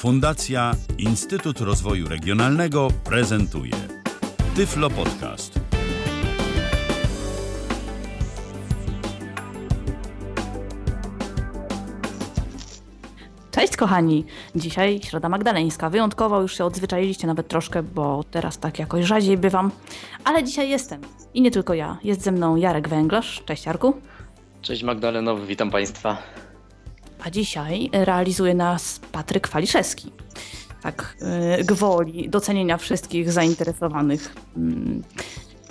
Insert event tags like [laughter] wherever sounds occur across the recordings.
Fundacja Instytut Rozwoju Regionalnego prezentuje Tyflo Podcast. Cześć kochani! Dzisiaj Środa Magdaleńska. Wyjątkowo już się odzwyczailiście nawet troszkę, bo teraz tak jakoś rzadziej bywam. Ale dzisiaj jestem. I nie tylko ja. Jest ze mną Jarek Węglarz. Cześć Jarku. Cześć Magdaleno, witam Państwa. A dzisiaj realizuje nas Patryk Waliszewski. Tak, yy, gwoli docenienia wszystkich zainteresowanych yy,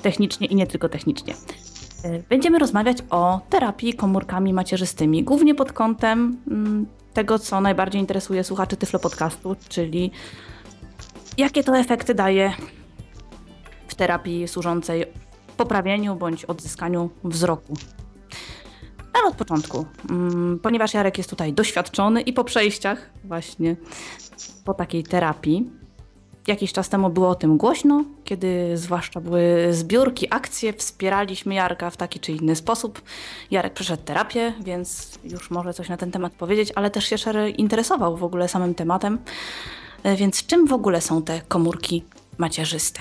technicznie i nie tylko technicznie. Yy, Będziemy rozmawiać o terapii komórkami macierzystymi, głównie pod kątem mm, tego, co najbardziej interesuje słuchaczy Tyflo Podcastu, czyli jakie to efekty daje w terapii służącej poprawieniu bądź odzyskaniu wzroku. Ale od początku, mm, ponieważ Jarek jest tutaj doświadczony i po przejściach właśnie po takiej terapii, jakiś czas temu było o tym głośno, kiedy zwłaszcza były zbiórki, akcje, wspieraliśmy Jarka w taki czy inny sposób. Jarek przeszedł terapię, więc już może coś na ten temat powiedzieć, ale też się szerzej interesował w ogóle samym tematem. E, Więc czym w ogóle są te komórki macierzyste?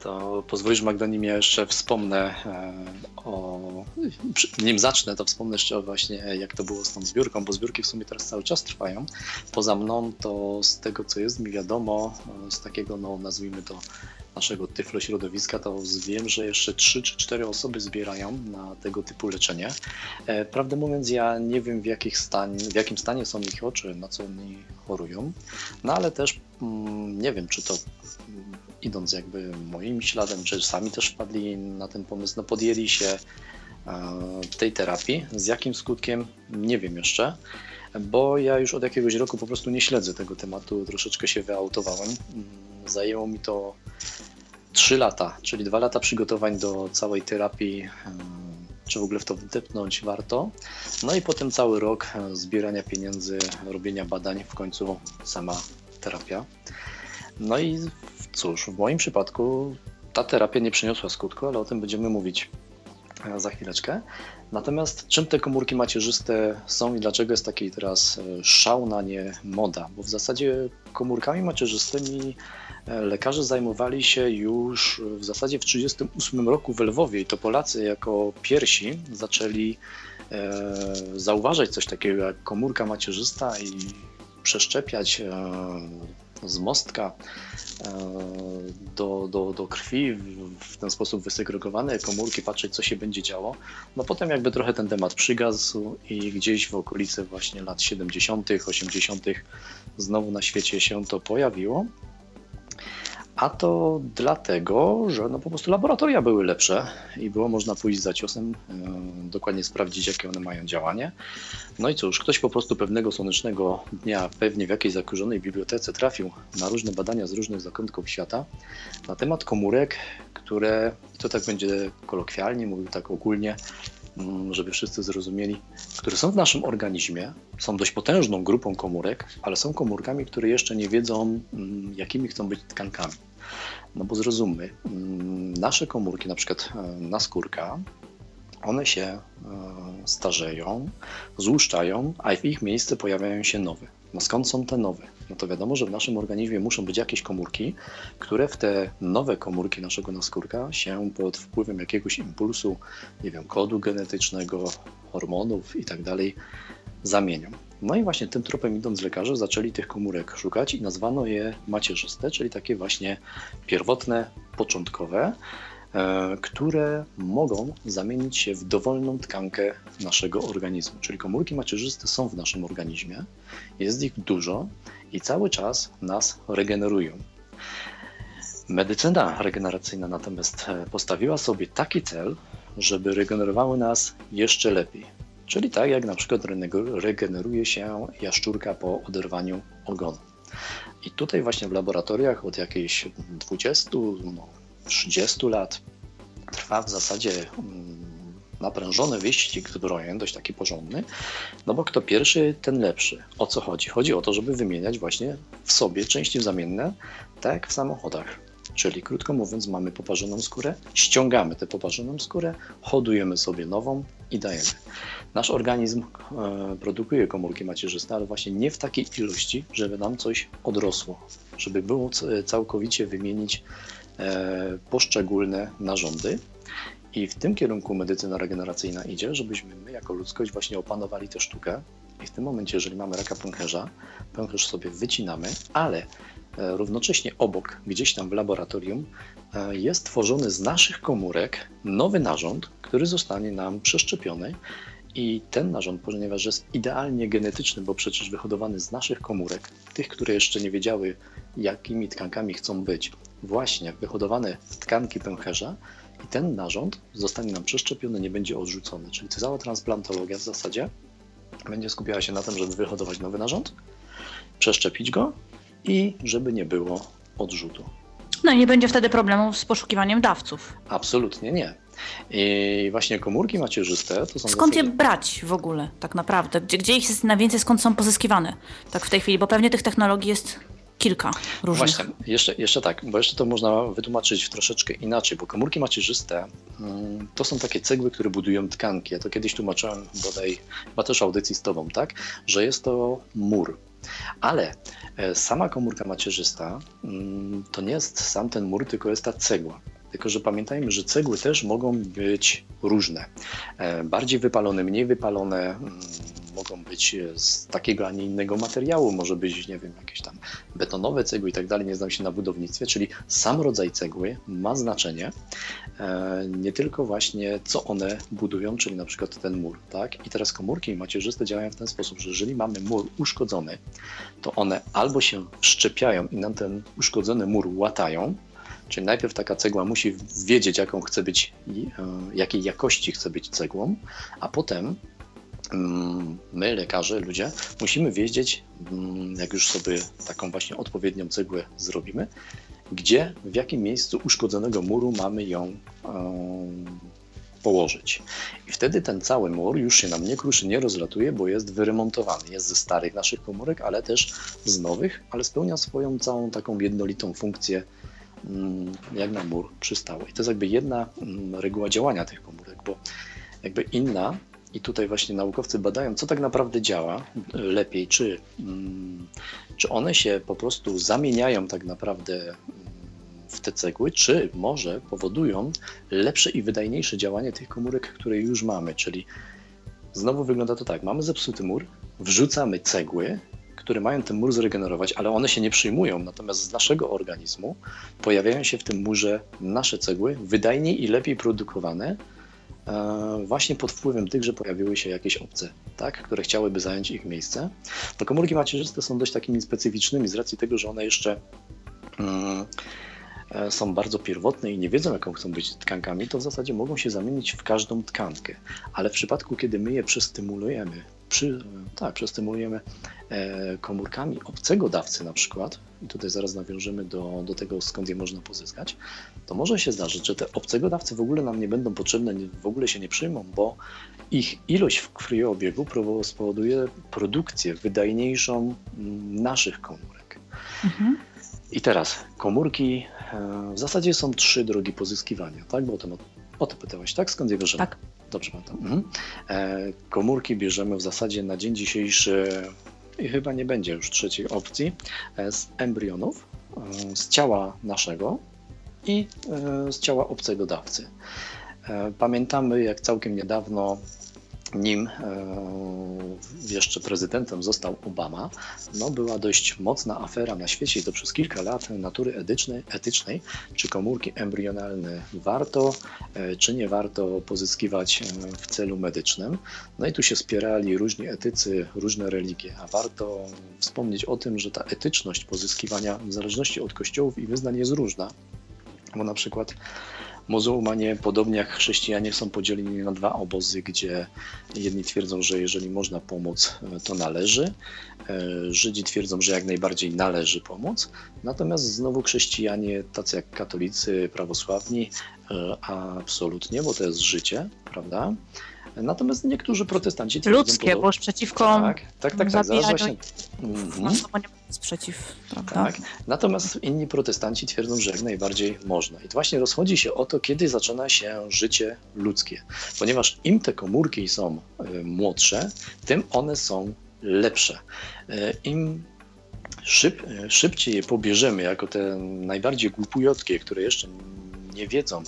To pozwolisz Magdanim, ja jeszcze wspomnę e, o, nim zacznę, to wspomnę jeszcze o właśnie jak to było z tą zbiórką, bo zbiórki w sumie teraz cały czas trwają. Poza mną to z tego co jest mi wiadomo, e, z takiego no nazwijmy to naszego tyflo środowiska, to wiem, że jeszcze 3 czy 4 osoby zbierają na tego typu leczenie. E, Prawdę mówiąc, ja nie wiem w, jakich w jakim stanie są ich oczy, na co oni chorują, no ale też mm, nie wiem, czy to idąc jakby moim śladem, czy sami też wpadli na ten pomysł, no podjęli się e, tej terapii. Z jakim skutkiem nie wiem jeszcze, bo ja już od jakiegoś roku po prostu nie śledzę tego tematu, troszeczkę się wyautowałem. Mm, Zajęło mi to 3 lata, czyli 2 lata przygotowań do całej terapii, e, czy w ogóle w to wdepnąć warto. No i potem cały rok e, zbierania pieniędzy, robienia badań, w końcu sama terapia. No i cóż, w moim przypadku ta terapia nie przyniosła skutku, ale o tym będziemy mówić e, za chwileczkę. Natomiast czym te komórki macierzyste są i dlaczego jest taki teraz e, szał na nie moda? Bo w zasadzie komórkami macierzystymi e, lekarze zajmowali się już w zasadzie w 1938 roku w Lwowie i to Polacy jako pierwsi zaczęli e, zauważać coś takiego jak komórka macierzysta i przeszczepiać z mostka e, do, do, do krwi, w- ten sposób wysegregowane komórki, patrzeć co się będzie działo. No potem jakby trochę ten temat przygasł i gdzieś w okolicy właśnie lat 70., 80. znowu na świecie się to pojawiło. A to dlatego, że no po prostu laboratoria były lepsze i było można pójść za ciosem, e, dokładnie sprawdzić, jakie one mają działanie. No i cóż, ktoś po prostu pewnego słonecznego dnia, pewnie w jakiejś zakurzonej bibliotece, trafił na różne badania z różnych zakątków świata na temat komórek, które, to tak będzie kolokwialnie, mówił tak ogólnie, mm, żeby wszyscy zrozumieli, które są w naszym organizmie, są dość potężną grupą komórek, ale są komórkami, które jeszcze nie wiedzą, mm, jakimi chcą być tkankami. No bo zrozummy, mm, nasze komórki, na przykład e, naskórka, one się e, starzeją, złuszczają, a w ich miejsce pojawiają się nowe. No skąd są te nowe? No to wiadomo, że w naszym organizmie muszą być jakieś komórki, które w te nowe komórki naszego naskórka się pod wpływem jakiegoś impulsu, nie wiem, kodu genetycznego, hormonów i tak dalej zamienią. No i właśnie tym tropem idąc lekarze zaczęli tych komórek szukać i nazwano je macierzyste, czyli takie właśnie pierwotne, początkowe, e, które mogą zamienić się w dowolną tkankę naszego organizmu. Czyli komórki macierzyste są w naszym organizmie, jest ich dużo i cały czas nas regenerują. Medycyna regeneracyjna natomiast e, postawiła sobie taki cel, żeby regenerowały nas jeszcze lepiej. Czyli tak jak na przykład regeneruje się jaszczurka po oderwaniu ogonu. I tutaj właśnie w laboratoriach od jakichś 20, no, 30 lat trwa w zasadzie mm, naprężony wyścig zbrojeń, dość taki porządny, no bo kto pierwszy, ten lepszy. O co chodzi? Chodzi o to, żeby wymieniać właśnie w sobie części zamienne, tak jak w samochodach. Czyli krótko mówiąc, mamy poparzoną skórę, ściągamy tę poparzoną skórę, hodujemy sobie nową i dajemy. Nasz organizm e, produkuje komórki macierzyste, ale właśnie nie w takiej ilości, żeby nam coś odrosło, żeby było całkowicie wymienić e, poszczególne narządy. I w tym kierunku medycyna regeneracyjna idzie, żebyśmy my jako ludzkość właśnie opanowali tę sztukę. I w tym momencie, jeżeli mamy raka pęcherza, pęcherz sobie wycinamy, ale równocześnie obok, gdzieś tam w laboratorium, e, jest tworzony z naszych komórek nowy narząd, który zostanie nam przeszczepiony. I ten narząd, ponieważ jest idealnie genetyczny, bo przecież wyhodowany z naszych komórek, tych, które jeszcze nie wiedziały, jakimi tkankami chcą być, właśnie wyhodowane tkanki pęcherza, i ten narząd zostanie nam przeszczepiony, nie będzie odrzucony. Czyli cała transplantologia w zasadzie będzie skupiała się na tym, żeby wyhodować nowy narząd, przeszczepić go i żeby nie było odrzutu. No i nie będzie wtedy problemów z poszukiwaniem dawców. Absolutnie nie. I właśnie komórki macierzyste to są. Skąd je brać w ogóle, tak naprawdę? Gdzie, gdzie ich jest najwięcej, skąd są pozyskiwane? Tak w tej chwili, bo pewnie tych technologii jest kilka różnych. Właśnie, jeszcze, jeszcze tak, bo jeszcze to można wytłumaczyć troszeczkę inaczej, bo komórki macierzyste mm, to są takie cegły, które budują tkanki. Ja to kiedyś tłumaczyłem bodaj chyba też audycji z Tobą, tak? Że jest to mur. Ale sama komórka macierzysta mm, to nie jest sam ten mur, tylko jest ta cegła. Tylko, że pamiętajmy, że cegły też mogą być różne. E, bardziej wypalone, mniej wypalone, mm, mogą być z takiego, a nie innego materiału, może być, nie wiem, jakieś tam betonowe cegły i tak dalej, nie znam się na budownictwie, czyli sam rodzaj cegły ma znaczenie, e, nie tylko właśnie co one budują, czyli na przykład ten mur, tak? I teraz komórki macierzyste działają w ten sposób, że jeżeli mamy mur uszkodzony, to one albo się wszczepiają i nam ten uszkodzony mur łatają, Czyli najpierw taka cegła musi wiedzieć, jaką chce być, e, jakiej jakości chce być cegłą, a potem my, lekarze, ludzie, musimy wiedzieć, mm, jak już sobie taką właśnie odpowiednią cegłę zrobimy, gdzie, w jakim miejscu uszkodzonego muru mamy ją położyć. I wtedy ten cały mur już się nam nie kruszy, nie rozlatuje, bo jest wyremontowany. Jest ze starych naszych komórek, ale też z nowych, ale spełnia swoją całą taką jednolitą funkcję, mm, jak na mur przystało. I to jest jakby jedna reguła działania tych komórek, bo jakby inna i tutaj właśnie naukowcy badają, co tak naprawdę działa lepiej, czy, mm, czy one się po prostu zamieniają tak naprawdę mm, w te cegły, czy może powodują lepsze i wydajniejsze działanie tych komórek, które już mamy. Czyli znowu wygląda to tak: mamy zepsuty mur, wrzucamy cegły, które mają ten mur zregenerować, ale one się nie przyjmują. Natomiast z naszego organizmu pojawiają się w tym murze nasze cegły, wydajniej i lepiej produkowane właśnie pod wpływem tych, że pojawiły się jakieś obce, tak, które chciałyby zająć ich miejsce. To komórki macierzyste są dość takimi specyficznymi z racji tego, że one jeszcze mm, e, są bardzo pierwotne i nie wiedzą, jaką chcą być tkankami, to w zasadzie mogą się zamienić w każdą tkankę. Ale w przypadku, kiedy my je przestymulujemy, przy, tak, przestymulujemy e, komórkami obcego dawcy na przykład, i tutaj zaraz nawiążemy do, do tego, skąd je można pozyskać, to może się zdarzyć, że te obcego dawcy w ogóle nam nie będą potrzebne, w ogóle się nie przyjmą, bo ich ilość w krwiobiegu spowoduje produkcję wydajniejszą naszych komórek. Mhm. I teraz komórki, e, w zasadzie są trzy drogi pozyskiwania, tak? Bo o tym o to pytałaś, tak? Skąd je bierzemy? Tak. Dobrze pamiętam. Mhm. E, komórki bierzemy w zasadzie na dzień dzisiejszy i chyba nie będzie już trzeciej opcji, e, z embrionów, e, z ciała naszego i e, z ciała obcego dawcy. Pamiętamy, jak całkiem niedawno nim e, jeszcze prezydentem został Obama, no była dość mocna afera na świecie i to przez kilka lat natury etycznej, etycznej. Czy komórki embrionalne warto, e, czy nie warto pozyskiwać e, w celu medycznym. No i tu się spierali różni etycy, różne religie, a warto wspomnieć o tym, że ta etyczność pozyskiwania w zależności od kościołów i wyznań jest różna, bo na przykład Muzułmanie, podobnie jak chrześcijanie, są podzieleni na dwa obozy, gdzie jedni twierdzą, że jeżeli można pomóc, to należy. E, Żydzi twierdzą, że jak najbardziej należy pomóc. Natomiast znowu chrześcijanie, tacy jak katolicy, prawosławni, e, absolutnie, bo to jest życie, prawda? Natomiast niektórzy protestanci. Ludzkie, bo przeciwko Tak, tak, tak, tak zaraz właśnie... Mhm. nie ma sprzeciw, prawda? Tak. Natomiast inni protestanci twierdzą, że jak najbardziej można. I to właśnie rozchodzi się o to, kiedy zaczyna się życie ludzkie. Ponieważ im te komórki są y, młodsze, tym one są lepsze. Y, Im szyb, szybciej je pobierzemy jako te najbardziej głupujotkie, które jeszcze nie wiedzą,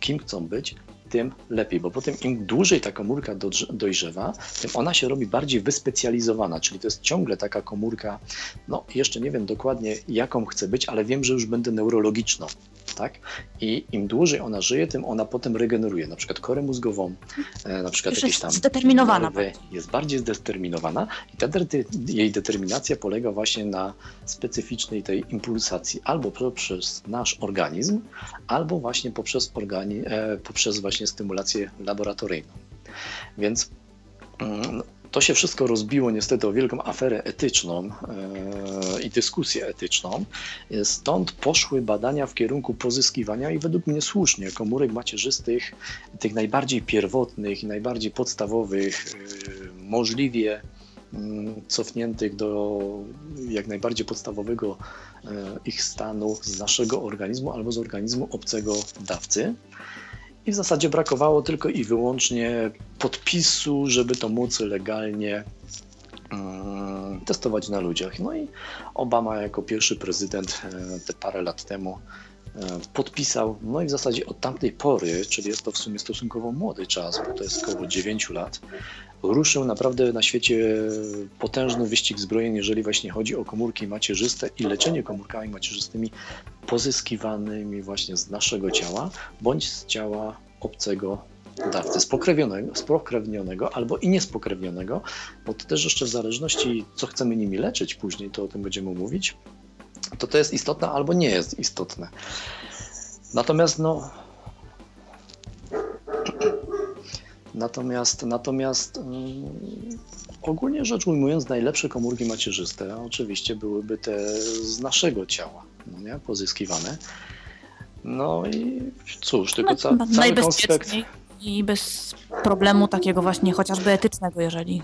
kim chcą być, tym lepiej, bo potem im dłużej ta komórka dojrzewa, tym ona się robi bardziej wyspecjalizowana, czyli to jest ciągle taka komórka, no jeszcze nie wiem dokładnie jaką chcę być, ale wiem, że już będę neurologiczną, tak? I im dłużej ona żyje, tym ona potem regeneruje, na przykład korę mózgową, e, na przykład już jakieś tam... zdeterminowana. Nerwy, jest bardziej zdeterminowana i ta jej determinacja polega właśnie na specyficznej tej impulsacji albo poprzez nasz organizm, albo właśnie poprzez, organi, e, poprzez właśnie stymulację laboratoryjną. Więc mm, to się wszystko rozbiło niestety o wielką aferę etyczną e, i dyskusję etyczną. Stąd poszły badania w kierunku pozyskiwania i według mnie słusznie komórek macierzystych, tych najbardziej pierwotnych i najbardziej podstawowych, e, możliwie mm, cofniętych do jak najbardziej podstawowego e, ich stanu z naszego organizmu albo z organizmu obcego dawcy. I w zasadzie brakowało tylko i wyłącznie podpisu, żeby to móc legalnie mm, testować na ludziach. No i Obama jako pierwszy prezydent e, te parę lat temu e, podpisał. No i w zasadzie od tamtej pory, czyli jest to w sumie stosunkowo młody czas, bo to jest około 9 lat, ruszył naprawdę na świecie potężny wyścig zbrojeń, jeżeli właśnie chodzi o komórki macierzyste i leczenie komórkami macierzystymi pozyskiwanymi właśnie z naszego ciała bądź z ciała obcego dawcy, spokrewnionego, spokrewnionego albo i niespokrewnionego, bo to też jeszcze w zależności, co chcemy nimi leczyć później, to o tym będziemy mówić, to to jest istotne albo nie jest istotne. Natomiast no, Natomiast, natomiast yy, ogólnie rzecz ujmując, najlepsze komórki macierzyste oczywiście byłyby te z naszego ciała, no nie? pozyskiwane. No i cóż, tylko ca cały konspekt... i bez problemu takiego właśnie chociażby etycznego, jeżeli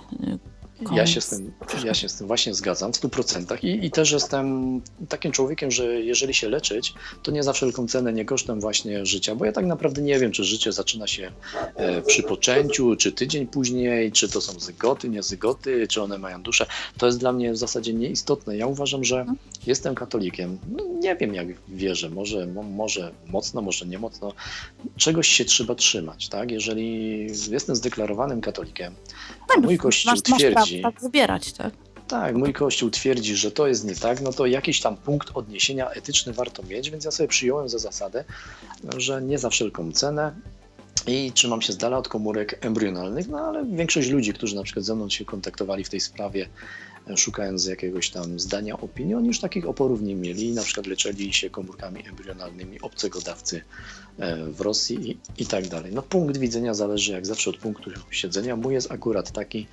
ja się, z tym, ja się z tym właśnie zgadzam w 100% I, i też jestem takim człowiekiem, że jeżeli się leczyć, to nie za wszelką cenę, nie kosztem właśnie życia, bo ja tak naprawdę nie wiem, czy życie zaczyna się e, przy poczęciu, czy tydzień później, czy to są zygoty, nie zygoty, czy one mają duszę. To jest dla mnie w zasadzie nieistotne. Ja uważam, że jestem katolikiem. No, nie wiem, jak wierzę, może, może mocno, może nie mocno. Czegoś się trzeba trzymać, tak? Jeżeli jestem zdeklarowanym katolikiem, a mój kościół masz, twierdzi, masz tak wybierać, tak? Tak, mój kościół twierdzi, że to jest nie tak, no to jakiś tam punkt odniesienia etyczny warto mieć, więc ja sobie przyjąłem za zasadę, że nie za wszelką cenę i trzymam się z dala od komórek embrionalnych, no ale większość ludzi, którzy na przykład ze mną się kontaktowali w tej sprawie, szukając jakiegoś tam zdania opinii, oni już takich oporów nie mieli, na przykład leczyli się komórkami embrionalnymi obcego dawcy e, w Rosji i, i tak dalej. No punkt widzenia zależy jak zawsze od punktu siedzenia, mój jest akurat taki,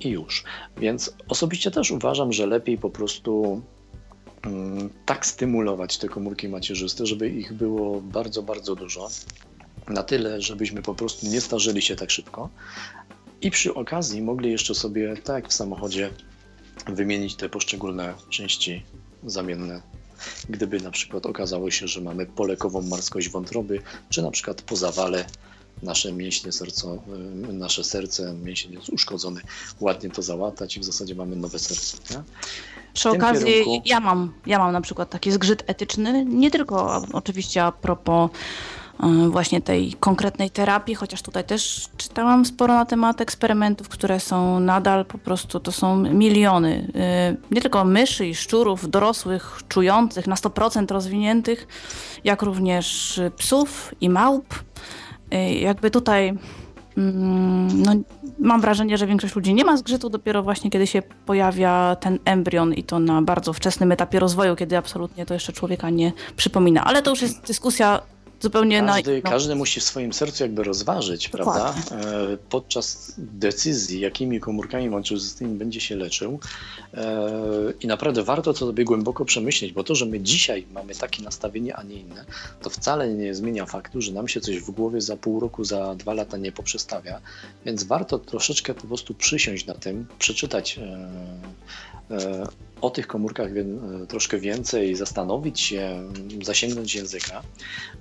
i już. Więc osobiście też uważam, że lepiej po prostu mm, tak stymulować te komórki macierzyste, żeby ich było bardzo, bardzo dużo. Na tyle, żebyśmy po prostu nie starzeli się tak szybko. I przy okazji mogli jeszcze sobie, tak jak w samochodzie, wymienić te poszczególne części zamienne. Gdyby na przykład okazało się, że mamy polekową marskość wątroby, czy na przykład po zawale nasze mięśnie serco, y, nasze serce, mięsień jest uszkodzony, ładnie to załatać i w zasadzie mamy nowe serce. Nie? Przy okazji kierunku... ja, mam, ja mam na przykład taki zgrzyt etyczny, nie tylko oczywiście a propos właśnie tej konkretnej terapii, chociaż tutaj też czytałam sporo na temat eksperymentów, które są nadal po prostu, to są miliony, y, nie tylko myszy i szczurów, dorosłych, czujących, na 100% rozwiniętych, jak również psów i małp. Y, jakby tutaj mm, no, mam wrażenie, że większość ludzi nie ma zgrzytu dopiero właśnie kiedy się pojawia ten embrion i to na bardzo wczesnym etapie rozwoju, kiedy absolutnie to jeszcze człowieka nie przypomina. Ale to już jest dyskusja zupełnie każdy, na... Każdy musi w swoim sercu jakby rozważyć, Dokładnie. prawda? E, podczas decyzji, jakimi komórkami macierzystymi będzie się leczył e, I naprawdę warto to sobie głęboko przemyśleć, bo to, że my dzisiaj mamy takie nastawienie, a nie inne, to wcale nie zmienia faktu, że nam się coś w głowie za pół roku, za dwa lata nie poprzestawia. Więc warto troszeczkę po prostu przysiąść na tym, przeczytać e, o tych komórkach wie, troszkę więcej, zastanowić się, zasięgnąć języka,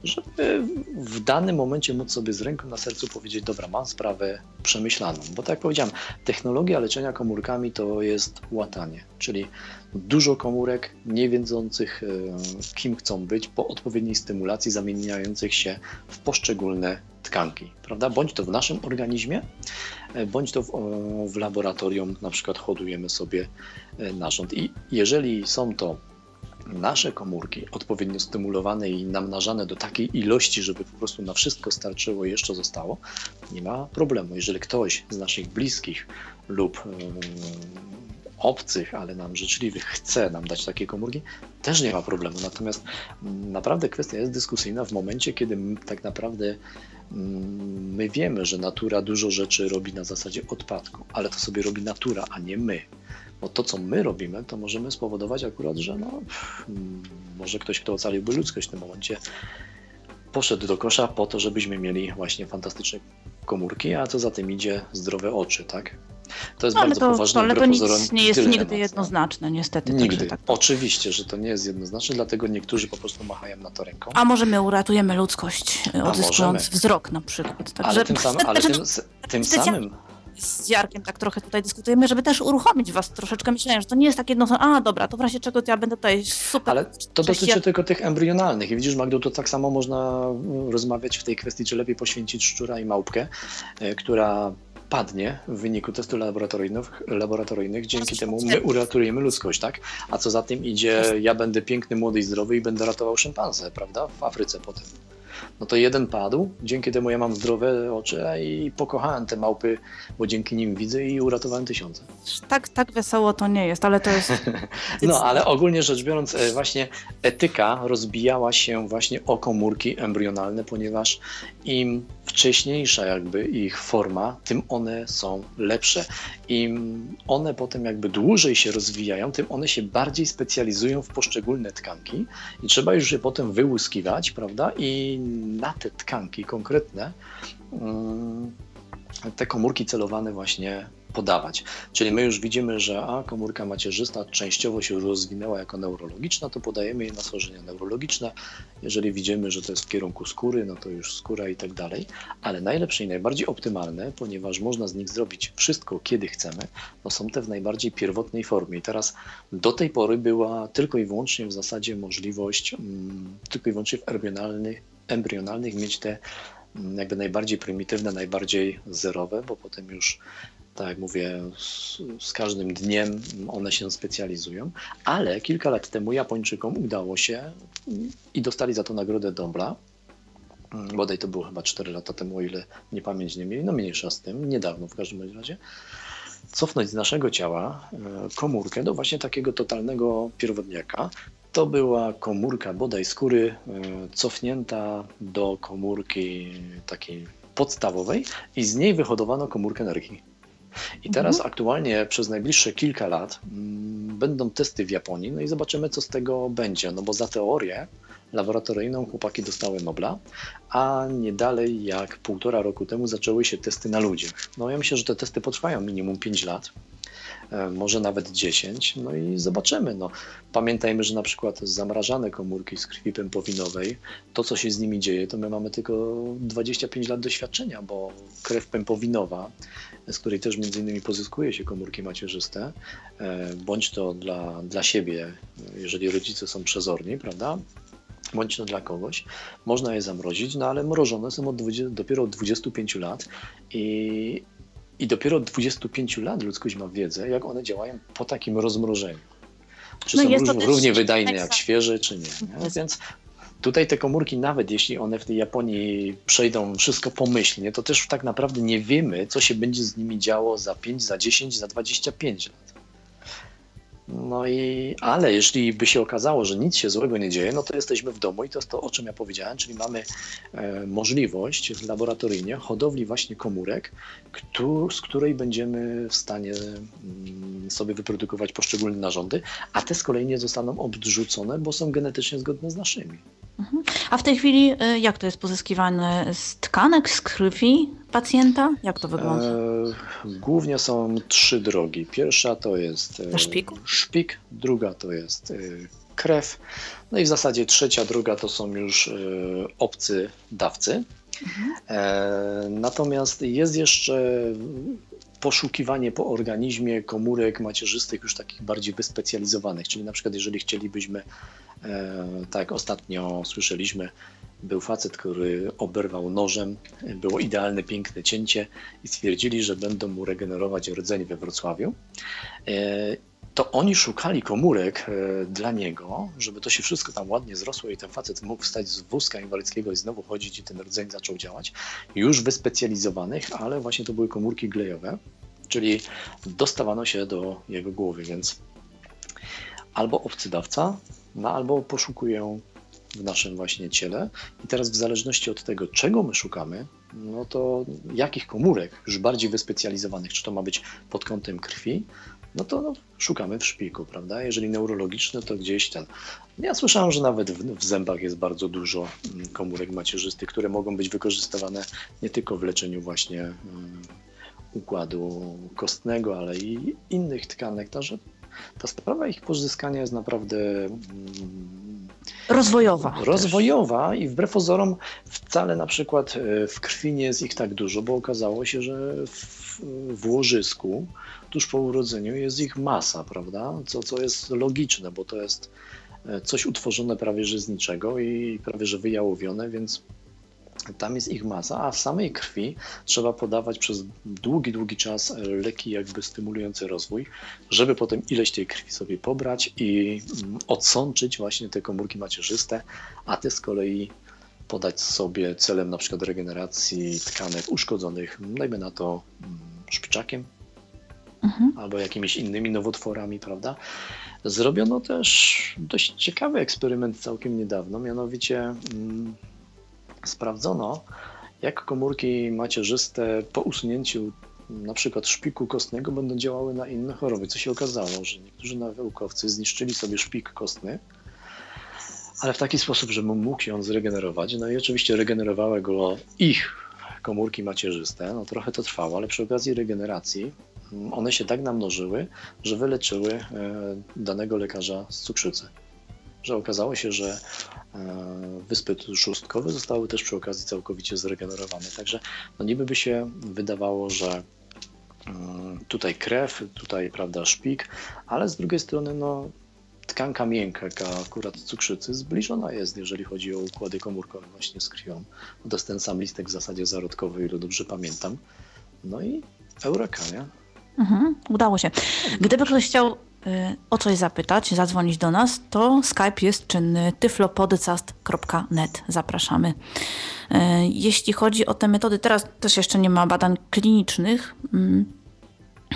żeby w danym momencie móc sobie z ręką na sercu powiedzieć, dobra, mam sprawę przemyślaną. Bo tak jak powiedziałem, technologia leczenia komórkami to jest łatanie, czyli dużo komórek nie wiedzących, e, kim chcą być, po odpowiedniej stymulacji zamieniających się w poszczególne tkanki, prawda? Bądź to w naszym organizmie, e, bądź to w, w laboratorium, na przykład hodujemy sobie e, narząd. I jeżeli są to nasze komórki odpowiednio stymulowane i namnażane do takiej ilości, żeby po prostu na wszystko starczyło i jeszcze zostało, nie ma problemu. Jeżeli ktoś z naszych bliskich lub obcych, ale nam życzliwych chce nam dać takie komórki, też nie ma problemu. Natomiast mm, naprawdę kwestia jest dyskusyjna w momencie, kiedy tak naprawdę mm, my wiemy, że natura dużo rzeczy robi na zasadzie odpadku, ale to sobie robi natura, a nie my. Bo to, co my robimy, to możemy spowodować akurat, że no, mm, może ktoś, kto ocaliłby ludzkość w tym momencie, poszedł do kosza po to, żebyśmy mieli właśnie fantastyczne komórki, a co za tym idzie zdrowe oczy, tak? To jest no, bardzo to, poważne. Ale to nic nie jest nigdy jednoznaczne, niestety. Nigdy. Tak Oczywiście, że to nie jest jednoznaczne, dlatego niektórzy po prostu machają na to ręką. A może my uratujemy ludzkość, odzyskując wzrok na przykład. Także [laughs] ale tym, sam, ale tym, tym samym z Jarkiem tak trochę tutaj dyskutujemy, żeby też uruchomić was troszeczkę. Myślałem, że to nie jest tak jedno, a dobra, to w razie czego to ja będę tutaj super. Ale to dotyczy ja... tylko tych embrionalnych. I widzisz, Magdo, to tak samo można rozmawiać w tej kwestii, czy lepiej poświęcić szczura i małpkę, e, która padnie w wyniku testów laboratoryjnych, laboratoryjnych dzięki temu my uratujemy ludzkość, tak? A co za tym idzie, ja będę piękny, młody i zdrowy i będę ratował szympansę, prawda? W Afryce potem no to jeden padł, dzięki temu ja mam zdrowe oczy i pokochałem te małpy, bo dzięki nim widzę i uratowałem tysiące. Tak, tak wesoło to nie jest, ale to jest... [laughs] no, ale ogólnie rzecz biorąc, e, właśnie etyka rozbijała się właśnie o komórki embrionalne, ponieważ im wcześniejsza jakby ich forma, tym one są lepsze. Im one potem jakby dłużej się rozwijają, tym one się bardziej specjalizują w poszczególne tkanki i trzeba już je potem wyłuskiwać, prawda? I na te tkanki konkretne mm, te komórki celowane właśnie podawać. Czyli my już widzimy, że a komórka macierzysta częściowo się rozwinęła jako neurologiczna, to podajemy jej na schorzenia neurologiczne. Jeżeli widzimy, że to jest w kierunku skóry, no to już skóra i tak dalej. Ale najlepsze i najbardziej optymalne, ponieważ można z nich zrobić wszystko, kiedy chcemy, no są te w najbardziej pierwotnej formie. I teraz do tej pory była tylko i wyłącznie w zasadzie możliwość, mm, tylko i wyłącznie w embrionalnych, embrionalnych mieć te mm, jakby najbardziej prymitywne, najbardziej zerowe, bo potem już tak jak mówię, z, z, każdym dniem one się specjalizują, ale kilka lat temu Japończykom udało się i dostali za to nagrodę Nobla. Bodaj to było chyba 4 lata temu, o ile nie pamięć nie mieli, no mniejsza z tym, niedawno w każdym razie, cofnąć z naszego ciała e, komórkę do właśnie takiego totalnego pierwotniaka. To była komórka bodaj skóry e, cofnięta do komórki takiej podstawowej i z niej wyhodowano komórkę energii. I teraz mhm. aktualnie przez najbliższe kilka lat mm, będą testy w Japonii, no i zobaczymy, co z tego będzie. No bo za teorię laboratoryjną chłopaki dostały Nobla, a nie dalej jak półtora roku temu zaczęły się testy na ludziach. No ja myślę, że te testy potrwają minimum 5 lat. E, może nawet 10, no i zobaczymy. No, pamiętajmy, że na przykład zamrażane komórki z krwi pępowinowej, to co się z nimi dzieje, to my mamy tylko 25 lat doświadczenia, bo krew pępowinowa, z której też między innymi pozyskuje się komórki macierzyste, e, bądź to dla, dla siebie, jeżeli rodzice są przezorni, prawda? bądź to dla kogoś. Można je zamrozić, no ale mrożone są od 20, dopiero od 25 lat i, i dopiero od 25 lat ludzkość ma wiedzę, jak one działają po takim rozmrożeniu. Czy no są równie wydajne jak świeże, czy nie. nie? Więc tutaj te komórki, nawet jeśli one w tej Japonii przejdą wszystko pomyślnie, to też tak naprawdę nie wiemy, co się będzie z nimi działo za 5, za 10, za 25 lat. No i, ale jeśli by się okazało, że nic się złego nie dzieje, no to jesteśmy w domu i to jest to, o czym ja powiedziałem, czyli mamy e, możliwość laboratoryjnie hodowli właśnie komórek, z której będziemy w stanie mm, sobie wyprodukować poszczególne narządy, a te z kolei nie zostaną odrzucone, bo są genetycznie zgodne z naszymi. Mhm. A w tej chwili y, jak to jest pozyskiwane? Z tkanek, z krwi pacjenta? Jak to wygląda? E, głównie są trzy drogi. Pierwsza to jest e, szpik, druga to jest e, krew, no i w zasadzie trzecia droga to są już e, obcy dawcy. Mhm. Natomiast jest jeszcze poszukiwanie po organizmie komórek macierzystych już takich bardziej wyspecjalizowanych, czyli na przykład jeżeli chcielibyśmy, tak ostatnio słyszeliśmy, był facet, który oberwał nożem, było idealne, piękne cięcie i stwierdzili, że będą mu regenerować rdzeń we Wrocławiu. E, to oni szukali komórek e, dla niego, żeby to się wszystko tam ładnie zrosło i ten facet mógł wstać z wózka inwalidzkiego i znowu chodzić i ten rdzeń zaczął działać. Już wyspecjalizowanych, ale właśnie to były komórki glejowe, czyli dostawano się do jego głowy, więc albo obcydawca, no albo poszukuję w naszym właśnie ciele. I teraz w zależności od tego, czego my szukamy, no to jakich komórek już bardziej wyspecjalizowanych, czy to ma być pod kątem krwi, no to no, szukamy w szpiku, prawda? Jeżeli neurologiczne, to gdzieś ten. Ja słyszałem, że nawet w, w, zębach jest bardzo dużo mm, komórek macierzystych, które mogą być wykorzystywane nie tylko w leczeniu właśnie um, układu kostnego, ale i innych tkanek. Także ta sprawa ich pozyskania jest naprawdę um, rozwojowa. Rozwojowa też. i wbrew pozorom wcale na przykład e, w krwi nie jest ich tak dużo, bo okazało się, że w, w łożysku tuż po urodzeniu jest ich masa, prawda? Co, co jest logiczne, bo to jest e, coś utworzone prawie że z niczego i prawie że wyjałowione, więc tam jest ich masa, a w samej krwi trzeba podawać przez długi, długi czas leki jakby stymulujące rozwój, żeby potem ileś tej krwi sobie pobrać i mm, odsączyć właśnie te komórki macierzyste, a te z kolei podać sobie celem na przykład regeneracji tkanek uszkodzonych, dajmy na to mm, szpiczakiem, mhm. albo jakimiś innymi nowotworami, prawda? Zrobiono też dość ciekawy eksperyment całkiem niedawno, mianowicie mm, sprawdzono, jak komórki macierzyste po usunięciu na przykład szpiku kostnego będą działały na inne choroby. Co się okazało, że niektórzy naukowcy zniszczyli sobie szpik kostny, ale w taki sposób, że mógł się on zregenerować. No i oczywiście regenerowały go ich komórki macierzyste. No trochę to trwało, ale przy okazji regeneracji one się tak namnożyły, że wyleczyły e, danego lekarza z cukrzycy. Że okazało się, że e, wyspy szóstkowe zostały też przy okazji całkowicie zregenerowane. Także no niby by się wydawało, że mm, tutaj krew, tutaj prawda szpik, ale z drugiej strony no, tkanka miękka, akurat cukrzycy, zbliżona jest, jeżeli chodzi o układy komórkowe właśnie z krwią. To jest ten sam listek w zasadzie zarodkowy, ile dobrze pamiętam. No i eureka, nie? Mhm, udało się. Gdyby ktoś chciał o coś zapytać, zadzwonić do nas, to Skype jest czynny tyflopodcast.net. Zapraszamy. Y, jeśli chodzi o te metody, teraz też jeszcze nie ma badań klinicznych. Mm,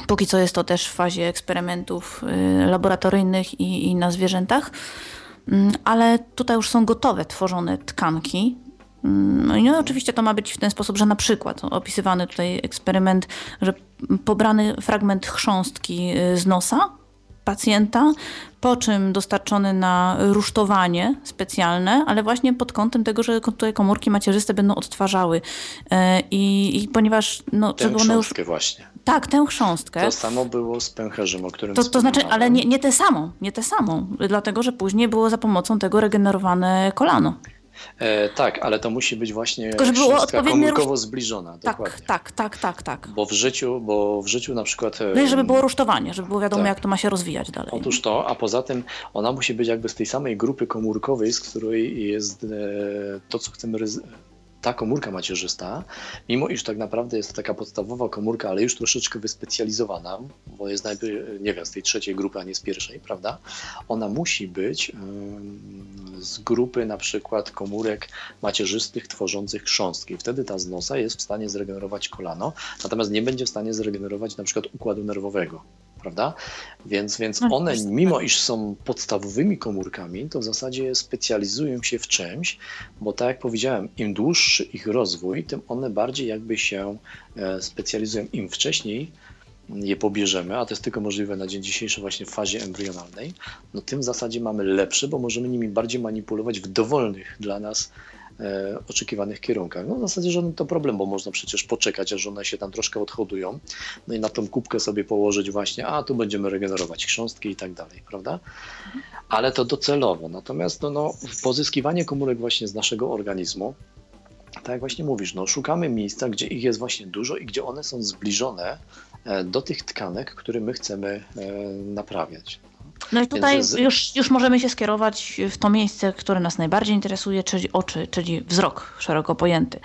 póki co jest to też w fazie eksperymentów y, laboratoryjnych i, i na zwierzętach, mm, ale tutaj już są gotowe, tworzone tkanki no i oczywiście to ma być w ten sposób, że na przykład opisywany tutaj eksperyment, że pobrany fragment chrząstki y, z nosa pacjenta, po czym dostarczony na rusztowanie specjalne, ale właśnie pod kątem tego, że tutaj komórki macierzyste będą odtwarzały. E, I, i ponieważ... No, tę chrząstkę już... właśnie. Tak, tę chrząstkę. To samo było z pęcherzem, o którym To, to znaczy, ale nie, nie tę samą, nie tę samą, dlatego, że później było za pomocą tego regenerowane kolano. E, tak, ale to musi być właśnie Tylko, żeby było komórkowo zbliżona. Tak, dokładnie. tak, tak, tak, tak. Bo w życiu, bo w życiu na przykład... No i żeby było rusztowanie, żeby było wiadomo, tak. jak to ma się rozwijać dalej. Otóż to, a poza tym ona musi być jakby z tej samej grupy komórkowej, z której jest e, to, co chcemy ta komórka macierzysta, mimo iż tak naprawdę jest to taka podstawowa komórka, ale już troszeczkę wyspecjalizowana, bo jest najpierw, nie wiem, z tej trzeciej grupy, a nie z pierwszej, prawda? Ona musi być z grupy na przykład komórek macierzystych tworzących chrząstki. Wtedy ta z nosa jest w stanie zregenerować kolano, natomiast nie będzie w stanie zregenerować na przykład układu nerwowego. Prawda? Więc, więc No, one, mimo iż są podstawowymi komórkami, to w zasadzie specjalizują się w czymś, bo tak jak powiedziałem, im dłuższy ich rozwój, tym one bardziej jakby się e, specjalizują. Im wcześniej je pobierzemy, a to jest tylko możliwe na dzień dzisiejszy właśnie w fazie embrionalnej, no tym w zasadzie mamy lepsze, bo możemy nimi bardziej manipulować w dowolnych dla nas oczekiwanych kierunkach. No w zasadzie żaden to problem, bo można przecież poczekać, aż one się tam troszkę odhodują, no i na tą kubkę sobie położyć właśnie, a tu będziemy regenerować chrząstki i tak dalej, prawda? Ale to docelowo. Natomiast no, no, pozyskiwanie komórek właśnie z naszego organizmu, tak jak właśnie mówisz, no, szukamy miejsca, gdzie ich jest właśnie dużo i gdzie one są zbliżone e, do tych tkanek, które my chcemy e, naprawiać. No i tutaj Więc już, już możemy się skierować w to miejsce, które nas najbardziej interesuje, czyli oczy, czyli wzrok szeroko pojęty.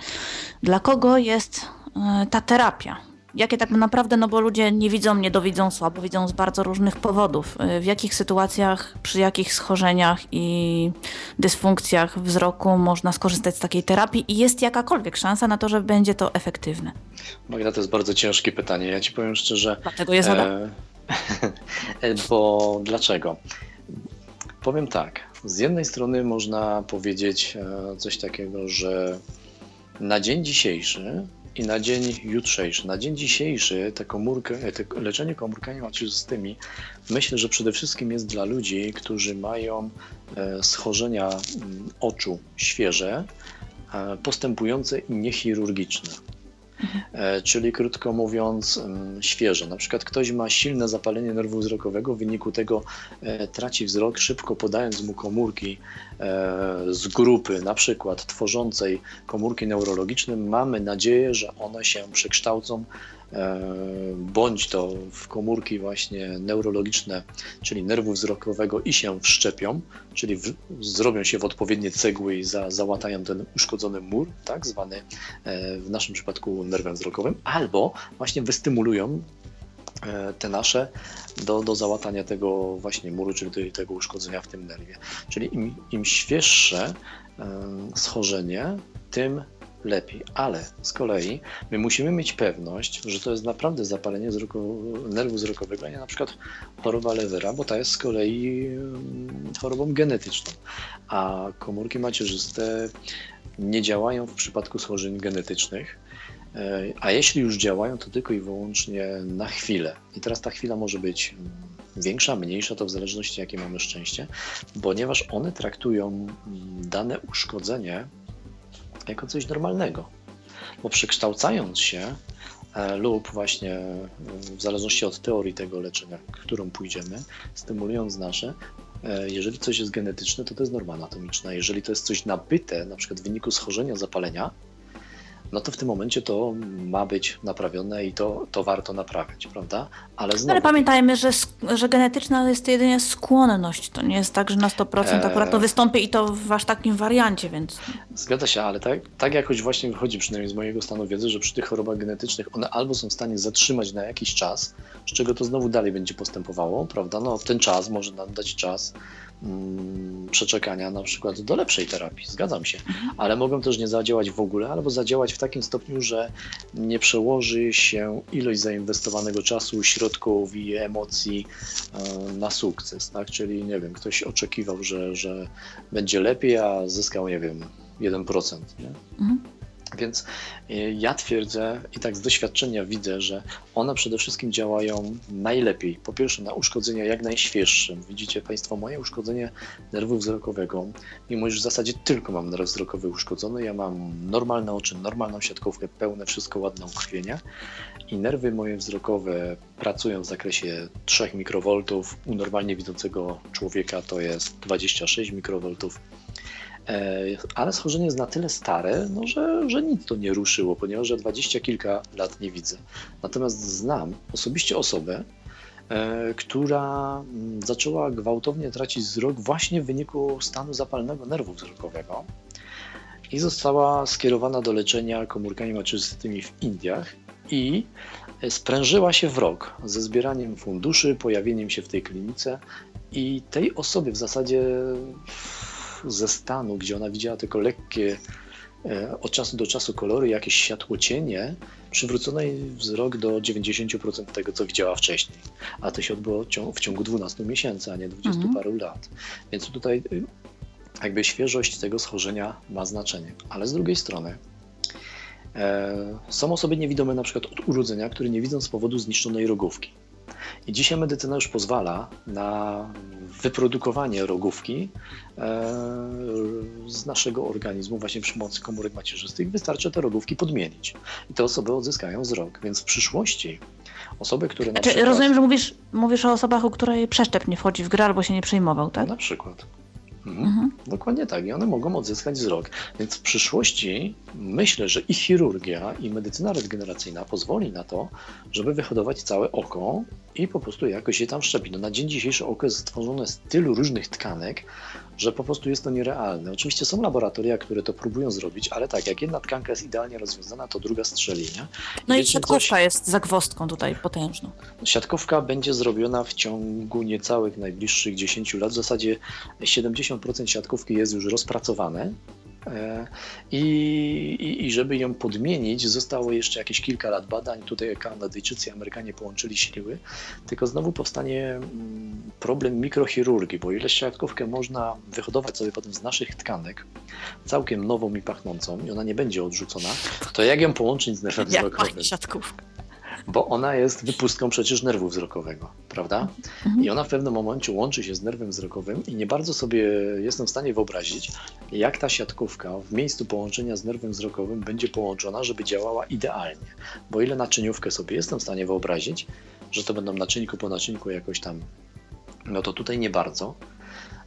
Dla kogo jest e, ta terapia? Jakie tak naprawdę, no bo ludzie nie widzą, nie dowidzą, słabo widzą z bardzo różnych powodów. E, W jakich sytuacjach, przy jakich schorzeniach i dysfunkcjach wzroku można skorzystać z takiej terapii i jest jakakolwiek szansa na to, że będzie to efektywne? Magda, to jest bardzo ciężkie pytanie. Ja ci powiem szczerze, Dlatego je zadam. E, e, [laughs] bo dlaczego? Powiem tak. Z jednej strony można powiedzieć e, coś takiego, że na dzień dzisiejszy i na dzień jutrzejszy, na dzień dzisiejszy te komórkę, te leczenie komórkami macierzystymi myślę, że przede wszystkim jest dla ludzi, którzy mają e, schorzenia mm, oczu świeże, e, postępujące i niechirurgiczne. E, Czyli krótko mówiąc, mm, świeże. Na przykład ktoś ma silne zapalenie nerwu wzrokowego, w wyniku tego e, traci wzrok, szybko podając mu komórki e, z grupy, na przykład tworzącej komórki neurologiczne, mamy nadzieję, że one się przekształcą bądź to w komórki właśnie neurologiczne, czyli nerwu wzrokowego i się wszczepią, czyli w, zrobią się w odpowiednie cegły i za, załatają ten uszkodzony mur, tak zwany e, w naszym przypadku nerwem wzrokowym, albo właśnie wystymulują e, te nasze do, do załatania tego właśnie muru, czyli tego uszkodzenia w tym nerwie. Czyli im, im świeższe e, schorzenie, tym lepiej. Ale z kolei my musimy mieć pewność, że to jest naprawdę zapalenie wzroku, nerwu wzrokowego, a nie na przykład choroba lewera, bo ta jest z kolei mm, chorobą genetyczną. A komórki macierzyste nie działają w przypadku schorzeń genetycznych. E, A jeśli już działają, to tylko i wyłącznie na chwilę. I teraz ta chwila może być mm, większa, mniejsza, to w zależności jakie mamy szczęście, ponieważ one traktują mm, dane uszkodzenie jako coś normalnego. Bo przekształcając się e, lub właśnie e, w zależności od teorii tego leczenia, którą pójdziemy, stymulując nasze, e, jeżeli coś jest genetyczne, to to jest norma anatomiczna. Jeżeli to jest coś nabyte, na przykład w wyniku schorzenia, zapalenia, no to w tym momencie to ma być naprawione i to, to warto naprawiać, prawda? Ale znowu, Ale pamiętajmy, że, że genetyczna jest jedynie skłonność. To nie jest tak, że na 100% akurat to Eee. wystąpi i to w aż takim wariancie, więc Zgadza się, ale tak, tak jakoś właśnie wychodzi przynajmniej z mojego stanu wiedzy, że przy tych chorobach genetycznych one albo są w stanie zatrzymać na jakiś czas, z czego to znowu dalej będzie postępowało, prawda? No ten czas może nam dać czas przeczekania na przykład do lepszej terapii, zgadzam się, ale mogą też nie zadziałać w ogóle, albo zadziałać w takim stopniu, że nie przełoży się ilość zainwestowanego czasu, środków i emocji e, na sukces, tak? Czyli nie wiem, ktoś oczekiwał, że, że będzie lepiej, a zyskał, nie wiem, 1%. Nie? Mhm. Więc y, ja twierdzę i tak z doświadczenia widzę, że one przede wszystkim działają najlepiej. Po pierwsze na uszkodzenia jak najświeższe. Widzicie Państwo moje uszkodzenie nerwu wzrokowego, mimo że w zasadzie tylko mam nerw wzrokowy uszkodzony, ja mam normalne oczy, normalną siatkówkę, pełne wszystko ładne ukrwienie i nerwy moje wzrokowe pracują w zakresie 3 mikrowoltów. U normalnie widzącego człowieka to jest 26 mikrowoltów. E, Ale schorzenie jest na tyle stare, no, że, że nic to nie ruszyło, ponieważ ja dwadzieścia kilka lat nie widzę. Natomiast znam osobiście osobę, e, która mm, zaczęła gwałtownie tracić wzrok właśnie w wyniku stanu zapalnego nerwu wzrokowego i została skierowana do leczenia komórkami macierzystymi w Indiach i sprężyła się w rok ze zbieraniem funduszy, pojawieniem się w tej klinice i tej osobie w zasadzie ze stanu, gdzie ona widziała tylko lekkie e, od czasu do czasu kolory, jakieś światło cienie, przywrócono jej wzrok do 90% tego, co widziała wcześniej. A to się odbyło w ciągu 12 miesięcy, a nie 20 mhm. paru lat. Więc tutaj y, jakby świeżość tego schorzenia ma znaczenie. Ale z drugiej strony e, są osoby niewidome na przykład od urodzenia, które nie widzą z powodu zniszczonej rogówki. I dzisiaj medycyna już pozwala na wyprodukowanie rogówki e, z naszego organizmu właśnie przy pomocy komórek macierzystych. Wystarczy te rogówki podmienić i te osoby odzyskają wzrok. Więc w przyszłości osoby, które na znaczy, przykład... Rozumiem, że mówisz, mówisz o osobach, u której przeszczep nie wchodzi w grę albo się nie przejmował, tak? Na przykład. Mhm. Mhm. Dokładnie tak. I one mogą odzyskać wzrok. Więc w przyszłości myślę, że i chirurgia, i medycyna regeneracyjna pozwoli na to, żeby wyhodować całe oko i po prostu jakoś je tam szczepić. No na dzień dzisiejszy oko jest stworzone z tylu różnych tkanek, że po prostu jest to nierealne. Oczywiście są laboratoria, które to próbują zrobić, ale tak, jak jedna tkanka jest idealnie rozwiązana, to druga strzeli, nie? No i siatkówka coś... jest zagwozdką tutaj potężną. Siatkówka będzie zrobiona w ciągu niecałych najbliższych 10 lat. W zasadzie 70% siatkówki jest już rozpracowane, I, i, I, żeby ją podmienić, zostało jeszcze jakieś kilka lat badań. Tutaj Kanadyjczycy i Amerykanie połączyli siły, tylko znowu powstanie mm, problem mikrochirurgii, bo ile siatkówkę można wyhodować sobie potem z naszych tkanek, całkiem nową i pachnącą, i ona nie będzie odrzucona, to jak ją połączyć z nerwem wzrokowym? Siatkówka? Bo ona jest wypustką przecież nerwu wzrokowego, prawda? Mhm. I ona w pewnym momencie łączy się z nerwem wzrokowym i nie bardzo sobie jestem w stanie wyobrazić, jak ta siatkówka w miejscu połączenia z nerwem wzrokowym będzie połączona, żeby działała idealnie. Bo ile naczyniówkę sobie jestem w stanie wyobrazić, że to będą naczynku po naczynku jakoś tam, no to tutaj nie bardzo.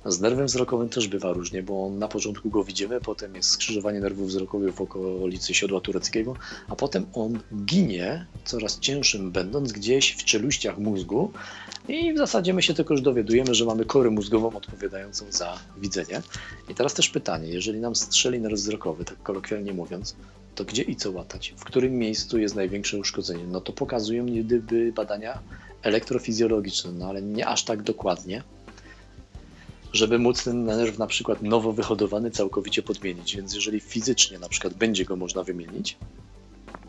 Z nerwem wzrokowym też bywa różnie, bo na początku go widzimy, potem jest skrzyżowanie nerwów wzrokowych w okolicy siodła tureckiego, a potem on ginie, coraz cięższym będąc gdzieś w czeluściach mózgu i w zasadzie my się tylko już dowiadujemy, że mamy korę mózgową odpowiadającą za widzenie. I teraz też pytanie, jeżeli nam strzeli nerw wzrokowy, tak kolokwialnie mówiąc, to gdzie i co łatać? W którym miejscu jest największe uszkodzenie? No to pokazują gdyby badania elektrofizjologiczne, no ale nie aż tak dokładnie żeby móc ten nerw na przykład nowo wyhodowany całkowicie podmienić. Więc jeżeli fizycznie na przykład będzie go można wymienić,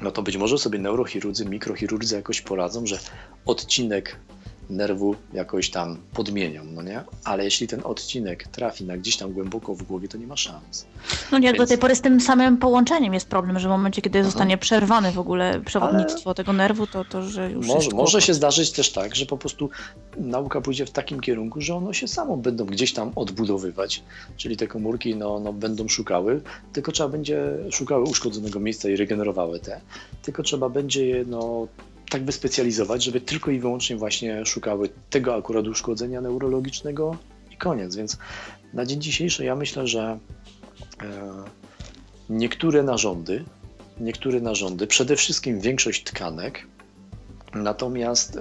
no to być może sobie neurochirurdzy, mikrochirurdzy jakoś poradzą, że odcinek nerwu jakoś tam podmienią, no nie? Ale jeśli ten odcinek trafi na gdzieś tam głęboko w głowie, to nie ma szans. No nie, jak Więc... do tej pory z tym samym połączeniem jest problem, że w momencie, kiedy Aha. zostanie przerwane w ogóle przewodnictwo Ale... tego nerwu, to, to że już może, może się zdarzyć też tak, że po prostu nauka pójdzie w takim kierunku, że one się samo będą gdzieś tam odbudowywać, czyli te komórki no, no, będą szukały, tylko trzeba będzie szukały uszkodzonego miejsca i regenerowały te, tylko trzeba będzie je no, tak wyspecjalizować, żeby tylko i wyłącznie właśnie szukały tego akurat uszkodzenia neurologicznego i koniec. Więc na dzień dzisiejszy ja myślę, że e, niektóre narządy, niektóre narządy, przede wszystkim większość tkanek, natomiast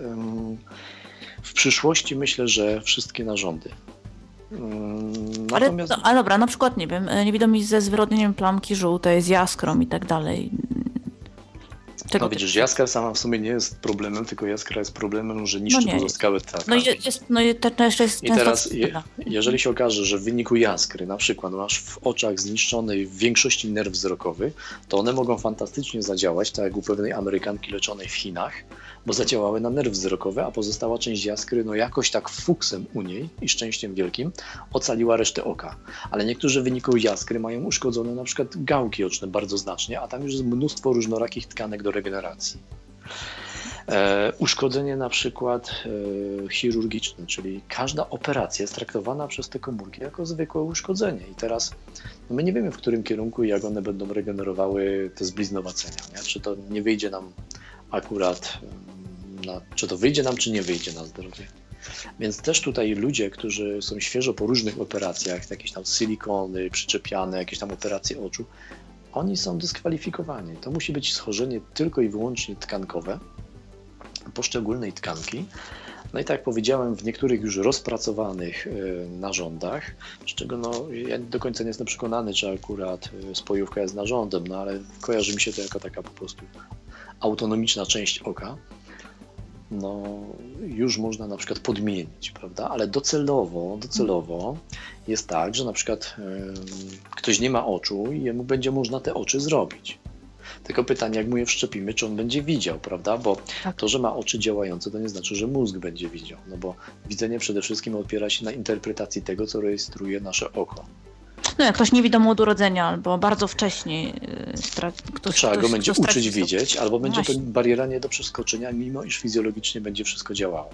w przyszłości myślę, że wszystkie narządy. Natomiast... Ale, no, ale dobra, na przykład, nie wiem, niewidomi ze zwyrodnieniem plamki żółtej, z jaskrą i tak dalej. Czego no widzisz, jaskra sama w sumie nie jest problemem, tylko jaskra jest problemem, że niszczy no pozostałe tkanki. No, jest, no i to, jeszcze jest I teraz, je, jeżeli się okaże, że w wyniku jaskry na przykład masz w oczach zniszczonej w większości nerw wzrokowy, to one mogą fantastycznie zadziałać, tak jak u pewnej Amerykanki leczonej w Chinach, bo zadziałały na nerw wzrokowy, a pozostała część jaskry, no jakoś tak fuksem u niej i szczęściem wielkim, ocaliła resztę oka. Ale niektórzy w wyniku jaskry mają uszkodzone na przykład gałki oczne bardzo znacznie, a tam już jest mnóstwo różnorakich tkanek do regeneracji. E, uszkodzenie na przykład e, chirurgiczne, czyli każda operacja jest traktowana przez te komórki jako zwykłe uszkodzenie. I teraz no my nie wiemy, w którym kierunku i jak one będą regenerowały te zbliznowacenia. Nie? Czy to nie wyjdzie nam akurat na, czy to wyjdzie nam, czy nie wyjdzie na zdrowie. Więc też tutaj ludzie, którzy są świeżo po różnych operacjach, jakieś tam silikony przyczepiane, jakieś tam operacje oczu, oni są dyskwalifikowani. To musi być schorzenie tylko i wyłącznie tkankowe, poszczególnej tkanki. No i tak jak powiedziałem, w niektórych już rozpracowanych y, narządach, z czego no, ja do końca nie jestem przekonany, czy akurat y, spojówka jest narządem, no ale kojarzy mi się to jako taka po prostu autonomiczna część oka, no, już można na przykład podmienić, prawda? Ale docelowo, docelowo jest tak, że na przykład ktoś nie ma oczu i jemu będzie można te oczy zrobić. Tylko pytanie, jak mu je wszczepimy, czy on będzie widział, prawda? Bo tak. to, że ma oczy działające, to nie znaczy, że mózg będzie widział. No bo widzenie przede wszystkim opiera się na interpretacji tego, co rejestruje nasze oko. No jak ktoś niewidomy od urodzenia albo bardzo wcześnie y, ktoś, Trzeba ktoś, go będzie uczyć widzieć, albo będzie to bariera nie do przeskoczenia, mimo iż fizjologicznie będzie wszystko działało.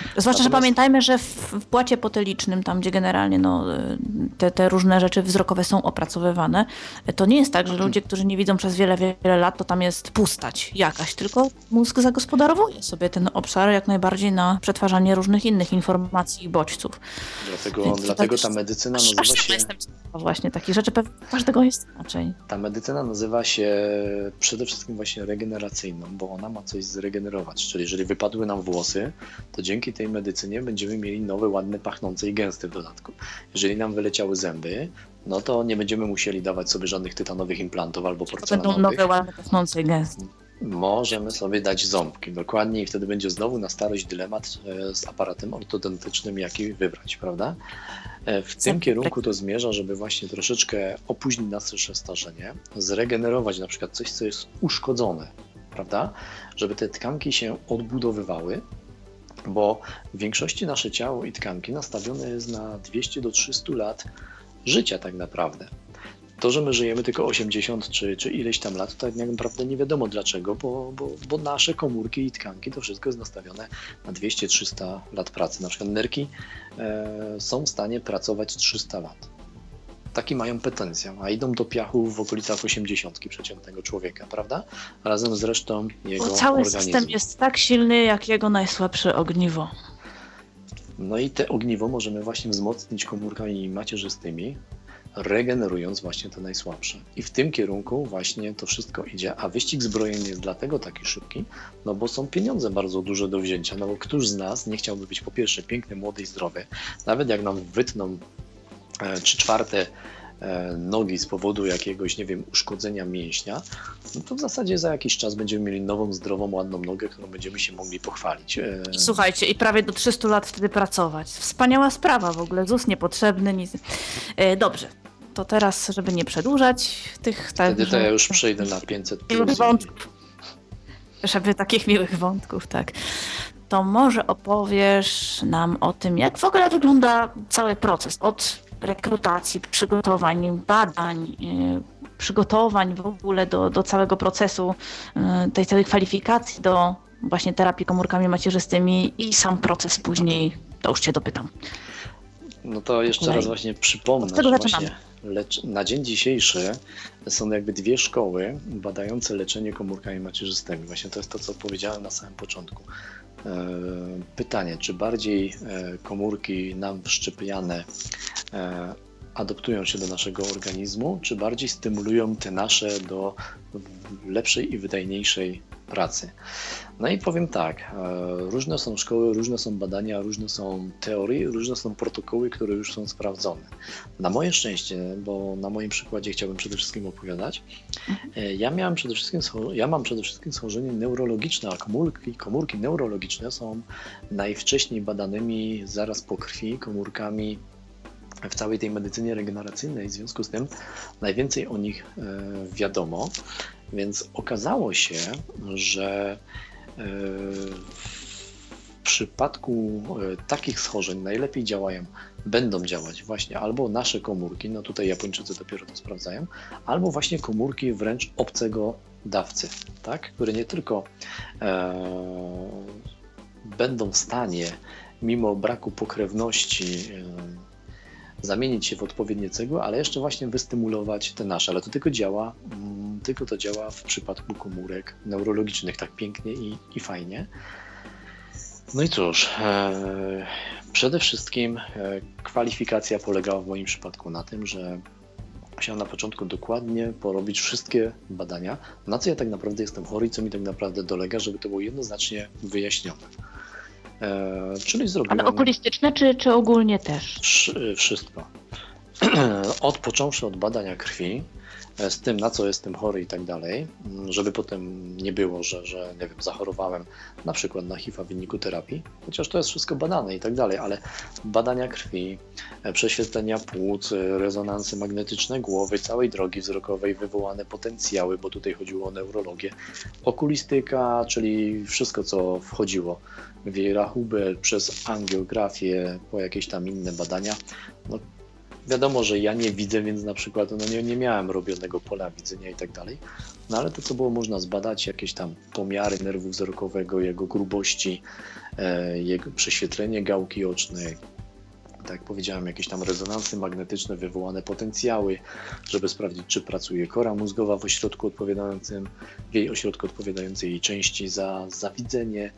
Zwłaszcza, Natomiast... że pamiętajmy, że w, w płacie potelicznym, tam gdzie generalnie no, te, te różne rzeczy wzrokowe są opracowywane, to nie jest tak, że ludzie, którzy nie widzą przez wiele, wiele lat, to tam jest pustać jakaś, tylko mózg zagospodarowuje sobie ten obszar jak najbardziej na przetwarzanie różnych innych informacji i bodźców. Dlatego, dlatego ta medycyna nazywa się... Jestem właśnie takich rzeczy, każdego jest inaczej. Ta medycyna nazywa się przede wszystkim właśnie regeneracyjną, bo ona ma coś zregenerować, czyli jeżeli wypadły nam włosy, to dzięki dzięki tej medycynie będziemy mieli nowe, ładne, pachnące i gęste w dodatku. Jeżeli nam wyleciały zęby, no to nie będziemy musieli dawać sobie żadnych tytanowych implantów albo porcelanowych. To będą nowe, ładne, pachnące i gęste. Możemy sobie dać ząbki, dokładnie, i wtedy będzie znowu na starość dylemat e, z aparatem ortodontycznym, jaki wybrać, prawda? E, w tym kierunku to zmierza, żeby właśnie troszeczkę opóźnić nasze starzenie, zregenerować na przykład coś, co jest uszkodzone, prawda? Żeby te tkanki się odbudowywały, bo w większości nasze ciało i tkanki nastawione jest na 200 do 300 lat życia tak naprawdę. To, że my żyjemy tylko 80 czy, czy ileś tam lat, to tak naprawdę nie wiadomo dlaczego, bo, bo, bo nasze komórki i tkanki to wszystko jest nastawione na 200-300 lat pracy. Na przykład nerki e, są w stanie pracować 300 lat taki mają potencjał, a idą do piachu w okolicach 80 przeciętnego człowieka, prawda? Razem z resztą jego Bo cały organizmu. system jest tak silny, jak jego najsłabsze ogniwo. No i te ogniwo możemy właśnie wzmocnić komórkami macierzystymi, regenerując właśnie te najsłabsze. I w tym kierunku właśnie to wszystko idzie, a wyścig zbrojeń jest dlatego taki szybki, no bo są pieniądze bardzo duże do wzięcia, no bo któż z nas nie chciałby być po pierwsze piękny, młody i zdrowy, nawet jak nam wytną E, trzy czwarte e, nogi z powodu jakiegoś, nie wiem, uszkodzenia mięśnia, no to w zasadzie za jakiś czas będziemy mieli nową, zdrową, ładną nogę, którą będziemy się mogli pochwalić. E, Słuchajcie, i prawie do 300 lat wtedy pracować. Wspaniała sprawa w ogóle, ZUS niepotrzebny, nic. Dobrze, to teraz, żeby nie przedłużać tych... Tak, wtedy to ja już przejdę na 500 plus. Wątków. Żeby takich miłych wątków, tak to może opowiesz nam o tym, jak w ogóle wygląda cały proces od rekrutacji, przygotowań, badań, y, przygotowań w ogóle do, do całego procesu, y, tej całej kwalifikacji do właśnie terapii komórkami macierzystymi i sam proces później, to już Cię dopytam. No to jeszcze raz właśnie przypomnę, że właśnie lecz, na dzień dzisiejszy są jakby dwie szkoły badające leczenie komórkami macierzystymi. Właśnie to jest to, co powiedziałem na samym początku. E, pytanie, czy bardziej e, komórki nam wszczepiane e, adoptują się do naszego organizmu, czy bardziej stymulują te nasze do lepszej i wydajniejszej pracy. No i powiem tak, e, różne są szkoły, różne są badania, różne są teorie, różne są protokoły, które już są sprawdzone. Na moje szczęście, bo na moim przykładzie chciałbym przede wszystkim opowiadać, e, ja miałem przede wszystkim, ja mam przede wszystkim schorzenie neurologiczne, a komórki, komórki neurologiczne są najwcześniej badanymi zaraz po krwi komórkami w całej tej medycynie regeneracyjnej, w związku z tym najwięcej o nich e, wiadomo, więc okazało się, że e, w przypadku e, takich schorzeń najlepiej działają, będą działać właśnie albo nasze komórki, no tutaj Japończycy dopiero to sprawdzają, albo właśnie komórki wręcz obcego dawcy, tak? które nie tylko e, będą w stanie, mimo braku pokrewności, e, zamienić się w odpowiednie cegły, ale jeszcze właśnie wystymulować te nasze. Ale to tylko działa, mm, tylko to działa w przypadku komórek neurologicznych tak pięknie i, i fajnie. No i cóż, e, przede wszystkim e, kwalifikacja polegała w moim przypadku na tym, że musiałem na początku dokładnie porobić wszystkie badania, na co ja tak naprawdę jestem chory i co mi tak naprawdę dolega, żeby to było jednoznacznie wyjaśnione. E, czyli zrobiłem... Ale okulistyczne czy, czy ogólnie też? Wszystko. [clears throat] od począwszy od badania krwi, z tym, na co jestem chory i tak dalej, mm, żeby potem nie było, że, że nie wiem, zachorowałem na przykład na HIV w wyniku terapii, chociaż to jest wszystko badane i tak dalej, ale badania krwi, e, prześwietlenia płuc, e, rezonansy magnetyczne głowy, całej drogi wzrokowej, wywołane potencjały, bo tutaj chodziło o neurologię, okulistyka, czyli wszystko, co wchodziło w jej rachubę przez angiografię, po jakieś tam inne badania, no, Wiadomo, że ja nie widzę, więc na przykład no nie, nie miałem robionego pola widzenia i tak dalej. No ale to, co było można zbadać, jakieś tam pomiary nerwu wzrokowego, jego grubości, e, jego prześwietlenie gałki ocznej, tak jak powiedziałem, jakieś tam rezonansy magnetyczne, wywołane potencjały, żeby sprawdzić, czy pracuje kora mózgowa w ośrodku odpowiadającym, w jej ośrodku odpowiadającej jej części za, za widzenie,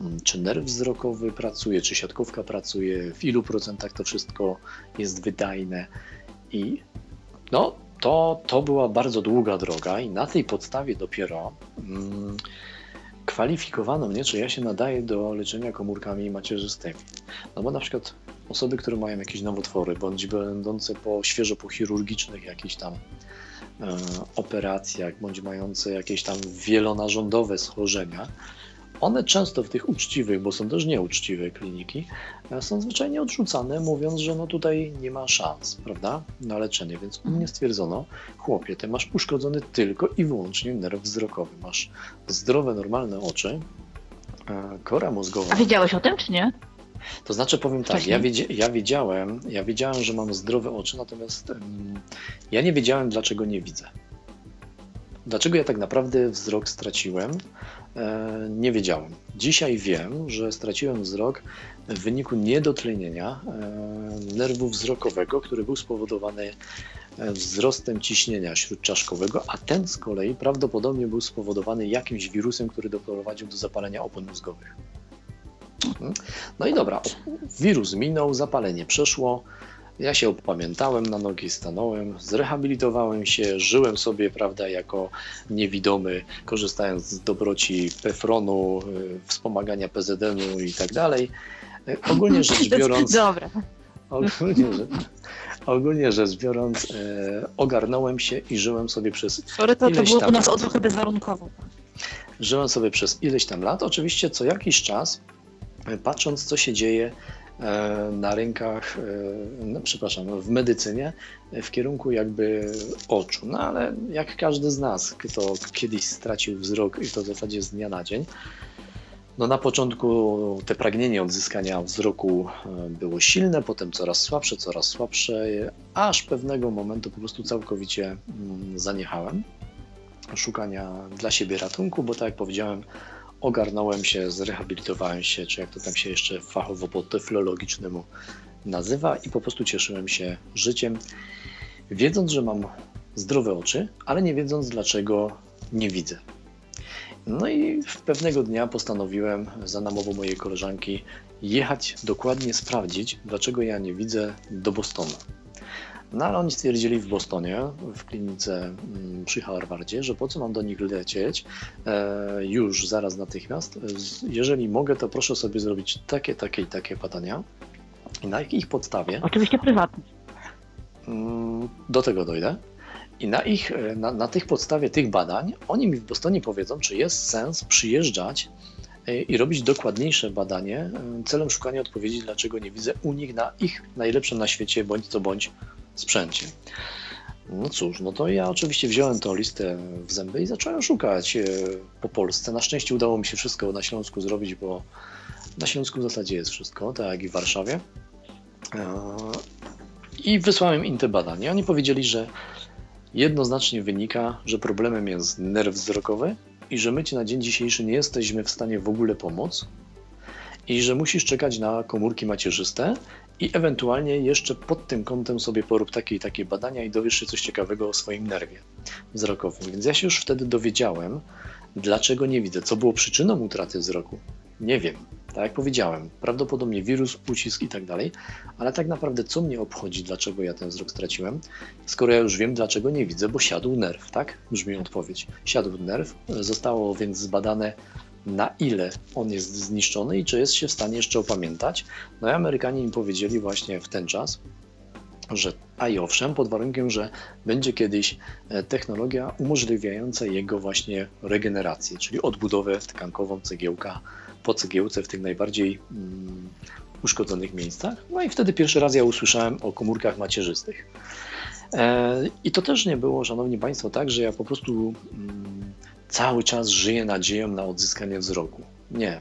mm, czy nerw wzrokowy pracuje, czy siatkówka pracuje, w ilu procentach to wszystko jest wydajne. I no, to, to była bardzo długa droga, i na tej podstawie dopiero. Mm, kwalifikowano mnie, czy ja się nadaję do leczenia komórkami macierzystymi. No bo na przykład osoby, które mają jakieś nowotwory, bądź będące po świeżo po chirurgicznych jakichś tam e, operacjach, bądź mające jakieś tam wielonarządowe schorzenia, one często w tych uczciwych, bo są też nieuczciwe kliniki, e, są zwyczajnie odrzucane, mówiąc, że no tutaj nie ma szans, prawda, na leczenie. Więc u mnie stwierdzono, chłopie, ty masz uszkodzony tylko i wyłącznie nerw wzrokowy. Masz zdrowe, normalne oczy, e, kora mózgowa. A wiedziałeś o tym, czy nie? To znaczy powiem tak, ja, wiedzie, ja, wiedziałem, ja wiedziałem, że mam zdrowe oczy, natomiast um, ja nie wiedziałem, dlaczego nie widzę. Dlaczego ja tak naprawdę wzrok straciłem, e, nie wiedziałem. Dzisiaj wiem, że straciłem wzrok w wyniku niedotlenienia e, nerwu wzrokowego, który był spowodowany e, wzrostem ciśnienia śródczaszkowego, a ten z kolei prawdopodobnie był spowodowany jakimś wirusem, który doprowadził do zapalenia opon mózgowych. No i dobra, wirus minął, zapalenie przeszło. Ja się opamiętałem, na nogi stanąłem, zrehabilitowałem się, żyłem sobie, prawda, jako niewidomy, korzystając z dobroci Pefronu, y, wspomagania PZN-u i tak dalej. Y, ogólnie rzecz [laughs] biorąc. Dobra. Ogólnie, rzecz, ogólnie rzecz biorąc, e, ogarnąłem się i żyłem sobie przez. Sorry, to, to było tam, u nas trochę bezwarunkowo. Żyłem sobie przez ileś tam lat. Oczywiście co jakiś czas patrząc, co się dzieje e, na rynkach, e, no, przepraszam, w medycynie w kierunku jakby oczu. No ale jak każdy z nas, kto kiedyś stracił wzrok i to w zasadzie z dnia na dzień, no na początku te pragnienie odzyskania wzroku e, było silne, potem coraz słabsze, coraz słabsze, aż pewnego momentu po prostu całkowicie mm, zaniechałem szukania dla siebie ratunku, bo tak jak powiedziałem, ogarnąłem się, zrehabilitowałem się, czy jak to tam się jeszcze fachowo po teflologicznemu nazywa i po prostu cieszyłem się życiem, wiedząc, że mam zdrowe oczy, ale nie wiedząc dlaczego nie widzę. No i pewnego dnia postanowiłem za namową mojej koleżanki jechać dokładnie sprawdzić, dlaczego ja nie widzę do Bostonu. No ale oni stwierdzili w Bostonie, w klinice mm, przy Harvardzie, że po co mam do nich lecieć e, już zaraz natychmiast. Jeżeli mogę, to proszę sobie zrobić takie, takie i takie badania. I na ich podstawie. Oczywiście prywatnie. Mm, do tego dojdę. I na, ich, e, na, na tych podstawie tych badań oni mi w Bostonie powiedzą, czy jest sens przyjeżdżać e, i robić dokładniejsze badanie celem szukania odpowiedzi, dlaczego nie widzę u nich na ich najlepszym na świecie bądź co bądź sprzęcie. No cóż, no to ja oczywiście wziąłem tą listę w zęby i zacząłem szukać e, po Polsce. Na szczęście udało mi się wszystko na Śląsku zrobić, bo na Śląsku w zasadzie jest wszystko, tak jak i w Warszawie. E, I wysłałem im te badania. Oni powiedzieli, że jednoznacznie wynika, że problemem jest nerw wzrokowy i że my ci na dzień dzisiejszy nie jesteśmy w stanie w ogóle pomóc i że musisz czekać na komórki macierzyste i ewentualnie jeszcze pod tym kątem sobie porób takie i takie badania i dowiesz się coś ciekawego o swoim nerwie wzrokowym. Więc ja się już wtedy dowiedziałem, dlaczego nie widzę, co było przyczyną utraty wzroku. Nie wiem. Tak jak powiedziałem, prawdopodobnie wirus, ucisk i tak dalej, ale tak naprawdę co mnie obchodzi, dlaczego ja ten wzrok straciłem, skoro ja już wiem, dlaczego nie widzę, bo siadł nerw, tak? Brzmi odpowiedź. Siadł nerw, zostało więc zbadane na ile on jest zniszczony i czy jest się w stanie jeszcze opamiętać. No i Amerykanie im powiedzieli właśnie w ten czas, że a i owszem, pod warunkiem, że będzie kiedyś e, technologia umożliwiająca jego właśnie regenerację, czyli odbudowę tkankową cegiełka po cegiełce w tych najbardziej mm, uszkodzonych miejscach. No i wtedy pierwszy raz ja usłyszałem o komórkach macierzystych. E, I to też nie było, szanowni państwo, tak, że ja po prostu mm, cały czas żyję nadzieją na odzyskanie wzroku. Nie.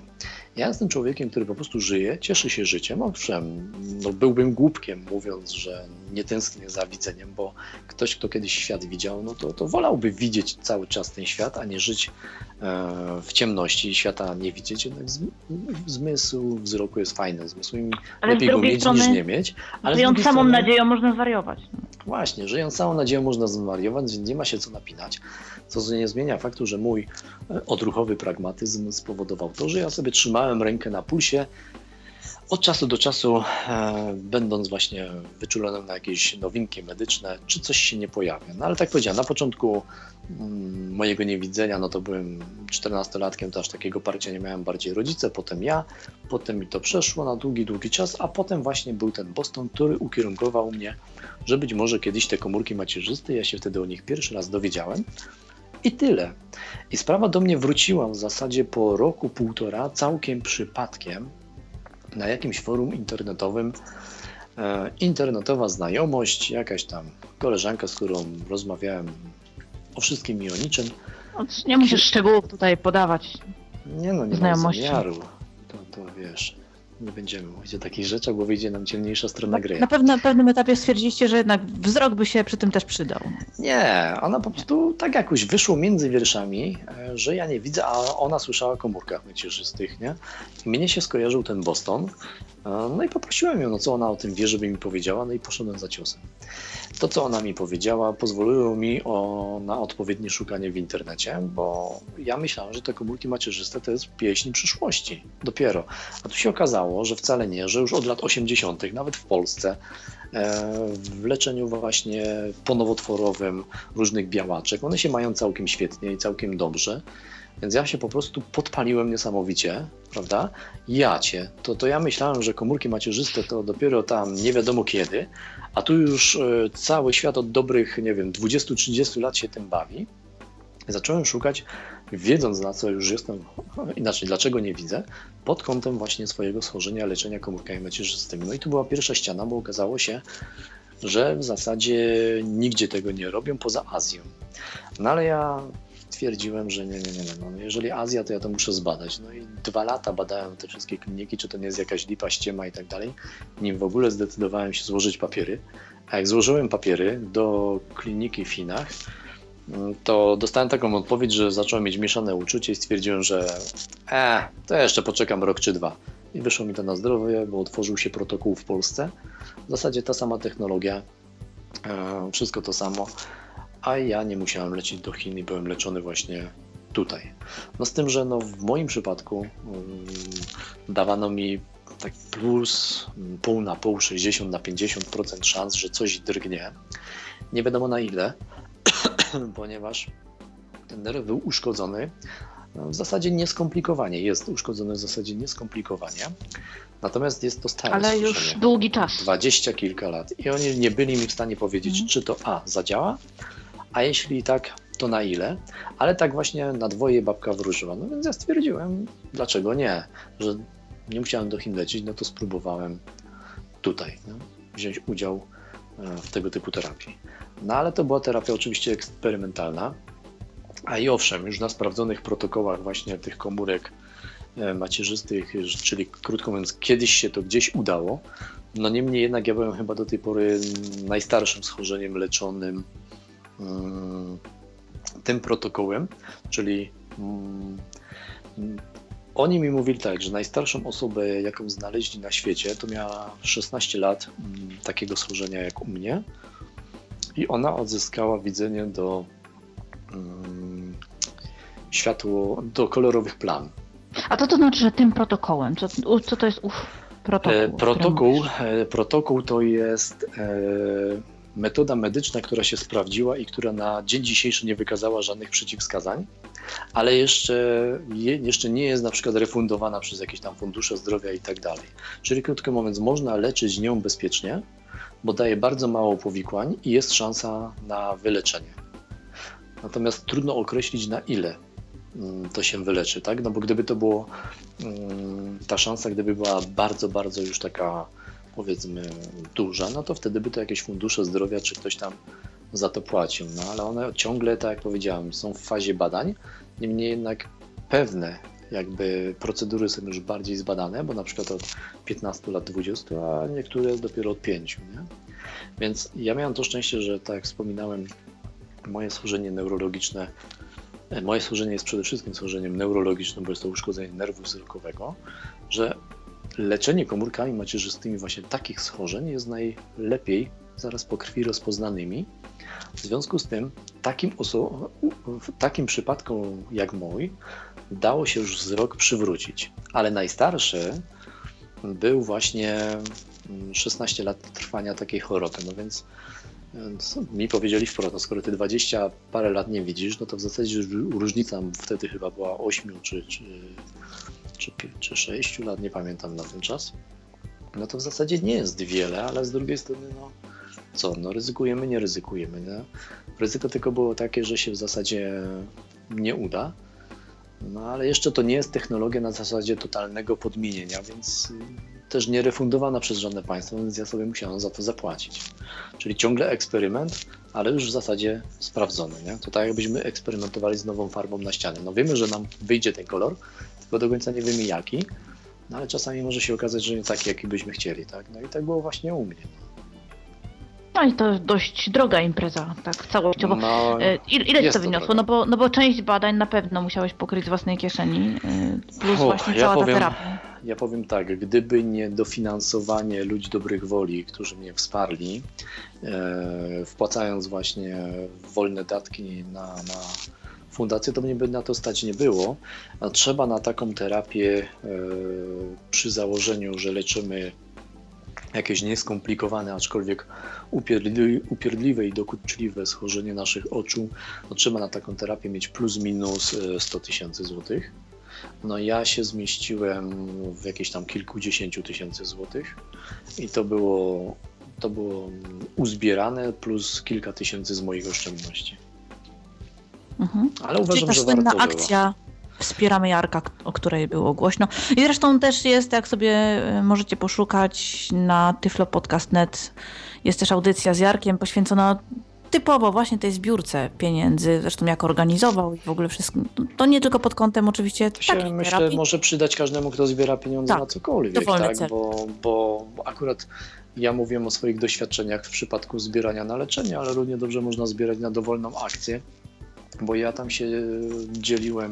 Ja jestem człowiekiem, który po prostu żyje, cieszy się życiem. Owszem, no byłbym głupkiem mówiąc, że nie tęsknię za widzeniem, bo ktoś, kto kiedyś świat widział, no to, to wolałby widzieć cały czas ten świat, a nie żyć e, w ciemności i świata nie widzieć. Jednak zmysł wzroku jest fajny. Zmysł ale lepiej go mieć strony, niż nie mieć. Ale żyjąc samą strony, nadzieją można zwariować. Właśnie, żyjąc samą nadzieją można zwariować, więc nie ma się co napinać. Co nie zmienia faktu, że mój odruchowy pragmatyzm spowodował to, że ja sobie trzymałem rękę na pulsie od czasu do czasu, e, będąc właśnie wyczulonym na jakieś nowinki medyczne, czy coś się nie pojawia. No ale tak powiedziałem, na początku mm, mojego niewidzenia, no to byłem 14-latkiem, to aż takiego parcia nie miałem, bardziej rodzice, potem ja, potem mi to przeszło na długi, długi czas, a potem właśnie był ten Boston, który ukierunkował mnie, że być może kiedyś te komórki macierzyste, ja się wtedy o nich pierwszy raz dowiedziałem, i tyle. I sprawa do mnie wróciła w zasadzie po roku, półtora, całkiem przypadkiem na jakimś forum internetowym. E, internetowa znajomość, jakaś tam koleżanka, z którą rozmawiałem o wszystkim i o niczym. No, nie musisz szczegółów tutaj podawać. Nie no, nie ma zamiaru. To, to wiesz nie będziemy mówić o takich rzeczach, bo wyjdzie nam ciemniejsza strona gry. Na, pewno, na pewnym etapie stwierdziliście, że jednak wzrok by się przy tym też przydał. Nie, ona po prostu tak jakoś wyszło między wierszami, e, że ja nie widzę, a ona słyszała komórkach macierzystych, nie? I mnie się skojarzył ten Boston, e, no i poprosiłem ją, no co ona o tym wie, żeby mi powiedziała, no i poszedłem za ciosem. To, co ona mi powiedziała, pozwoliło mi o, na odpowiednie szukanie w internecie, bo ja myślałem, że te komórki macierzyste to jest pieśń przyszłości. Dopiero. A tu się okazało, że wcale nie, że już od lat 80., nawet w Polsce, e, w leczeniu właśnie ponowotworowym różnych białaczek, one się mają całkiem świetnie i całkiem dobrze. Więc ja się po prostu podpaliłem niesamowicie, prawda? Ja cię. To, to ja myślałem, że komórki macierzyste to dopiero tam nie wiadomo kiedy, a tu już e, cały świat od dobrych, nie wiem, 20-30 lat się tym bawi. Zacząłem szukać, wiedząc na co już jestem, inaczej dlaczego nie widzę, pod kątem właśnie swojego schorzenia, leczenia komórkami macierzystymi. No i tu była pierwsza ściana, bo okazało się, że w zasadzie nigdzie tego nie robią poza Azją. No ale ja stwierdziłem, że nie, nie, nie, no, no jeżeli Azja, to ja to muszę zbadać. No i dwa lata badałem te wszystkie kliniki, czy to nie jest jakaś lipa, ściema i tak dalej, nim w ogóle zdecydowałem się złożyć papiery. A jak złożyłem papiery do kliniki w Chinach, to dostałem taką odpowiedź, że zacząłem mieć mieszane uczucie i stwierdziłem, że e, to jeszcze poczekam rok czy dwa. I wyszło mi to na zdrowie, bo otworzył się protokół w Polsce. W zasadzie ta sama technologia, e, wszystko to samo a ja nie musiałem lecieć do Chin i byłem leczony właśnie tutaj. No z tym, że no w moim przypadku um, dawano mi tak plus pół na pół, 60 na 50% szans, że coś drgnie. Nie wiadomo na ile, [clears throat] ponieważ ten nerw był uszkodzony no, w zasadzie nieskomplikowanie. Jest uszkodzony w zasadzie nieskomplikowanie. Natomiast jest to stare Ale już długi czas. Dwadzieścia kilka lat. I oni nie byli mi w stanie powiedzieć, mm. czy to A zadziała, a jeśli tak, to na ile? Ale tak właśnie na dwoje babka wróżyła. No więc ja stwierdziłem, dlaczego nie? Że nie musiałem do Chin lecieć, no to spróbowałem tutaj no, wziąć udział e, w tego typu terapii. No ale to była terapia oczywiście eksperymentalna, a i owszem, już na sprawdzonych protokołach właśnie tych komórek e, macierzystych, czyli krótko mówiąc, kiedyś się to gdzieś udało. No niemniej jednak ja byłem chyba do tej pory najstarszym schorzeniem leczonym tym protokołem, czyli mm, oni mi mówili tak, że najstarszą osobę, jaką znaleźli na świecie, to miała 16 lat mm, takiego schorzenia jak u mnie i ona odzyskała widzenie do światło, do kolorowych plam. A to to znaczy, że tym protokołem, co, co to jest ów protokół? E, protokół, e, protokół to jest e, metoda medyczna, która się sprawdziła i która na dzień dzisiejszy nie wykazała żadnych przeciwwskazań, ale jeszcze, jeszcze nie jest na przykład refundowana przez jakieś tam fundusze zdrowia i tak dalej. Czyli krótko mówiąc, można leczyć nią bezpiecznie, bo daje bardzo mało powikłań i jest szansa na wyleczenie. Natomiast trudno określić na ile mm, to się wyleczy, tak? No bo gdyby to było mm, ta szansa, gdyby była bardzo, bardzo już taka powiedzmy duża, no to wtedy by to jakieś fundusze zdrowia czy ktoś tam za to płacił. No ale one ciągle, tak jak powiedziałem, są w fazie badań, niemniej jednak pewne jakby procedury są już bardziej zbadane, bo na przykład od 15 lat 20, a niektóre dopiero od 5. Nie? Więc ja miałem to szczęście, że tak jak wspominałem, moje schorzenie neurologiczne, e, moje schorzenie jest przede wszystkim schorzeniem neurologicznym, bo jest to uszkodzenie nerwu wzrokowego, że leczenie komórkami macierzystymi właśnie takich schorzeń jest najlepiej zaraz po krwi rozpoznanymi. W związku z tym, takim takim przypadku jak mój, dało się już wzrok przywrócić. Ale najstarszy był właśnie 16 lat trwania takiej choroby. No więc, więc mi powiedzieli wprost, no skoro ty 20 parę lat nie widzisz, no to w zasadzie różnica wtedy chyba była 8 czy, czy, czy, czy 6 lat, nie pamiętam na ten czas. No to w zasadzie nie jest wiele, ale z drugiej strony, no co, no ryzykujemy, nie ryzykujemy. Nie? Ryzyko tylko było takie, że się w zasadzie nie uda. No ale jeszcze to nie jest technologia na zasadzie totalnego podmienienia, więc y, też nie refundowana przez żadne państwo, więc ja sobie musiałem za to zapłacić. Czyli ciągle eksperyment, ale już w zasadzie sprawdzony. Nie? To tak jakbyśmy eksperymentowali z nową farbą na ścianie. No wiemy, że nam wyjdzie ten kolor, tylko do końca nie wiemy jaki, no ale czasami może się okazać, że nie taki, jaki byśmy chcieli. Tak? No i tak było właśnie u mnie. No i to dość droga impreza, tak całościowo. No, e, ile, ile to wyniosło? No bo, no bo część badań na pewno musiałeś pokryć z własnej kieszeni, e, plus Uch, właśnie cała ja powiem, ta terapia. Ja powiem tak, gdyby nie dofinansowanie ludzi dobrych woli, którzy mnie wsparli, e, wpłacając właśnie wolne datki na, na fundację, to mnie by na to stać nie było. A trzeba na taką terapię e, przy założeniu, że leczymy jakieś nieskomplikowane, aczkolwiek upierdliwe i dokuczliwe schorzenie naszych oczu, no trzeba na taką terapię mieć plus minus 100 e, tysięcy złotych. No ja się zmieściłem w jakieś tam kilkudziesięciu tysięcy złotych i to było, to było uzbierane plus kilka tysięcy z moich oszczędności. Mhm. Ale uważam, Czyli że warto akcja Wspieramy Jarka, o której było głośno. I zresztą też jest, jak sobie e, możecie poszukać na tyflopodcast.net, jest też audycja z Jarkiem poświęcona typowo właśnie tej zbiórce pieniędzy, zresztą jak organizował i w ogóle wszystko. To nie tylko pod kątem oczywiście to się myślę terapii. może przydać każdemu, kto zbiera pieniądze tak, na cokolwiek, tak? Bo, bo akurat ja mówiłem o swoich doświadczeniach w przypadku zbierania na leczenie, ale równie dobrze można zbierać na dowolną akcję, bo ja tam się dzieliłem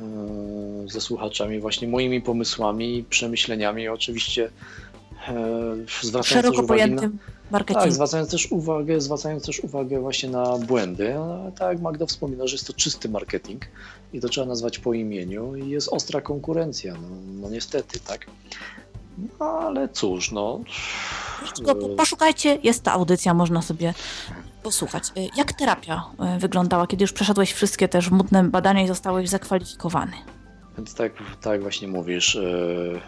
E, ze słuchaczami właśnie moimi pomysłami, przemyśleniami, oczywiście e, zwracając Szeroko też uwagę na, marketingu. Tak, zwracając też uwagę, zwracając też uwagę właśnie na błędy. tak jak Magda wspomina, że jest to czysty marketing i to trzeba nazwać po imieniu i jest ostra konkurencja, no, no niestety, tak. No ale cóż, no. Poszukajcie, jest ta audycja, można sobie posłuchać. Y, jak terapia y, wyglądała, kiedy już przeszedłeś wszystkie te żmudne badania i zostałeś zakwalifikowany? Więc tak, tak właśnie mówisz, y,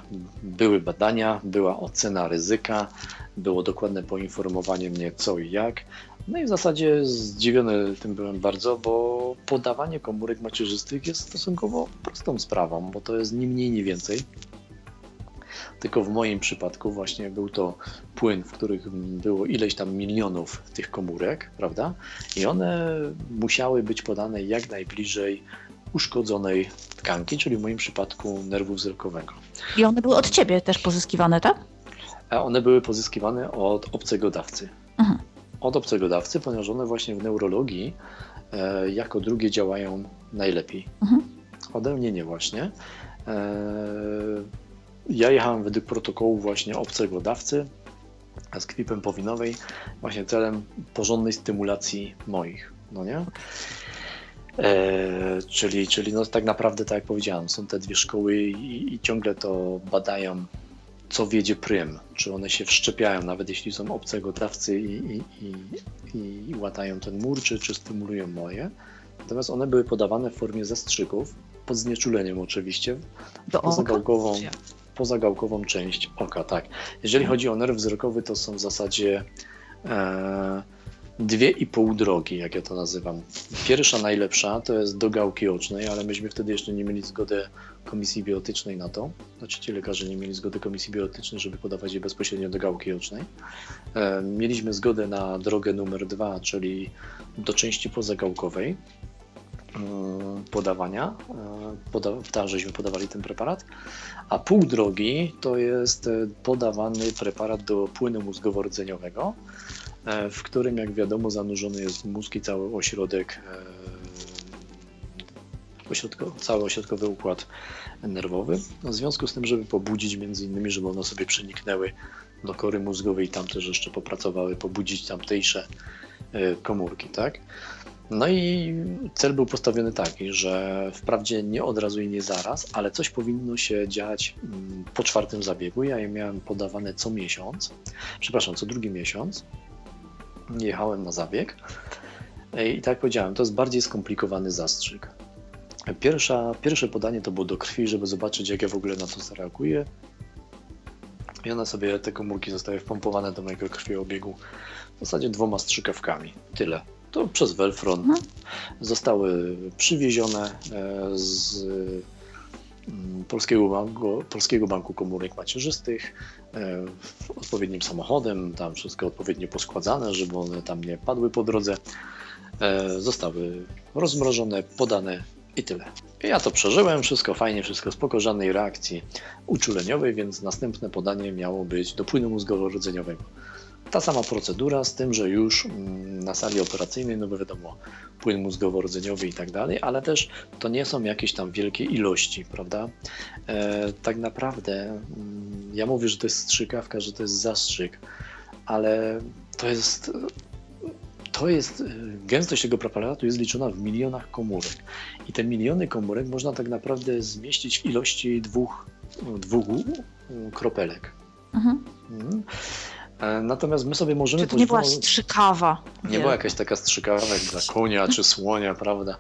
były badania, była ocena ryzyka, było dokładne poinformowanie mnie co i jak. No i w zasadzie zdziwiony tym byłem bardzo, bo podawanie komórek macierzystych jest stosunkowo prostą sprawą, bo to jest ni mniej, ni więcej tylko w moim przypadku właśnie był to płyn, w których było ileś tam milionów tych komórek, prawda? I one musiały być podane jak najbliżej uszkodzonej tkanki, czyli w moim przypadku nerwu wzrokowego. I one były od ciebie też pozyskiwane, tak? A one były pozyskiwane od obcego dawcy. Mhm. Od obcego dawcy, ponieważ one właśnie w neurologii e, jako drugie działają najlepiej. Mhm. Ode mnie nie właśnie. E, ja jechałem według protokołu właśnie obcego dawcy z kwipem powinowej, właśnie celem porządnej stymulacji moich, no nie? E, czyli, czyli no tak naprawdę, tak jak powiedziałem, są te dwie szkoły i, i ciągle to badają, co wiedzie prym, czy one się wszczepiają, nawet jeśli są obcego dawcy i, i, i, i łatają ten mur, czy, czy stymulują moje. Natomiast one były podawane w formie zastrzyków, pod znieczuleniem oczywiście, do głową pozagałkową część oka, tak. Jeżeli chodzi o nerw wzrokowy, to są w zasadzie e, dwie i pół drogi, jak ja to nazywam. Pierwsza, najlepsza, to jest do gałki ocznej, ale myśmy wtedy jeszcze nie mieli zgody komisji biotycznej na to. Znaczy ci lekarze nie mieli zgody komisji biotycznej, żeby podawać je bezpośrednio do gałki ocznej. E, mieliśmy zgodę na drogę numer dwa, czyli do części pozagałkowej mm, podawania, e, poda, tam żeśmy podawali ten preparat, a pół drogi to jest e, podawany preparat do płynu mózgowo-rdzeniowego, E, w którym, jak wiadomo, zanurzony jest mózg i cały ośrodek, e, ośrodko, cały ośrodkowy układ nerwowy. W związku z tym, żeby pobudzić między innymi, żeby one sobie przeniknęły do kory mózgowej i tam też jeszcze popracowały, pobudzić tamtejsze komórki, tak? No i cel był postawiony taki, że wprawdzie nie od razu i nie zaraz, ale coś powinno się dziać mm, po czwartym zabiegu. Ja je miałem podawane co miesiąc, przepraszam, co drugi miesiąc jechałem na zabieg. I tak jak powiedziałem, to jest bardziej skomplikowany zastrzyk. Pierwsza, pierwsze podanie to było do krwi, żeby zobaczyć, jak ja w ogóle na to zareaguję. I one sobie, te komórki zostały wpompowane do mojego krwiobiegu w zasadzie dwoma strzykawkami. Tyle. To przez Welfron mhm. zostały przywiezione e, z Mm, Polskiego Banku, Polskiego Banku Komórek Macierzystych e, odpowiednim samochodem, tam wszystko odpowiednio poskładane, żeby one tam nie padły po drodze. E, zostały rozmrożone, podane i tyle. Ja to przeżyłem, wszystko fajnie, wszystko spoko, żadnej reakcji uczuleniowej, więc następne podanie miało być do płynu mózgowo-rdzeniowego. Ta sama procedura, z tym, że już mm, na sali operacyjnej, no bo wiadomo, płyn mózgowo-rdzeniowy i tak dalej, ale też to nie są jakieś tam wielkie ilości, prawda? E, tak naprawdę mm, ja mówię, że to jest strzykawka, że to jest zastrzyk, ale to jest to jest, e, gęstość tego preparatu jest liczona w milionach komórek. I te miliony komórek można tak naprawdę zmieścić w ilości dwóch, dwóch kropelek. Mhm. E, natomiast my sobie możemy... Czy to nie była strzykawa? Nie, nie była jakaś taka strzykawa jak dla konia czy słonia, prawda?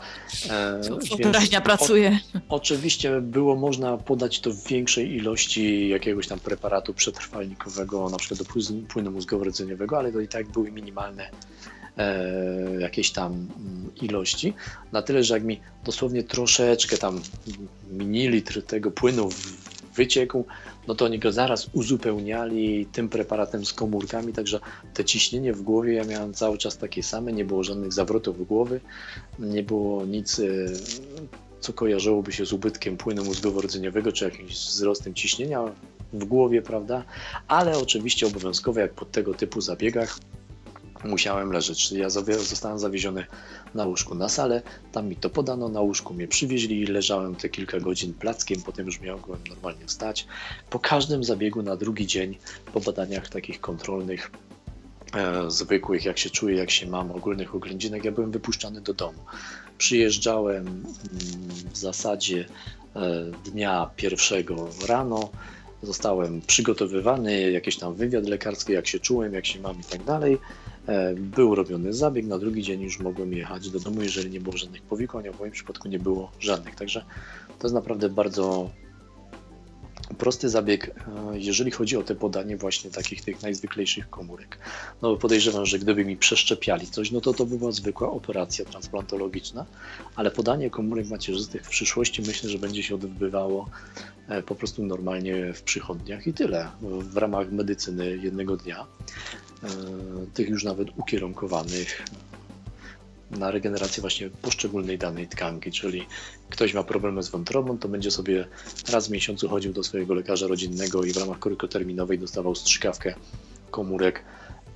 E, Wyobraźnia pracuje. O, oczywiście było można podać to w większej ilości jakiegoś tam preparatu przetrwalnikowego, na przykład do płynu mózgowo-rdzeniowego, ale to i tak były minimalne e, jakieś tam mm, ilości. Na tyle, że jak mi dosłownie troszeczkę tam mililitr tego płynu wyciekł, no to oni go zaraz uzupełniali tym preparatem z komórkami, także te ciśnienie w głowie ja miałem cały czas takie same, nie było żadnych zawrotów głowy, nie było nic, e, co kojarzyłoby się z ubytkiem płynu mózgowo-rdzeniowego, czy jakimś wzrostem ciśnienia w głowie, prawda? Ale oczywiście obowiązkowe, jak po tego typu zabiegach, musiałem leżeć. Ja zostałem zawieziony na łóżku na salę, tam mi to podano, na łóżku mnie przywieźli i leżałem te kilka godzin plackiem, potem już mogłem normalnie wstać. Po każdym zabiegu na drugi dzień, po badaniach takich kontrolnych, e, zwykłych, jak się czuję, jak się mam, ogólnych oględzinek, ja byłem wypuszczany do domu. Przyjeżdżałem mm, w zasadzie e, dnia pierwszego rano, zostałem przygotowywany, jakiś tam wywiad lekarski, jak się czułem, jak się mam i tak dalej. E, był robiony zabieg, na drugi dzień już mogłem jechać do domu, jeżeli nie było żadnych powikłań, a w moim przypadku nie było żadnych. Także to jest naprawdę bardzo prosty zabieg, e, jeżeli chodzi o te podanie właśnie takich tych najzwyklejszych komórek. No podejrzewam, że gdyby mi przeszczepiali coś, no to to by była zwykła operacja transplantologiczna, ale podanie komórek macierzystych w przyszłości myślę, że będzie się odbywało e, po prostu normalnie w przychodniach i tyle, w ramach medycyny jednego dnia. E, tych już nawet ukierunkowanych na regenerację właśnie poszczególnej danej tkanki, czyli ktoś ma problemy z wątrobą, to będzie sobie raz w miesiącu chodził do swojego lekarza rodzinnego i w ramach korykoterminowej dostawał strzykawkę komórek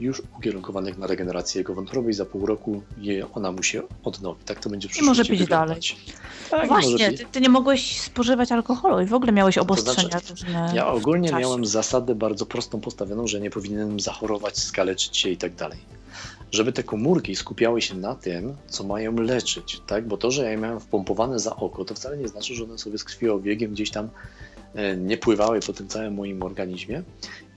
już ukierunkowanych na regenerację jego wątroby i za pół roku je, ona mu się odnowi. Tak to będzie I może pić wyglądać. dalej. Tak, Właśnie, ty, ty, nie mogłeś spożywać alkoholu i w ogóle miałeś obostrzenia. To znaczy, ja ogólnie miałem zasadę bardzo prostą postawioną, że nie powinienem zachorować, skaleczyć się i tak dalej. Żeby te komórki skupiały się na tym, co mają leczyć, tak? Bo to, że ja miałem wpompowane za oko, to wcale nie znaczy, że one sobie z krwiobiegiem gdzieś tam E, nie pływały po tym całym moim organizmie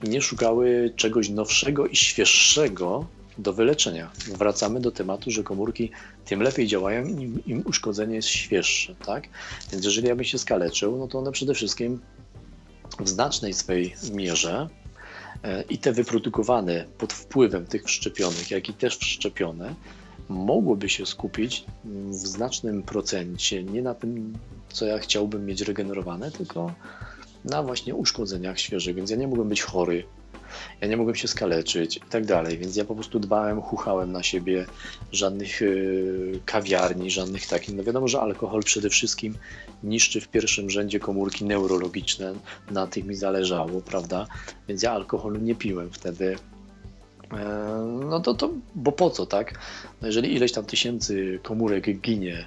i nie szukały czegoś nowszego i świeższego do wyleczenia. Wracamy do tematu, że komórki tym lepiej działają, im, im uszkodzenie jest świeższe, tak? Więc jeżeli ja bym się skaleczył, no to one przede wszystkim w znacznej swej mierze e, i te wyprodukowane pod wpływem tych wszczepionych, jak i też wszczepione, mogłoby się skupić w znacznym procencie nie na tym, co ja chciałbym mieć regenerowane, tylko na właśnie uszkodzeniach świeżych, więc ja nie mogłem być chory, ja nie mogłem się skaleczyć i tak dalej, więc ja po prostu dbałem, chuchałem na siebie, żadnych yy, kawiarni, żadnych takich. No wiadomo, że alkohol przede wszystkim niszczy w pierwszym rzędzie komórki neurologiczne, na tych mi zależało, prawda? Więc ja alkoholu nie piłem wtedy. E, no to, to, bo po co, tak? No jeżeli ileś tam tysięcy komórek ginie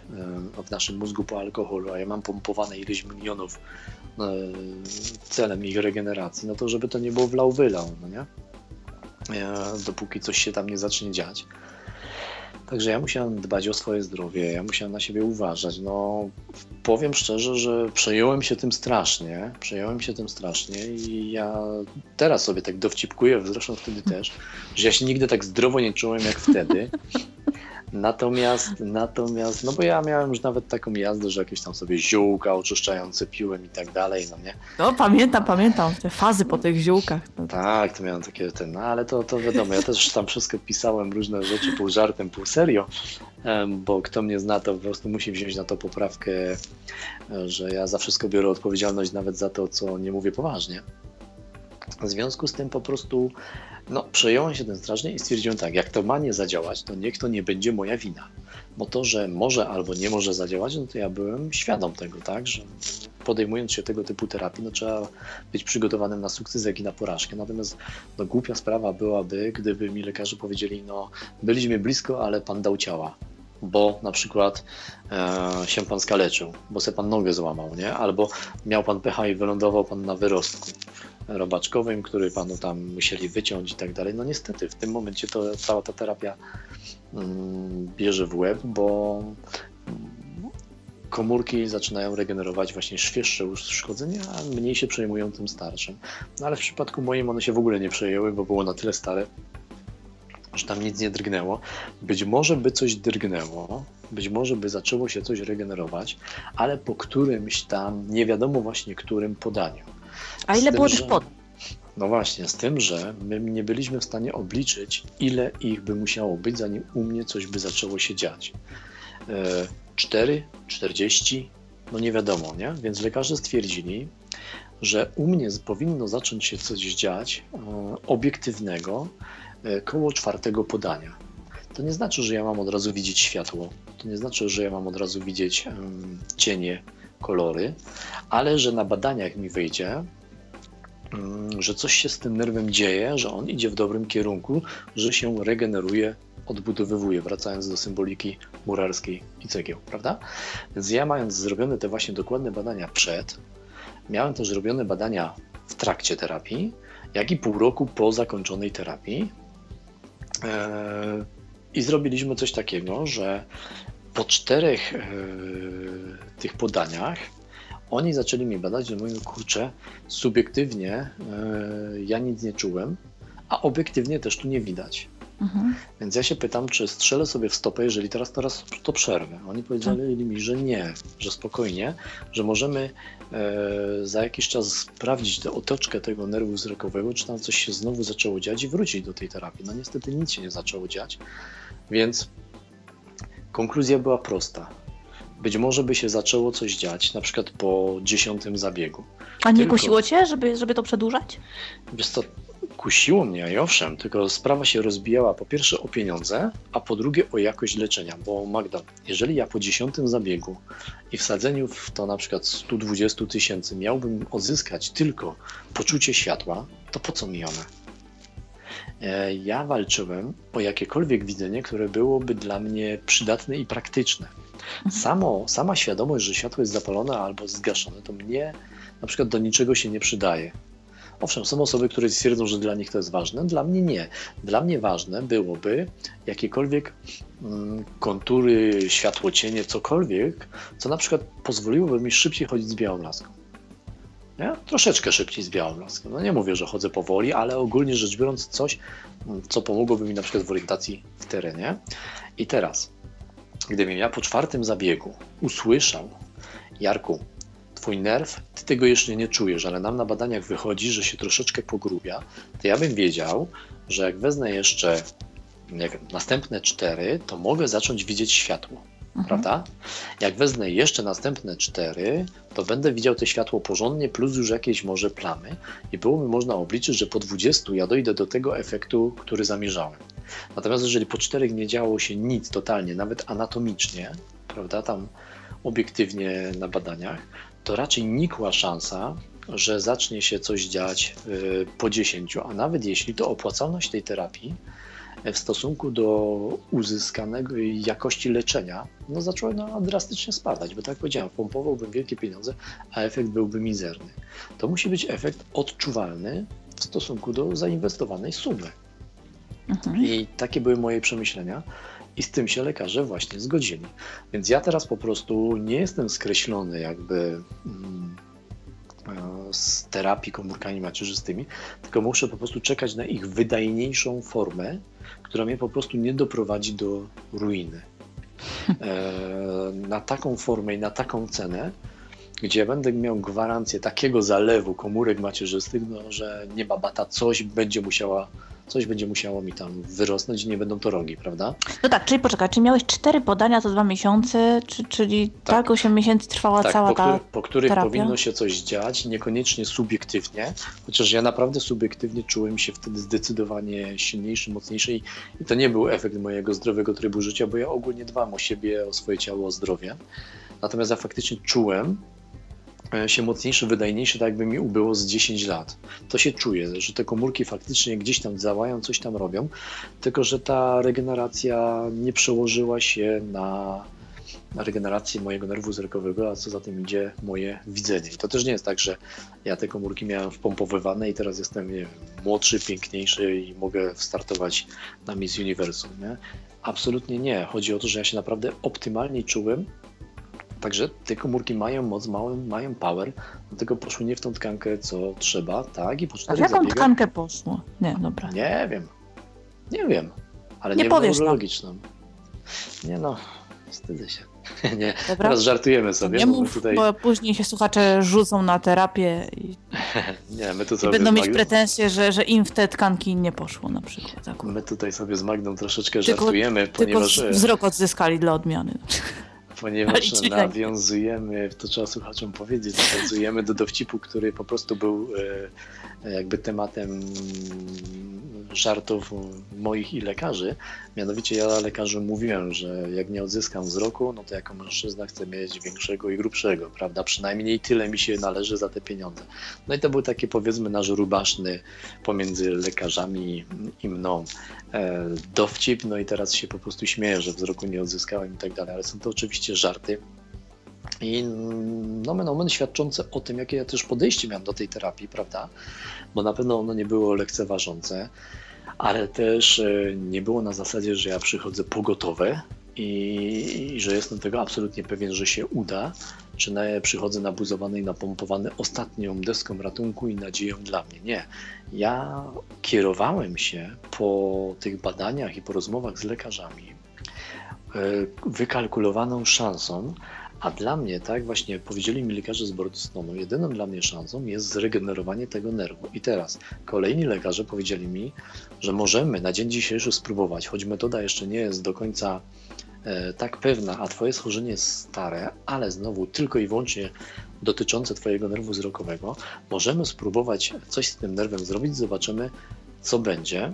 e, w naszym mózgu po alkoholu, a ja mam pompowane ileś milionów E, celem ich regeneracji, no to żeby to nie było wlał wylał, no nie? Dopóki coś się tam nie zacznie dziać. Także ja musiałem dbać o swoje zdrowie, ja musiałem na siebie uważać. No, powiem szczerze, że przejąłem się tym strasznie. Przejąłem się tym strasznie i ja teraz sobie tak dowcipkuję, zresztą wtedy też, że ja się nigdy tak zdrowo nie czułem jak wtedy. [laughs] Natomiast, natomiast, no bo ja miałem już nawet taką jazdę, że jakieś tam sobie ziółka oczyszczające piłem i tak dalej, no nie? No pamiętam, pamiętam te fazy po tych ziółkach. No. Tak, to miałem takie, ten, no ale to, to wiadomo, ja też tam wszystko pisałem, różne rzeczy pół żartem, pół serio, bo kto mnie zna, to po prostu musi wziąć na to poprawkę, że ja za wszystko biorę odpowiedzialność nawet za to, co nie mówię poważnie. W związku z tym po prostu no, przejąłem się tym strasznie i stwierdziłem tak, jak to ma nie zadziałać, to niech to nie będzie moja wina. Bo to, że może albo nie może zadziałać, no to ja byłem świadom tego, tak, że podejmując się tego typu terapii, no trzeba być przygotowanym na sukces, jak i na porażkę. Natomiast no, głupia sprawa byłaby, gdyby mi lekarze powiedzieli, no byliśmy blisko, ale pan dał ciała bo na przykład e, się pan skaleczył, bo se pan nogę złamał, nie? Albo miał pan pecha i wylądował pan na wyrostku robaczkowym, który panu tam musieli wyciąć i tak dalej. No niestety, w tym momencie to cała ta terapia mm, bierze w łeb, bo komórki zaczynają regenerować właśnie świeższe uszkodzenia, a mniej się przejmują tym starszym. No ale w przypadku moim one się w ogóle nie przejęły, bo było na tyle stare, że tam nic nie drgnęło. Być może by coś drgnęło, być może by zaczęło się coś regenerować, ale po którymś tam, nie wiadomo właśnie którym podaniu. A ile tym, było tych pod? No właśnie, z tym, że my nie byliśmy w stanie obliczyć, ile ich by musiało być, zanim u mnie coś by zaczęło się dziać. 4, 40, no nie wiadomo, nie? Więc lekarze stwierdzili, że u mnie powinno zacząć się coś dziać e, obiektywnego e, koło czwartego podania. To nie znaczy, że ja mam od razu widzieć światło, to nie znaczy, że ja mam od razu widzieć cienie, kolory, ale że na badaniach mi wyjdzie, że coś się z tym nerwem dzieje, że on idzie w dobrym kierunku, że się regeneruje, odbudowywuje, wracając do symboliki murarskiej i cegieł, prawda? Więc ja mając zrobione te właśnie dokładne badania przed, miałem też zrobione badania w trakcie terapii, jak i pół roku po zakończonej terapii. Eee, I zrobiliśmy coś takiego, że po czterech e, tych podaniach oni zaczęli mnie badać, że mówią, kurczę, subiektywnie e, ja nic nie czułem, a obiektywnie też tu nie widać. Mhm. Więc ja się pytam, czy strzelę sobie w stopę, jeżeli teraz, teraz to przerwę. Oni powiedzieli tak. mi, że nie, że spokojnie, że możemy e, za jakiś czas sprawdzić tę otoczkę tego nerwu wzrokowego, czy tam coś się znowu zaczęło dziać i wrócić do tej terapii. No niestety nic się nie zaczęło dziać, więc Konkluzja była prosta. Być może by się zaczęło coś dziać, na przykład po dziesiątym zabiegu. A nie tylko, kusiło cię, żeby, żeby to przedłużać? Wiesz co, kusiło mnie i owszem, tylko sprawa się rozbijała po pierwsze o pieniądze, a po drugie o jakość leczenia, bo Magda, jeżeli ja po dziesiątym zabiegu i wsadzeniu w to na przykład 120 tysięcy miałbym odzyskać tylko poczucie światła, to po co mi one? Ja walczyłem o jakiekolwiek widzenie, które byłoby dla mnie przydatne i praktyczne. Mhm. Samo, sama świadomość, że światło jest zapalone albo zgaszone, to mnie na przykład do niczego się nie przydaje. Owszem, są osoby, które stwierdzą, że dla nich to jest ważne, dla mnie nie. Dla mnie ważne byłoby jakiekolwiek mm, kontury, światło, cienie, cokolwiek, co na przykład pozwoliłoby mi szybciej chodzić z białą laską. Nie? Troszeczkę szybciej z białym laskiem. No nie mówię, że chodzę powoli, ale ogólnie rzecz biorąc coś, co pomogłoby mi na przykład w orientacji w terenie. I teraz, gdybym ja po czwartym zabiegu usłyszał, Jarku, twój nerw, ty tego jeszcze nie czujesz, ale nam na badaniach wychodzi, że się troszeczkę pogrubia, to ja bym wiedział, że jak wezmę jeszcze jak następne cztery, to mogę zacząć widzieć światło. Mhm. Prawda? Jak wezmę jeszcze następne cztery, to będę widział to światło porządnie, plus już jakieś może plamy, i byłoby można obliczyć, że po 20 ja dojdę do tego efektu, który zamierzałem. Natomiast jeżeli po czterech nie działo się nic totalnie, nawet anatomicznie, prawda, tam obiektywnie na badaniach, to raczej nikła szansa, że zacznie się coś dziać y, po 10, a nawet jeśli to opłacalność tej terapii w stosunku do uzyskanego jakości leczenia, no zaczęła drastycznie spadać, bo tak jak powiedziałem, pompowałbym wielkie pieniądze, a efekt byłby mizerny. To musi być efekt odczuwalny w stosunku do zainwestowanej sumy. Mhm. I takie były moje przemyślenia. I z tym się lekarze właśnie zgodzili. Więc ja teraz po prostu nie jestem skreślony jakby mm, e, z terapii komórkami macierzystymi, tylko muszę po prostu czekać na ich wydajniejszą formę, która mnie po prostu nie doprowadzi do ruiny. E, na taką formę i na taką cenę, gdzie będę miał gwarancję takiego zalewu komórek macierzystych, no, że nie bata coś będzie musiała coś będzie musiało mi tam wyrosnąć i nie będą to rogi, prawda? No tak, czyli poczekaj, czy miałeś cztery podania za dwa miesiące, czy, czyli tak, tak 8 miesięcy trwała tak, cała po ta Po których terapia? powinno się coś dziać, niekoniecznie subiektywnie, chociaż ja naprawdę subiektywnie czułem się wtedy zdecydowanie silniejszy, mocniejszy i, to nie był efekt mojego zdrowego trybu życia, bo ja ogólnie dbam o siebie, o swoje ciało, o zdrowie. Natomiast ja faktycznie czułem, się mocniejszy, wydajniejszy, tak jakby mi ubyło z 10 lat. To się czuje, że te komórki faktycznie gdzieś tam działają, coś tam robią, tylko że ta regeneracja nie przełożyła się na, regenerację mojego nerwu wzrokowego, a co za tym idzie moje widzenie. To też nie jest tak, że ja te komórki miałem wpompowywane i teraz jestem nie młodszy, piękniejszy i mogę startować na Miss Universum. Nie? Absolutnie nie. Chodzi o to, że ja się naprawdę optymalnie czułem Także te komórki mają moc, mają, mają power, dlatego poszły nie w tą tkankę, co trzeba, tak? I po czterech A w jaką zabiegach... tkankę poszło? Nie, dobra. Nie wiem. Nie wiem. Ale nie, nie powiesz neurologiczną. Nie no, wstydzę się. [laughs] nie, Dobra. teraz żartujemy sobie. Nie mów, tutaj... bo później się słuchacze rzucą na terapię i, [laughs] nie, my tu sobie będą mieć pretensje, że, że im w te tkanki nie poszło na przykład. My tutaj sobie z Magdą troszeczkę tylko, żartujemy, ponieważ... Tylko wzrok odzyskali dla odmiany [laughs] ponieważ nawiązujemy, to trzeba słuchaczom powiedzieć, nawiązujemy do dowcipu, który po prostu był e, jakby tematem żartów moich i lekarzy. Mianowicie ja lekarzy mówiłem, że jak nie odzyskam wzroku, no to jako mężczyzna chcę mieć większego i grubszego, prawda? Przynajmniej tyle mi się należy za te pieniądze. No i to był taki powiedzmy nasz rubaszny pomiędzy lekarzami i mną e, dowcip, no i teraz się po prostu śmieję, że wzroku nie odzyskałem i tak dalej, ale są to oczywiście żarty. I nomen omen świadczące o tym, jakie ja też podejście miałem do tej terapii, prawda? Bo na pewno ono nie było lekceważące, ale też e, nie było na zasadzie, że ja przychodzę pogotowe i, i że jestem tego absolutnie pewien, że się uda, czy na, przychodzę nabuzowany i napompowany ostatnią deską ratunku i nadzieją dla mnie. Nie. Ja kierowałem się po tych badaniach i po rozmowach z lekarzami e, wykalkulowaną szansą, a dla mnie, tak właśnie powiedzieli mi lekarze z Bordystonu, jedyną dla mnie szansą jest zregenerowanie tego nerwu. I teraz kolejni lekarze powiedzieli mi, że możemy na dzień dzisiejszy spróbować, choć metoda jeszcze nie jest do końca e, tak pewna, a Twoje schorzenie jest stare, ale znowu tylko i wyłącznie dotyczące Twojego nerwu wzrokowego, możemy spróbować coś z tym nerwem zrobić, zobaczymy, co będzie.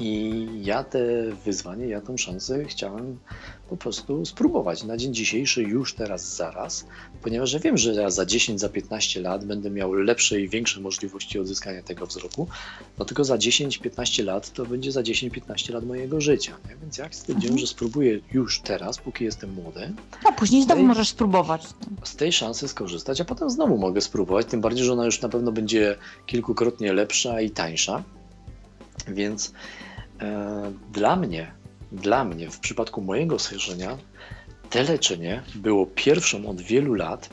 I ja te wyzwanie, ja tą szansę chciałem po prostu spróbować na dzień dzisiejszy, już teraz, zaraz, ponieważ ja wiem, że ja za 10, za 15 lat będę miał lepsze i większe możliwości odzyskania tego wzroku, no tylko za 10-15 lat to będzie za 10-15 lat mojego życia, nie? więc jak stwierdziłem, mhm. że spróbuję już teraz, póki jestem młody. A później znowu tej, możesz spróbować. Z tej szansy skorzystać, a potem znowu mogę spróbować, tym bardziej, że ona już na pewno będzie kilkukrotnie lepsza i tańsza, więc e, dla mnie dla mnie, w przypadku mojego schorzenia, te leczenie było pierwszą od wielu lat,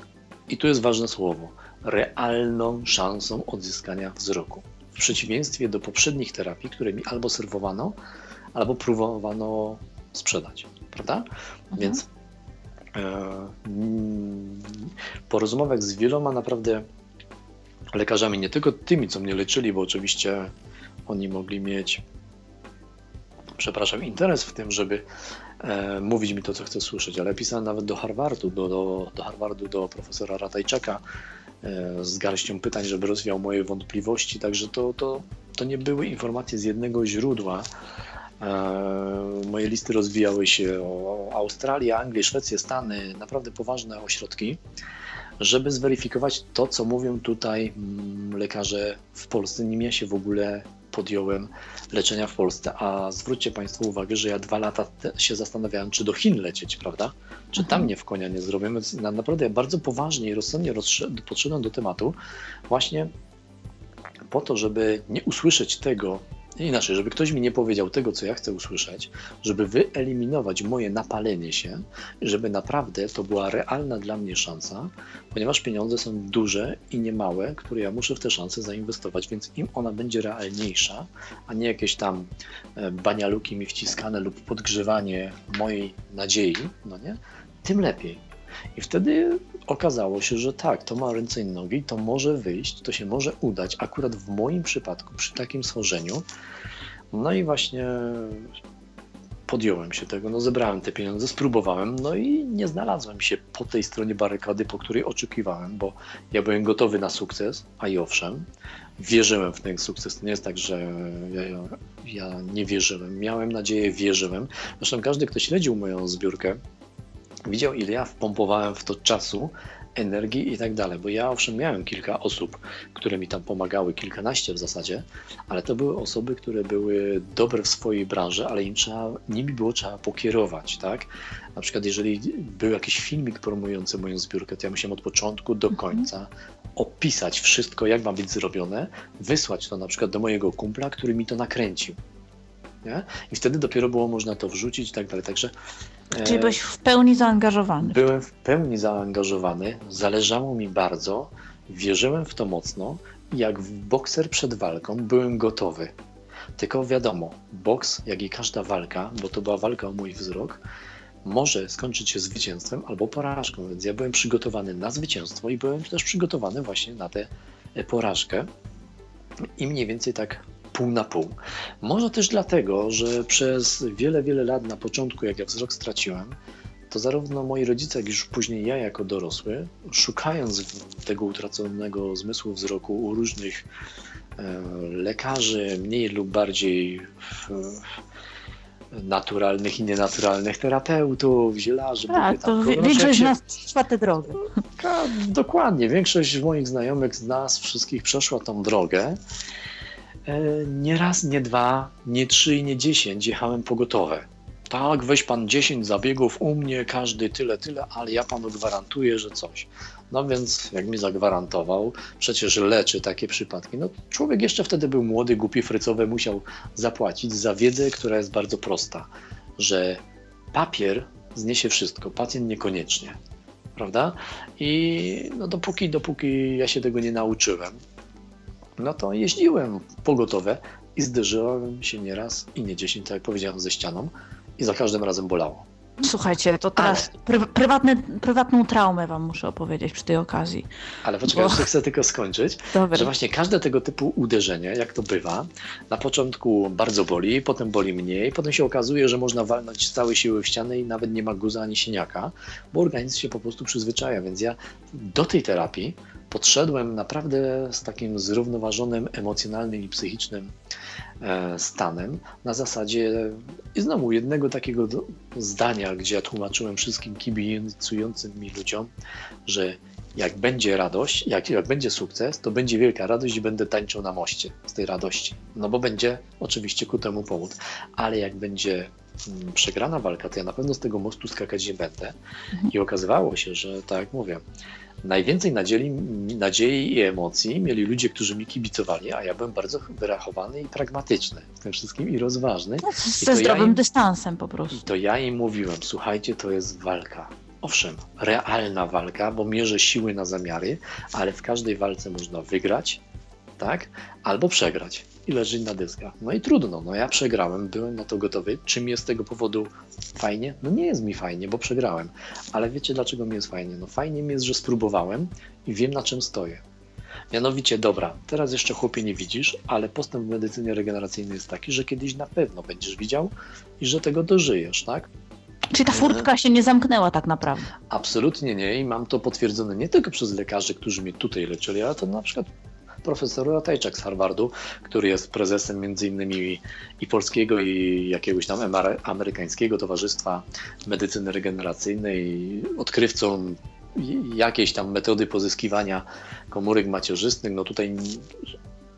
i tu jest ważne słowo, realną szansą odzyskania wzroku. W przeciwieństwie do poprzednich terapii, które mi albo serwowano, albo próbowano sprzedać, prawda? Mhm. Więc mm, po rozmowach z wieloma naprawdę lekarzami, nie tylko tymi, co mnie leczyli, bo oczywiście oni mogli mieć, przepraszam, interes w tym, żeby e, mówić mi to, co chcę słyszeć, ale pisałem nawet do Harvardu, do, do, do Harvardu, do profesora Ratajczaka e, z garścią pytań, żeby rozwiał moje wątpliwości, także to, to, to nie były informacje z jednego źródła. E, moje listy rozwijały się o Australię, Anglię, Szwecję, Stany, naprawdę poważne ośrodki żeby zweryfikować to, co mówią tutaj mm, lekarze w Polsce, nim ja się w ogóle podjąłem leczenia w Polsce. A zwróćcie Państwo uwagę, że ja dwa lata się zastanawiałem, czy do Chin lecieć, prawda? Czy tam mhm. nie w konia nie zrobię. Więc naprawdę ja bardzo poważnie i rozsądnie podszedłem do tematu właśnie po to, żeby nie usłyszeć tego, Inaczej, żeby ktoś mi nie powiedział tego, co ja chcę usłyszeć, żeby wyeliminować moje napalenie się, żeby naprawdę to była realna dla mnie szansa, ponieważ pieniądze są duże i niemałe, które ja muszę w te szanse zainwestować, więc im ona będzie realniejsza, a nie jakieś tam e, banialuki mi wciskane lub podgrzewanie mojej nadziei, no nie, tym lepiej. I wtedy okazało się, że tak, to ma ręce i nogi, to może wyjść, to się może udać, akurat w moim przypadku, przy takim schorzeniu. No i właśnie podjąłem się tego, no zebrałem te pieniądze, spróbowałem, no i nie znalazłem się po tej stronie barykady, po której oczekiwałem, bo ja byłem gotowy na sukces, a i owszem, wierzyłem w ten sukces. To nie jest tak, że ja, ja nie wierzyłem. Miałem nadzieję, wierzyłem. Zresztą każdy, kto śledził moją zbiórkę, widział, ile ja wpompowałem w to czasu, energii i tak dalej. Bo ja owszem miałem kilka osób, które mi tam pomagały, kilkanaście w zasadzie, ale to były osoby, które były dobre w swojej branży, ale im trzeba, nimi było trzeba pokierować, tak? Na przykład jeżeli był jakiś filmik promujący moją zbiórkę, to ja musiałem od początku do mhm. końca opisać wszystko, jak ma być zrobione, wysłać to na przykład do mojego kumpla, który mi to nakręcił. Nie? I wtedy dopiero było można to wrzucić i tak dalej. Także Czyli e, byłeś w pełni zaangażowany. Byłem w pełni zaangażowany, zależało mi bardzo, wierzyłem w to mocno. Jak w bokser przed walką byłem gotowy. Tylko wiadomo, boks, jak i każda walka, bo to była walka o mój wzrok, może skończyć się zwycięstwem albo porażką, więc ja byłem przygotowany na zwycięstwo i byłem też przygotowany właśnie na tę porażkę. I mniej więcej tak pół na pół. Może też dlatego, że przez wiele, wiele lat na początku, jak ja wzrok straciłem, to zarówno moi rodzice, jak już później ja jako dorosły, szukając tego utraconego zmysłu wzroku u różnych e, lekarzy, mniej lub bardziej naturalnych i nienaturalnych terapeutów, zielarzy. Tak, to większość z nas przeszła tę drogę. Dokładnie, większość moich znajomych z nas wszystkich przeszła tą drogę nie raz, nie dwa, nie trzy i nie dziesięć jechałem pogotowe. Tak, weź pan 10 zabiegów u mnie, każdy tyle, tyle, ale ja panu gwarantuję, że coś. No więc, jak mi zagwarantował, przecież leczy takie przypadki. No, człowiek jeszcze wtedy był młody, głupi, frycowy, musiał zapłacić za wiedzę, która jest bardzo prosta, że papier zniesie wszystko, pacjent niekoniecznie. Prawda? I no, dopóki, dopóki ja się tego nie nauczyłem, no to jeździłem pogotowe i zderzyłem się nie raz i nie dziesięć, tak jak powiedziałem, ze ścianą i za każdym razem bolało. Słuchajcie, to teraz ale... prywatne, prywatną traumę wam muszę opowiedzieć przy tej okazji. Ale poczekaj, Bo... chcę tylko skończyć, Dobra. że właśnie każde tego typu uderzenie, jak to bywa, na początku bardzo boli, potem boli mniej, potem się okazuje, że można walnąć z całej siły w ścianę i nawet nie ma guza ani siniaka, bo organizm się po prostu przyzwyczaja, więc ja do tej terapii podszedłem naprawdę z takim zrównoważonym emocjonalnym i psychicznym e, stanem na zasadzie i znowu jednego takiego zdania, gdzie ja tłumaczyłem wszystkim kibicującym mi ludziom, że jak będzie radość, jak, jak będzie sukces, to będzie wielka radość i będę tańczył na moście z tej radości. No bo będzie oczywiście ku temu powód. Ale jak będzie mm, przegrana walka, to ja na pewno z tego mostu skakać nie będę. I okazywało się, że tak jak mówię, najwięcej nadziei, nadziei i emocji mieli ludzie, którzy mi kibicowali, a ja byłem bardzo wyrachowany i pragmatyczny w tym wszystkim i rozważny. No, ze zdrowym ja im, dystansem po prostu. I to ja im mówiłem, słuchajcie, to jest walka. Owszem, realna walka, bo mierzę siły na zamiary, ale w każdej walce można wygrać, tak? Albo przegrać. I leżeć na dyskach. No i trudno, no ja przegrałem, byłem na to gotowy. Czy mi jest z tego powodu fajnie? No nie jest mi fajnie, bo przegrałem. Ale wiecie dlaczego mi jest fajnie? No fajnie mi jest, że spróbowałem i wiem na czym stoję. Mianowicie, dobra, teraz jeszcze chłopie nie widzisz, ale postęp w medycynie regeneracyjnej jest taki, że kiedyś na pewno będziesz widział i że tego dożyjesz, tak? Czyli ta furtka się nie zamknęła tak naprawdę. Absolutnie nie i mam to potwierdzone nie tylko przez lekarzy, którzy mnie tutaj leczyli, ale to na przykład profesor Ratajczak z Harvardu, który jest prezesem między innymi i polskiego i jakiegoś tam amerykańskiego Towarzystwa Medycyny Regeneracyjnej, odkrywcą jakiejś tam metody pozyskiwania komórek macierzystych. No tutaj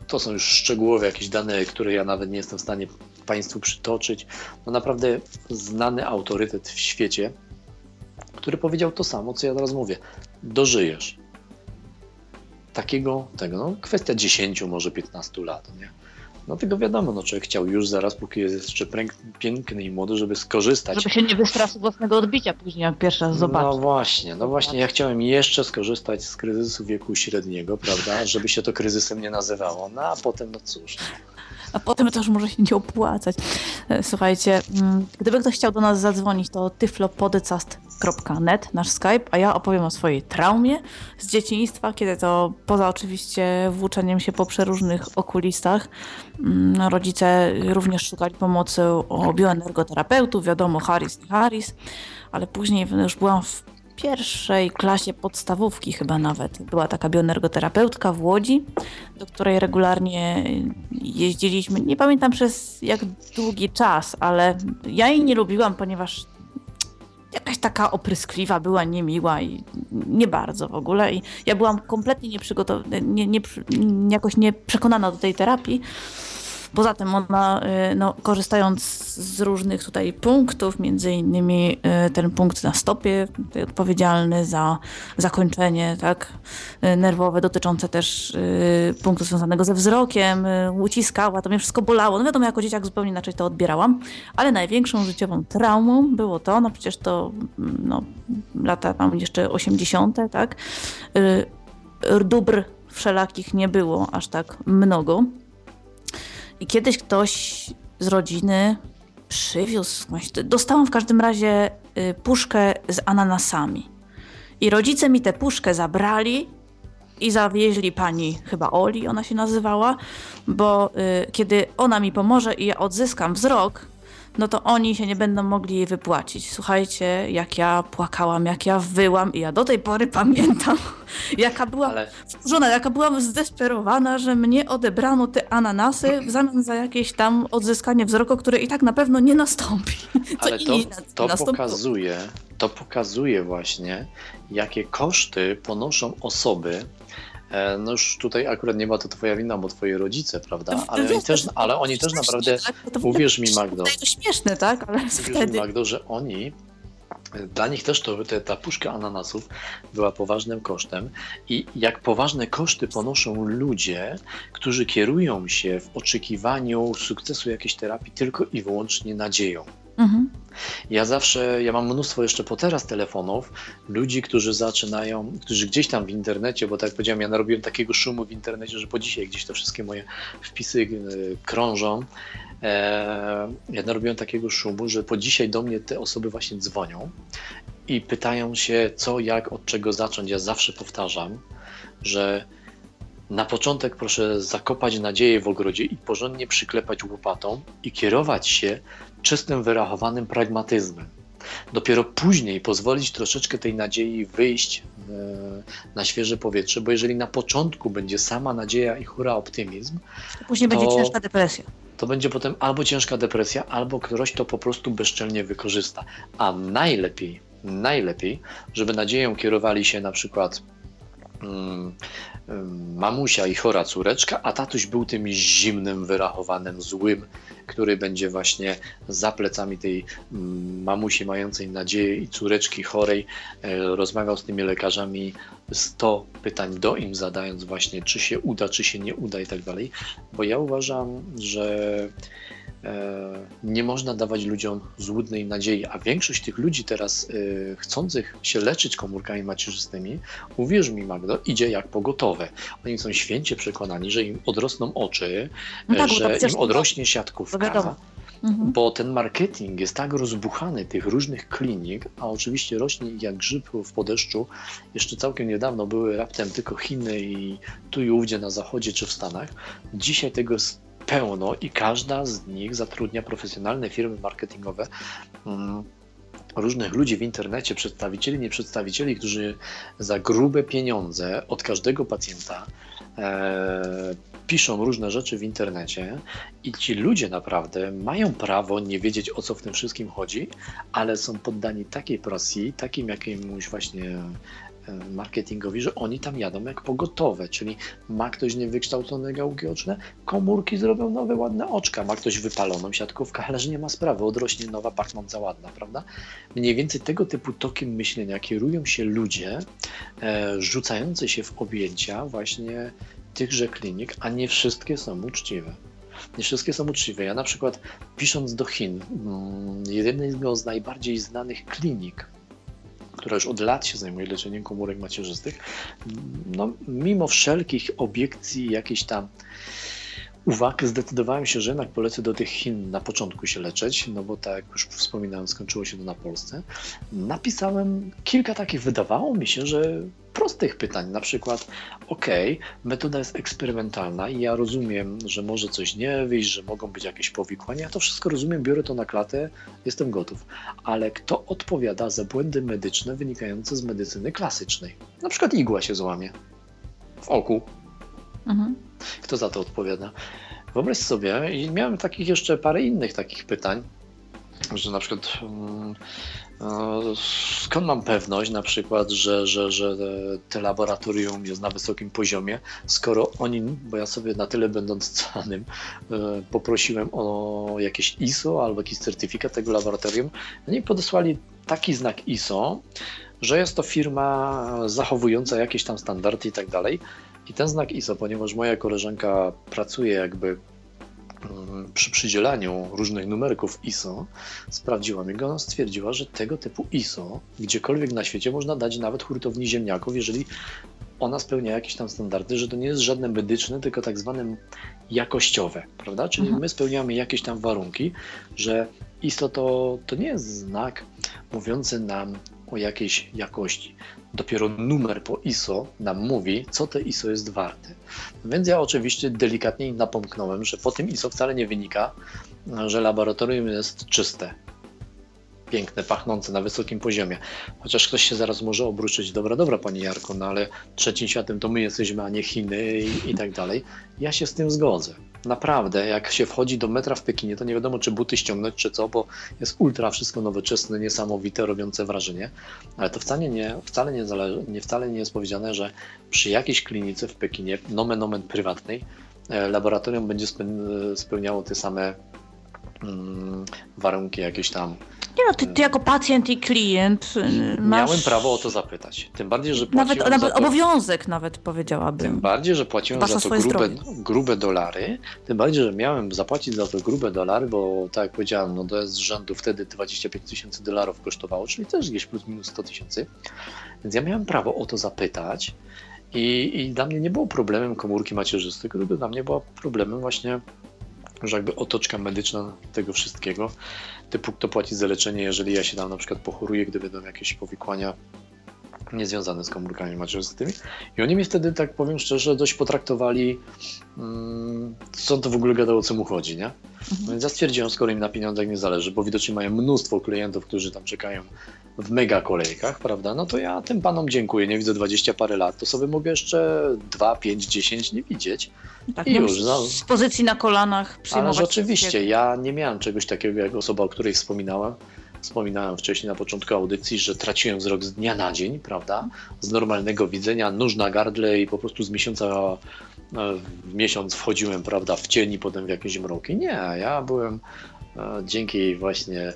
to są już szczegółowe jakieś dane, które ja nawet nie jestem w stanie Państwu przytoczyć. No naprawdę znany autorytet w świecie, który powiedział to samo, co ja teraz mówię. Dożyjesz. Takiego, tego, no, kwestia 10, może 15 lat, nie? No tego wiadomo, no człowiek chciał już zaraz, póki jest jeszcze piękny i młody, żeby skorzystać. Żeby się nie wystraszył własnego odbicia później, jak pierwszy raz zobaczy. No właśnie, no właśnie, ja chciałem jeszcze skorzystać z kryzysu wieku średniego, prawda, żeby się to kryzysem nie nazywało, no a potem, no cóż. No a potem też może się nie opłacać. E, słuchajcie, mm, gdyby ktoś chciał do nas zadzwonić, to tyflopodcast.net, nasz Skype, a ja opowiem o swojej traumie z dzieciństwa, kiedy to poza oczywiście włóczeniem się po przeróżnych okulistach, mm, rodzice również szukali pomocy o bioenergoterapeutów, wiadomo, Harris, nie Harris, ale później już byłam w pierwszej klasie podstawówki chyba nawet. Była taka bioenergoterapeutka w Łodzi, do której regularnie jeździliśmy. Nie pamiętam przez jak długi czas, ale ja jej nie lubiłam, ponieważ jakaś taka opryskliwa była, niemiła i nie bardzo w ogóle. I ja byłam kompletnie nieprzygotowana, nie, nie, jakoś nie przekonana do tej terapii. Poza tym ona, y, no, korzystając z różnych tutaj punktów, między innymi y, ten punkt na stopie, odpowiedzialny za zakończenie tak, y, nerwowe, dotyczące też punktu związanego ze wzrokiem, uciskała, to mnie wszystko bolało. No wiadomo, jako dzieciak zupełnie inaczej to odbierałam, ale największą życiową traumą było to, no przecież to no, lata tam jeszcze 80., tak, dóbr wszelakich nie było aż tak mnogo. I kiedyś ktoś z rodziny przywiózł, dostałam w każdym razie y, puszkę z ananasami. I rodzice mi tę puszkę zabrali i zawieźli pani, chyba Oli ona się nazywała, bo y, kiedy ona mi pomoże i ja odzyskam wzrok, no to oni się nie będą mogli jej wypłacić. Słuchajcie, jak ja płakałam, jak ja wyłam i ja do tej pory pamiętam, [laughs] jaka byłam Ale... wkurzona, jaka byłam zdesperowana, że mnie odebrano te ananasy w zamian za jakieś tam odzyskanie wzroku, które i tak na pewno nie nastąpi. [laughs] Co Ale to, to pokazuje, to pokazuje właśnie, jakie koszty ponoszą osoby, no już tutaj akurat nie ma to twoja wina, bo twoje rodzice, prawda? Ale oni też, ale oni też naprawdę, uwierz mi Magdo. To śmieszne, tak? Ale uwierz mi Magdo, że oni dla nich też to, te, ta puszka ananasów była poważnym kosztem i jak poważne koszty ponoszą ludzie, którzy kierują się w oczekiwaniu sukcesu jakiejś terapii tylko i wyłącznie nadzieją. Mhm. Ja zawsze, ja mam mnóstwo jeszcze po teraz telefonów, ludzi, którzy zaczynają, którzy gdzieś tam w internecie, bo tak jak powiedziałem, ja narobiłem takiego szumu w internecie, że po dzisiaj gdzieś to wszystkie moje wpisy e, krążą. E, ja narobiłem takiego szumu, że po dzisiaj do mnie te osoby właśnie dzwonią i pytają się, co, jak, od czego zacząć. Ja zawsze powtarzam, że na początek proszę zakopać nadzieję w ogrodzie i porządnie przyklepać łopatą i kierować się czystym, wyrachowanym pragmatyzmem. Dopiero później pozwolić troszeczkę tej nadziei wyjść e, na świeże powietrze, bo jeżeli na początku będzie sama nadzieja i hura optymizm, to później to, będzie ciężka depresja. To będzie potem albo ciężka depresja, albo ktoś to po prostu bezczelnie wykorzysta. A najlepiej, najlepiej, żeby nadzieją kierowali się na przykład mm, mamusia i chora córeczka, a tatuś był tym zimnym, wyrachowanym, złym, który będzie właśnie za plecami tej mm, mamusi mającej nadzieję i córeczki chorej e, rozmawiał z tymi lekarzami 100 pytań do im zadając właśnie, czy się uda, czy się nie uda i tak dalej, bo ja uważam, że nie można dawać ludziom złudnej nadziei, a większość tych ludzi teraz e, chcących się leczyć komórkami macierzystymi, uwierz mi Magdo, idzie jak pogotowe. Oni są święcie przekonani, że im odrosną oczy, No tak, że im odrośnie siatkówka, wiadomo. Mhm. bo ten marketing jest tak rozbuchany tych różnych klinik, a oczywiście rośnie jak grzyb w podeszczu. Jeszcze całkiem niedawno były raptem tylko Chiny i tu i ówdzie na zachodzie czy w Stanach. Dzisiaj tego jest pełno i każda z nich zatrudnia profesjonalne firmy marketingowe. mm, Różnych ludzi w internecie, przedstawicieli, nieprzedstawicieli, którzy za grube pieniądze od każdego pacjenta e, piszą różne rzeczy w internecie i ci ludzie naprawdę mają prawo nie wiedzieć o co w tym wszystkim chodzi, ale są poddani takiej presji, takim jakiemuś właśnie marketingowi, że oni tam jadą jak pogotowe, czyli ma ktoś niewykształcone gałki oczne, komórki zrobią nowe ładne oczka, ma ktoś wypaloną siatkówkę, ale że nie ma sprawy, odrośnie nowa pachnąca ładna, prawda? Mniej więcej tego typu tokiem myślenia kierują się ludzie e, rzucający się w objęcia właśnie tychże klinik, a nie wszystkie są uczciwe. Nie wszystkie są uczciwe. Ja na przykład pisząc do Chin, mm, jednego z najbardziej znanych klinik, która już od lat się zajmuje leczeniem komórek macierzystych, no, mimo wszelkich obiekcji, jakichś tam uwag, zdecydowałem się, że jednak polecę do tych Chin na początku się leczyć, no bo tak jak już wspominałem, skończyło się to na Polsce. Napisałem kilka takich, wydawało mi się, że prostych pytań, na przykład, ok, metoda jest eksperymentalna i ja rozumiem, że może coś nie wyjść, że mogą być jakieś powikłania, ja to wszystko rozumiem, biorę to na klatę, jestem gotów. Ale kto odpowiada za błędy medyczne wynikające z medycyny klasycznej? Na przykład igła się złamie w oku, Mhm. Kto za to odpowiada? Wyobraź sobie, i miałem takich jeszcze parę innych takich pytań, że na przykład mm, e, skąd mam pewność na przykład, że, że, że te laboratorium jest na wysokim poziomie, skoro oni, bo ja sobie na tyle będąc canym e, poprosiłem o jakieś ISO albo jakiś certyfikat tego laboratorium, oni podesłali taki znak ISO, że jest to firma zachowująca jakieś tam standardy i tak dalej. I ten znak ISO, ponieważ moja koleżanka pracuje jakby mm, przy przydzielaniu różnych numerków ISO, sprawdziła mi go, ona stwierdziła, że tego typu ISO gdziekolwiek na świecie można dać nawet hurtowni ziemniaków, jeżeli ona spełnia jakieś tam standardy, że to nie jest żadne medyczne, tylko tak zwane jakościowe, prawda? Czyli Mhm. my spełniamy jakieś tam warunki, że ISO to, to nie jest znak mówiący nam o jakiejś jakości. Dopiero numer po ISO nam mówi, co te ISO jest warte. Więc ja oczywiście delikatnie napomknąłem, że po tym ISO wcale nie wynika, że laboratorium jest czyste, piękne, pachnące na wysokim poziomie. Chociaż ktoś się zaraz może obrócić, dobra, dobra, panie Jarko, no ale trzecim światem to my jesteśmy, a nie Chiny i, i tak dalej. Ja się z tym zgodzę. Naprawdę, jak się wchodzi do metra w Pekinie, to nie wiadomo, czy buty ściągnąć, czy co, bo jest ultra wszystko nowoczesne, niesamowite, robiące wrażenie. Ale to wcale nie, wcale nie, zależy, nie, wcale nie jest powiedziane, że przy jakiejś klinice w Pekinie, nomen omen prywatnej, e, laboratorium będzie spe- spełniało te same warunki jakieś tam. Nie no, ty, ty jako pacjent i klient y, masz... Miałem prawo o to zapytać. Tym bardziej, że Nawet, płaciłem nawet za to, obowiązek nawet Tym powiedziałabym. bardziej, że płaciłem Dbasz za to grube, zdrowie. grube dolary, tym bardziej, że miałem zapłacić za to grube dolary, bo tak jak powiedziałem, no to jest z rzędu wtedy 25 tysięcy dolarów kosztowało, czyli też gdzieś plus minus 100 tysięcy. Więc ja miałem prawo o to zapytać i, i dla mnie nie było problemem komórki macierzyste, tylko dla mnie była problemem właśnie, że jakby otoczka medyczna tego wszystkiego, typu kto płaci za leczenie, jeżeli ja się tam na przykład pochoruję, gdy będą jakieś powikłania niezwiązane z komórkami macierzystymi. I oni mnie wtedy, tak powiem szczerze, dość potraktowali, mm, co to w ogóle gadał, o co mu chodzi, nie? No więc ja stwierdziłem, skoro im na pieniądzach nie zależy, bo widocznie mają mnóstwo klientów, którzy tam czekają w mega kolejkach, prawda? No to ja tym panom dziękuję, nie widzę 20 parę lat, to sobie mogę jeszcze 2, 5, 10 nie widzieć. Tak, I nie już, no. z pozycji na kolanach Ale przyjmować oczywiście, wszystkiego. ja nie miałem czegoś takiego jak osoba, o której wspominałem. Wspominałem wcześniej na początku audycji, że traciłem wzrok z dnia na dzień, prawda? Z normalnego widzenia, nóż na gardle i po prostu z miesiąca e, w miesiąc wchodziłem, prawda, w cień i potem w jakieś mroki. Nie, ja byłem e, dzięki właśnie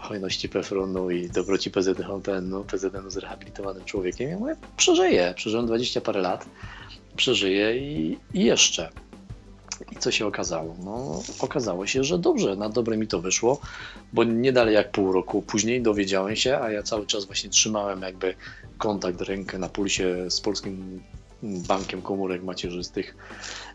hojności Pefronu i dobroci PZN-u, PZN-u zrehabilitowanym człowiekiem, ja mówię, przeżyję, przeżyłem 20 parę lat, przeżyję i, i jeszcze. I co się okazało? No, okazało się, że dobrze, na dobre mi to wyszło, bo nie dalej jak pół roku później dowiedziałem się, a ja cały czas właśnie trzymałem jakby kontakt, rękę na pulsie z polskim bankiem komórek macierzystych,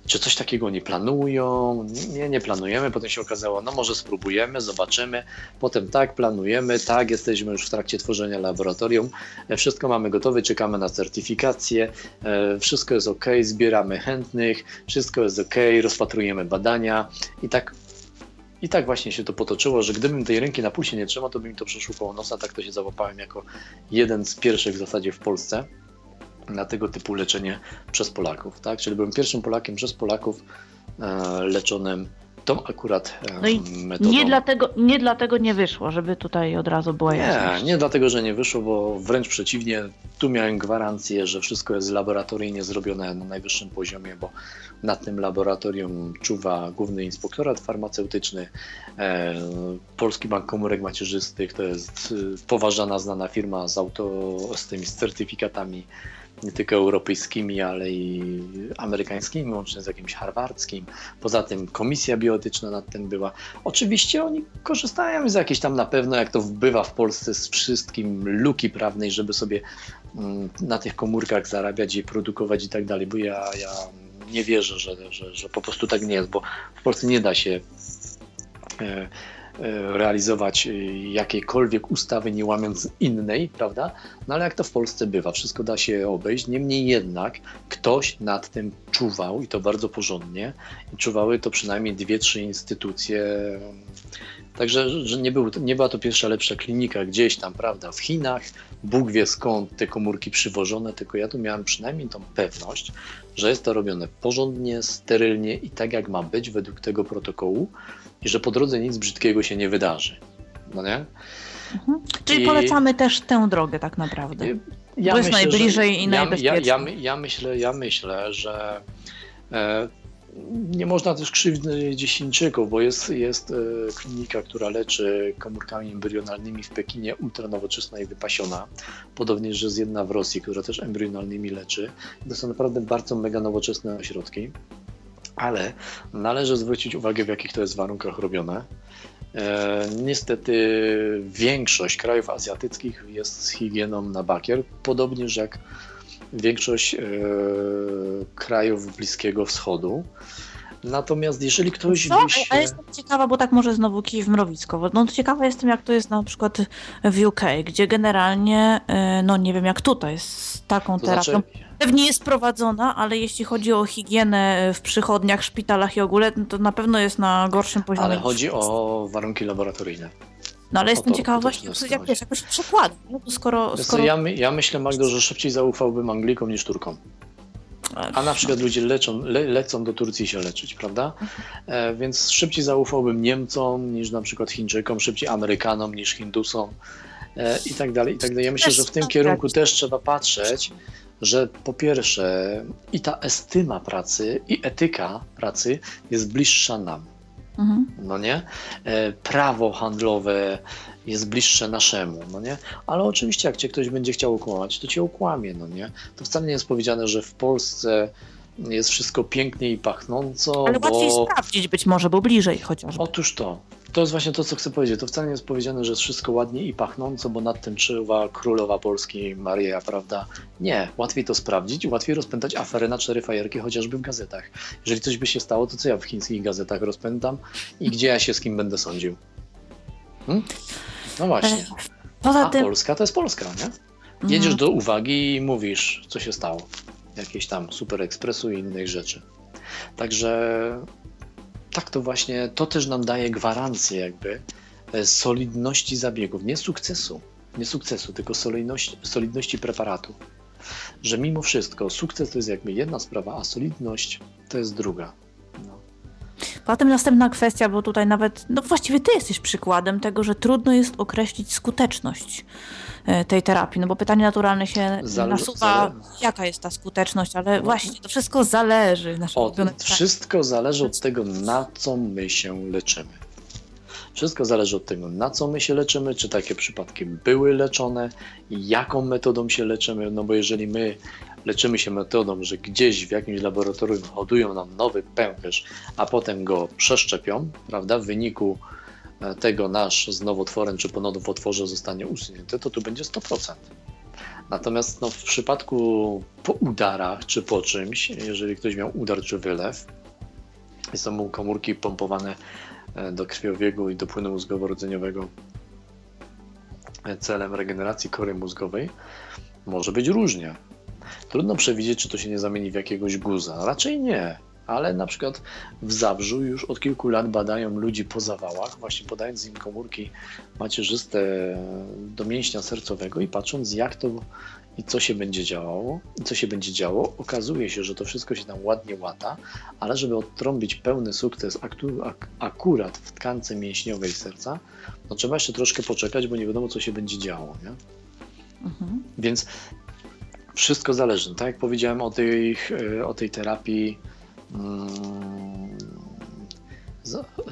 czy coś takiego nie planują, nie, nie planujemy, potem się okazało, no może spróbujemy, zobaczymy, potem tak, planujemy, tak, jesteśmy już w trakcie tworzenia laboratorium, e, wszystko mamy gotowe, czekamy na certyfikację, e, wszystko jest ok, zbieramy chętnych, wszystko jest ok, rozpatrujemy badania. I tak i tak właśnie się to potoczyło, że gdybym tej ręki na pulsie nie trzymał, to by mi to przeszło koło nosa. Tak to się załapałem jako jeden z pierwszych w zasadzie w Polsce na tego typu leczenie przez Polaków. Tak? Czyli byłem pierwszym Polakiem przez Polaków e, leczonym tą akurat e, no i metodą. Nie dlatego, nie dlatego nie wyszło, żeby tutaj od razu było jasne. Nie, nie dlatego, że nie wyszło, bo wręcz przeciwnie, tu miałem gwarancję, że wszystko jest laboratoryjnie zrobione na najwyższym poziomie, bo nad tym laboratorium czuwa główny inspektorat farmaceutyczny, e, Polski Bank Komórek Macierzystych, to jest e, poważana, znana firma z, auto, z tymi certyfikatami nie tylko europejskimi, ale i amerykańskimi, łącznie z jakimś harwardzkim. Poza tym komisja bioetyczna nad tym była. Oczywiście oni korzystają z jakiejś tam na pewno, jak to bywa w Polsce, z wszystkim luki prawnej, żeby sobie mm, na tych komórkach zarabiać i produkować i tak dalej, bo ja, ja nie wierzę, że, że, że po prostu tak nie jest, bo w Polsce nie da się e, realizować e, jakiejkolwiek ustawy, nie łamiąc innej, prawda? No ale jak to w Polsce bywa, wszystko da się obejść. Niemniej jednak ktoś nad tym czuwał i to bardzo porządnie. I czuwały to przynajmniej dwie, trzy instytucje. Także że nie, był, nie była to pierwsza lepsza klinika gdzieś tam, prawda, w Chinach. Bóg wie skąd te komórki przywożone, tylko ja tu miałem przynajmniej tą pewność, że jest to robione porządnie, sterylnie i tak jak ma być według tego protokołu i że po drodze nic brzydkiego się nie wydarzy. No nie? Mhm. Czyli I... polecamy też tę drogę tak naprawdę. Ja bo jest myślę, najbliżej i najbezpieczniej. Ja, ja, ja, myślę, ja myślę, że e, nie można też krzywdzić Chińczyków, bo jest, jest e, klinika, która leczy komórkami embrionalnymi w Pekinie, ultranowoczesna i wypasiona. Podobnie, że jest jedna w Rosji, która też embrionalnymi leczy. To są naprawdę bardzo mega nowoczesne ośrodki ale należy zwrócić uwagę, w jakich to jest warunkach robione. E, niestety większość krajów azjatyckich jest z higieną na bakier, podobnież jak większość e, krajów Bliskiego Wschodu. Natomiast jeżeli ktoś no, by się... A jestem ciekawa, bo tak może znowu kij w mrowisko. No ciekawa jestem, jak to jest na przykład w UK, gdzie generalnie, e, no nie wiem jak tutaj, taką to terapią... Znaczy pewnie jest prowadzona, ale jeśli chodzi o higienę w przychodniach, szpitalach i ogóle, to na pewno jest na gorszym poziomie. Ale chodzi o warunki laboratoryjne. No ale jestem to, ciekawa właśnie, jak wiesz, jakoś przekład. No, skoro, skoro... Ja, my, ja myślę, Magdo, że szybciej zaufałbym Anglikom niż Turkom. A na przykład ludzie leczą, le, lecą do Turcji się leczyć, prawda? E, więc szybciej zaufałbym Niemcom niż na przykład Chińczykom, szybciej Amerykanom niż Hindusom i tak dalej. I tak dalej. Ja myślę, że w tym kierunku też trzeba patrzeć, że po pierwsze i ta estyma pracy, i etyka pracy jest bliższa nam. Mhm. No nie? E, prawo handlowe jest bliższe naszemu, no nie? Ale oczywiście, jak cię ktoś będzie chciał okłamać, to cię okłamie, no nie? To wcale nie jest powiedziane, że w Polsce jest wszystko pięknie i pachnąco. Ale bo... łatwiej sprawdzić być może, bo bliżej chociażby. Otóż to. To jest właśnie to, co chcę powiedzieć. To wcale nie jest powiedziane, że jest wszystko ładnie i pachnąco, bo nad tym czuwa królowa Polski Maria, prawda? Nie. Łatwiej to sprawdzić i łatwiej rozpętać aferę na cztery fajerki, chociażby w gazetach. Jeżeli coś by się stało, to co ja w chińskich gazetach rozpętam i gdzie ja się z kim będę sądził? Hmm? No właśnie. Poza A. Polska to jest Polska, nie? Mhm. Jedziesz do uwagi i mówisz, co się stało. Jakieś tam Super Expressu i innych rzeczy. Także tak to właśnie, to też nam daje gwarancję jakby e, solidności zabiegów, nie sukcesu, nie sukcesu, tylko solidności, solidności preparatu. Że mimo wszystko sukces to jest jakby jedna sprawa, a solidność to jest druga. No. Potem następna kwestia, bo tutaj nawet, no właściwie ty jesteś przykładem tego, że trudno jest określić skuteczność tej terapii, no bo pytanie naturalne się nasuwa, jaka jest ta skuteczność, ale właśnie to wszystko zależy. Od, wszystko zależy od tego, na co my się leczymy. Wszystko zależy od tego, na co my się leczymy, czy takie przypadki były leczone, jaką metodą się leczymy, no bo jeżeli my leczymy się metodą, że gdzieś w jakimś laboratorium hodują nam nowy pęcherz, a potem go przeszczepią, prawda, w wyniku e, tego nasz z nowotworem czy po nowotworze zostanie usunięty, to tu będzie 100%. Natomiast no, w przypadku po udarach czy po czymś, jeżeli ktoś miał udar czy wylew, są mu komórki pompowane e, do krwiobiegu i do płynu mózgowo-rdzeniowego e, celem regeneracji kory mózgowej, może być różnie. Trudno przewidzieć, czy to się nie zamieni w jakiegoś guza. Raczej nie, ale na przykład w Zabrzu już od kilku lat badają ludzi po zawałach, właśnie podając im komórki macierzyste do mięśnia sercowego i patrząc jak to i co się będzie działało, i co się będzie działo, okazuje się, że to wszystko się tam ładnie łata, ale żeby odtrąbić pełny sukces ak akurat w tkance mięśniowej serca, no trzeba jeszcze troszkę poczekać, bo nie wiadomo, co się będzie działo. Nie? Mhm. Więc wszystko zależy. Tak jak powiedziałem o tej, o tej terapii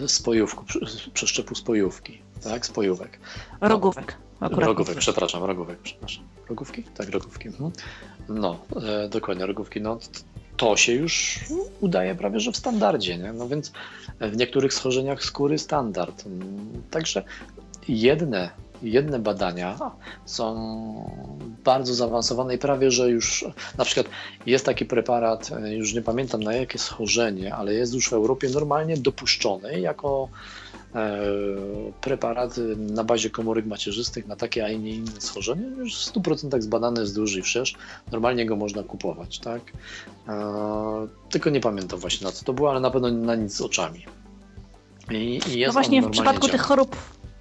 spojówku, przeszczepu spojówki, tak, spojówek. Rogówek. Akurat rogówek, przepraszam, rogówek, przepraszam. Rogówki? Tak, rogówki. Mhm. No, e, dokładnie, rogówki. No, to się już udaje prawie, że w standardzie, nie? No więc w niektórych schorzeniach skóry standard. Także jedne, jedne badania są bardzo zaawansowane i prawie, że już na przykład jest taki preparat, już nie pamiętam na jakie schorzenie, ale jest już w Europie normalnie dopuszczony jako E, preparat na bazie komórek macierzystych na takie, a nie inne schorzenie, już w 100% zbadany jest duży i wszerz. Normalnie go można kupować, tak? E, tylko nie pamiętam właśnie na co to było, ale na pewno na nic z oczami. I, i no właśnie w przypadku działa. tych chorób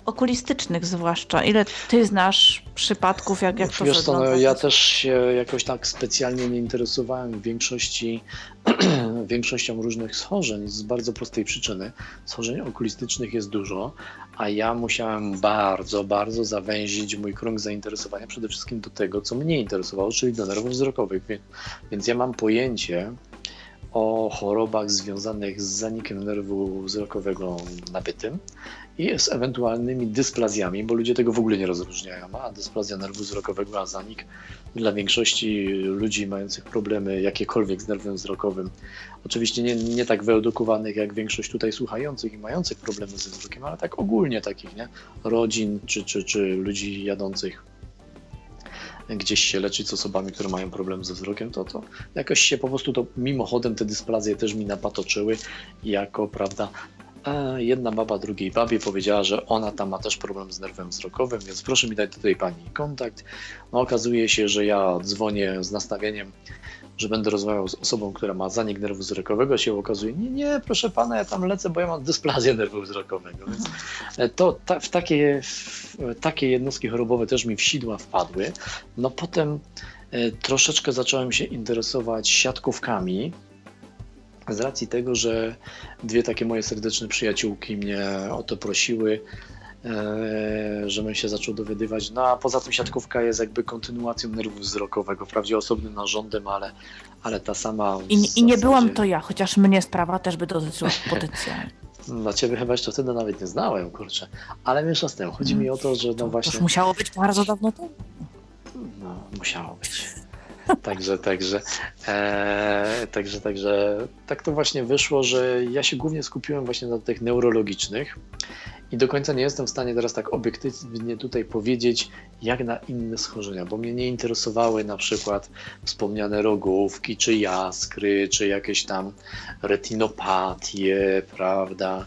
okulistycznych zwłaszcza. Ile ty znasz przypadków, jak, jak to Wiesz co, no, ja też się jakoś tak specjalnie nie interesowałem większości, [clears throat] większością różnych schorzeń z bardzo prostej przyczyny. Schorzeń okulistycznych jest dużo, a ja musiałem bardzo, bardzo zawęzić mój krąg zainteresowania przede wszystkim do tego, co mnie interesowało, czyli do nerwów wzrokowych. Więc ja mam pojęcie, o chorobach związanych z zanikiem nerwu wzrokowego nabytym i z ewentualnymi dysplazjami, bo ludzie tego w ogóle nie rozróżniają. A dysplazja nerwu wzrokowego, a zanik dla większości ludzi mających problemy jakiekolwiek z nerwem wzrokowym, oczywiście nie, nie tak wyedukowanych jak większość tutaj słuchających i mających problemy ze wzrokiem, ale tak ogólnie takich, nie? rodzin czy, czy, czy ludzi jadących gdzieś się leczyć z osobami, które mają problem ze wzrokiem, to, to jakoś się po prostu to mimochodem te dysplazje też mi napatoczyły jako, prawda, jedna baba drugiej babie powiedziała, że ona tam ma też problem z nerwem wzrokowym, więc proszę mi dać do tej pani kontakt. No okazuje się, że ja dzwonię z nastawieniem że będę rozmawiał z osobą, która ma zanik nerwu wzrokowego, się okazuje, nie, nie, proszę pana, ja tam lecę, bo ja mam dysplazję nerwu wzrokowego. Więc e, to ta, w, takie, w takie jednostki chorobowe też mi w sidła wpadły. No potem e, troszeczkę zacząłem się interesować siatkówkami, z racji tego, że dwie takie moje serdeczne przyjaciółki mnie o to prosiły, E, żebym się zaczął dowiadywać. No a poza tym siatkówka jest jakby kontynuacją nerwu wzrokowego, wprawdzie osobnym narządem, ale, ale ta sama. I, zasadzie... I nie byłam to ja, chociaż mnie sprawa też by dotyczyła potencjalnie. [laughs] Dla ciebie chyba jeszcze wtedy nawet nie znałem, kurczę. Ale wiesz z tym, chodzi mi o to, że no właśnie... To musiało być bardzo dawno temu. No, musiało być. Także, także, e, także, także, tak to właśnie wyszło, że ja się głównie skupiłem właśnie na tych neurologicznych i do końca nie jestem w stanie teraz tak obiektywnie tutaj powiedzieć, jak na inne schorzenia, bo mnie nie interesowały na przykład wspomniane rogówki, czy jaskry, czy jakieś tam retinopatie, prawda,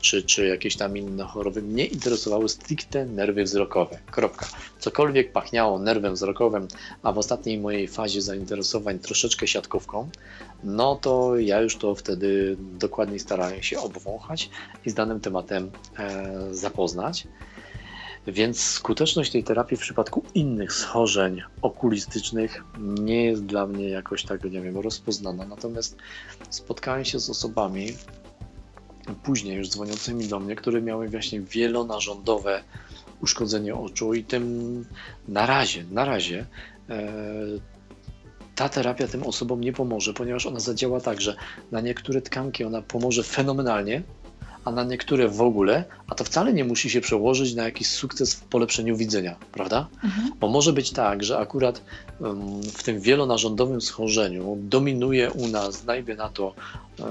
czy, czy jakieś tam inne choroby. Mnie interesowały stricte nerwy wzrokowe. Kropka. Cokolwiek pachniało nerwem wzrokowym, a w ostatniej mojej fazie zainteresowań troszeczkę siatkówką, no to ja już to wtedy dokładniej starałem się obwąchać i z danym tematem e, zapoznać. Więc skuteczność tej terapii w przypadku innych schorzeń okulistycznych nie jest dla mnie jakoś tak, nie wiem, rozpoznana. Natomiast spotkałem się z osobami, później już dzwoniącymi do mnie, które miały właśnie wielonarządowe uszkodzenie oczu i tym na razie, na razie e, ta terapia tym osobom nie pomoże, ponieważ ona zadziała tak, że na niektóre tkanki ona pomoże fenomenalnie, a na niektóre w ogóle, a to wcale nie musi się przełożyć na jakiś sukces w polepszeniu widzenia, prawda? Mhm. Bo może być tak, że akurat w tym wielonarządowym schorzeniu dominuje u nas, dajmy na to, um,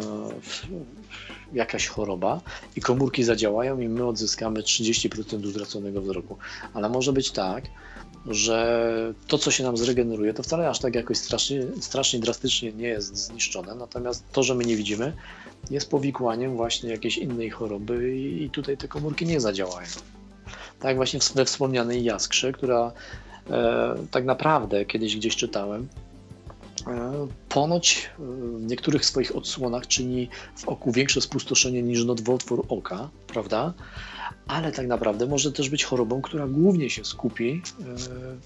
jakaś choroba i komórki zadziałają i my odzyskamy 30% utraconego wzroku. Ale może być tak, że to, co się nam zregeneruje, to wcale aż tak jakoś strasznie, strasznie drastycznie nie jest zniszczone, natomiast to, że my nie widzimy, jest powikłaniem właśnie jakiejś innej choroby i tutaj te komórki nie zadziałają. Tak właśnie we wspomnianej jaskrze, która e, tak naprawdę kiedyś gdzieś czytałem, ponoć w niektórych swoich odsłonach czyni w oku większe spustoszenie niż nowotwór oka, prawda? ale tak naprawdę może też być chorobą, która głównie się skupi e,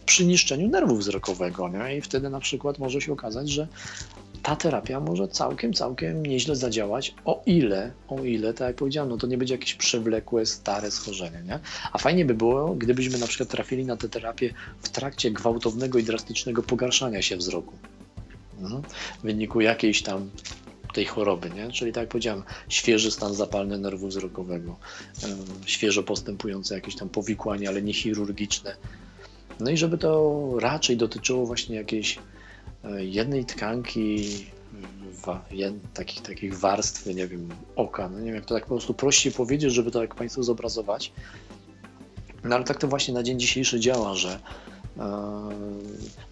przy niszczeniu nerwu wzrokowego. Nie? I wtedy na przykład może się okazać, że ta terapia może całkiem, całkiem nieźle zadziałać, o ile, o ile, tak jak powiedziałem, no to nie będzie jakieś przewlekłe, stare schorzenie, nie? A fajnie by było, gdybyśmy na przykład trafili na tę terapię w trakcie gwałtownego i drastycznego pogarszania się wzroku. Mhm. W wyniku jakiejś tam tej choroby, nie? czyli tak jak powiedziałem, świeży stan zapalny nerwu wzrokowego, świeżo postępujące jakieś tam powikłania, ale nie chirurgiczne. No i żeby to raczej dotyczyło właśnie jakiejś e, jednej tkanki, takich, takich warstwy, nie wiem, oka, no nie wiem jak to tak po prostu prościej powiedzieć, żeby to jak Państwu zobrazować. No ale tak to właśnie na dzień dzisiejszy działa, że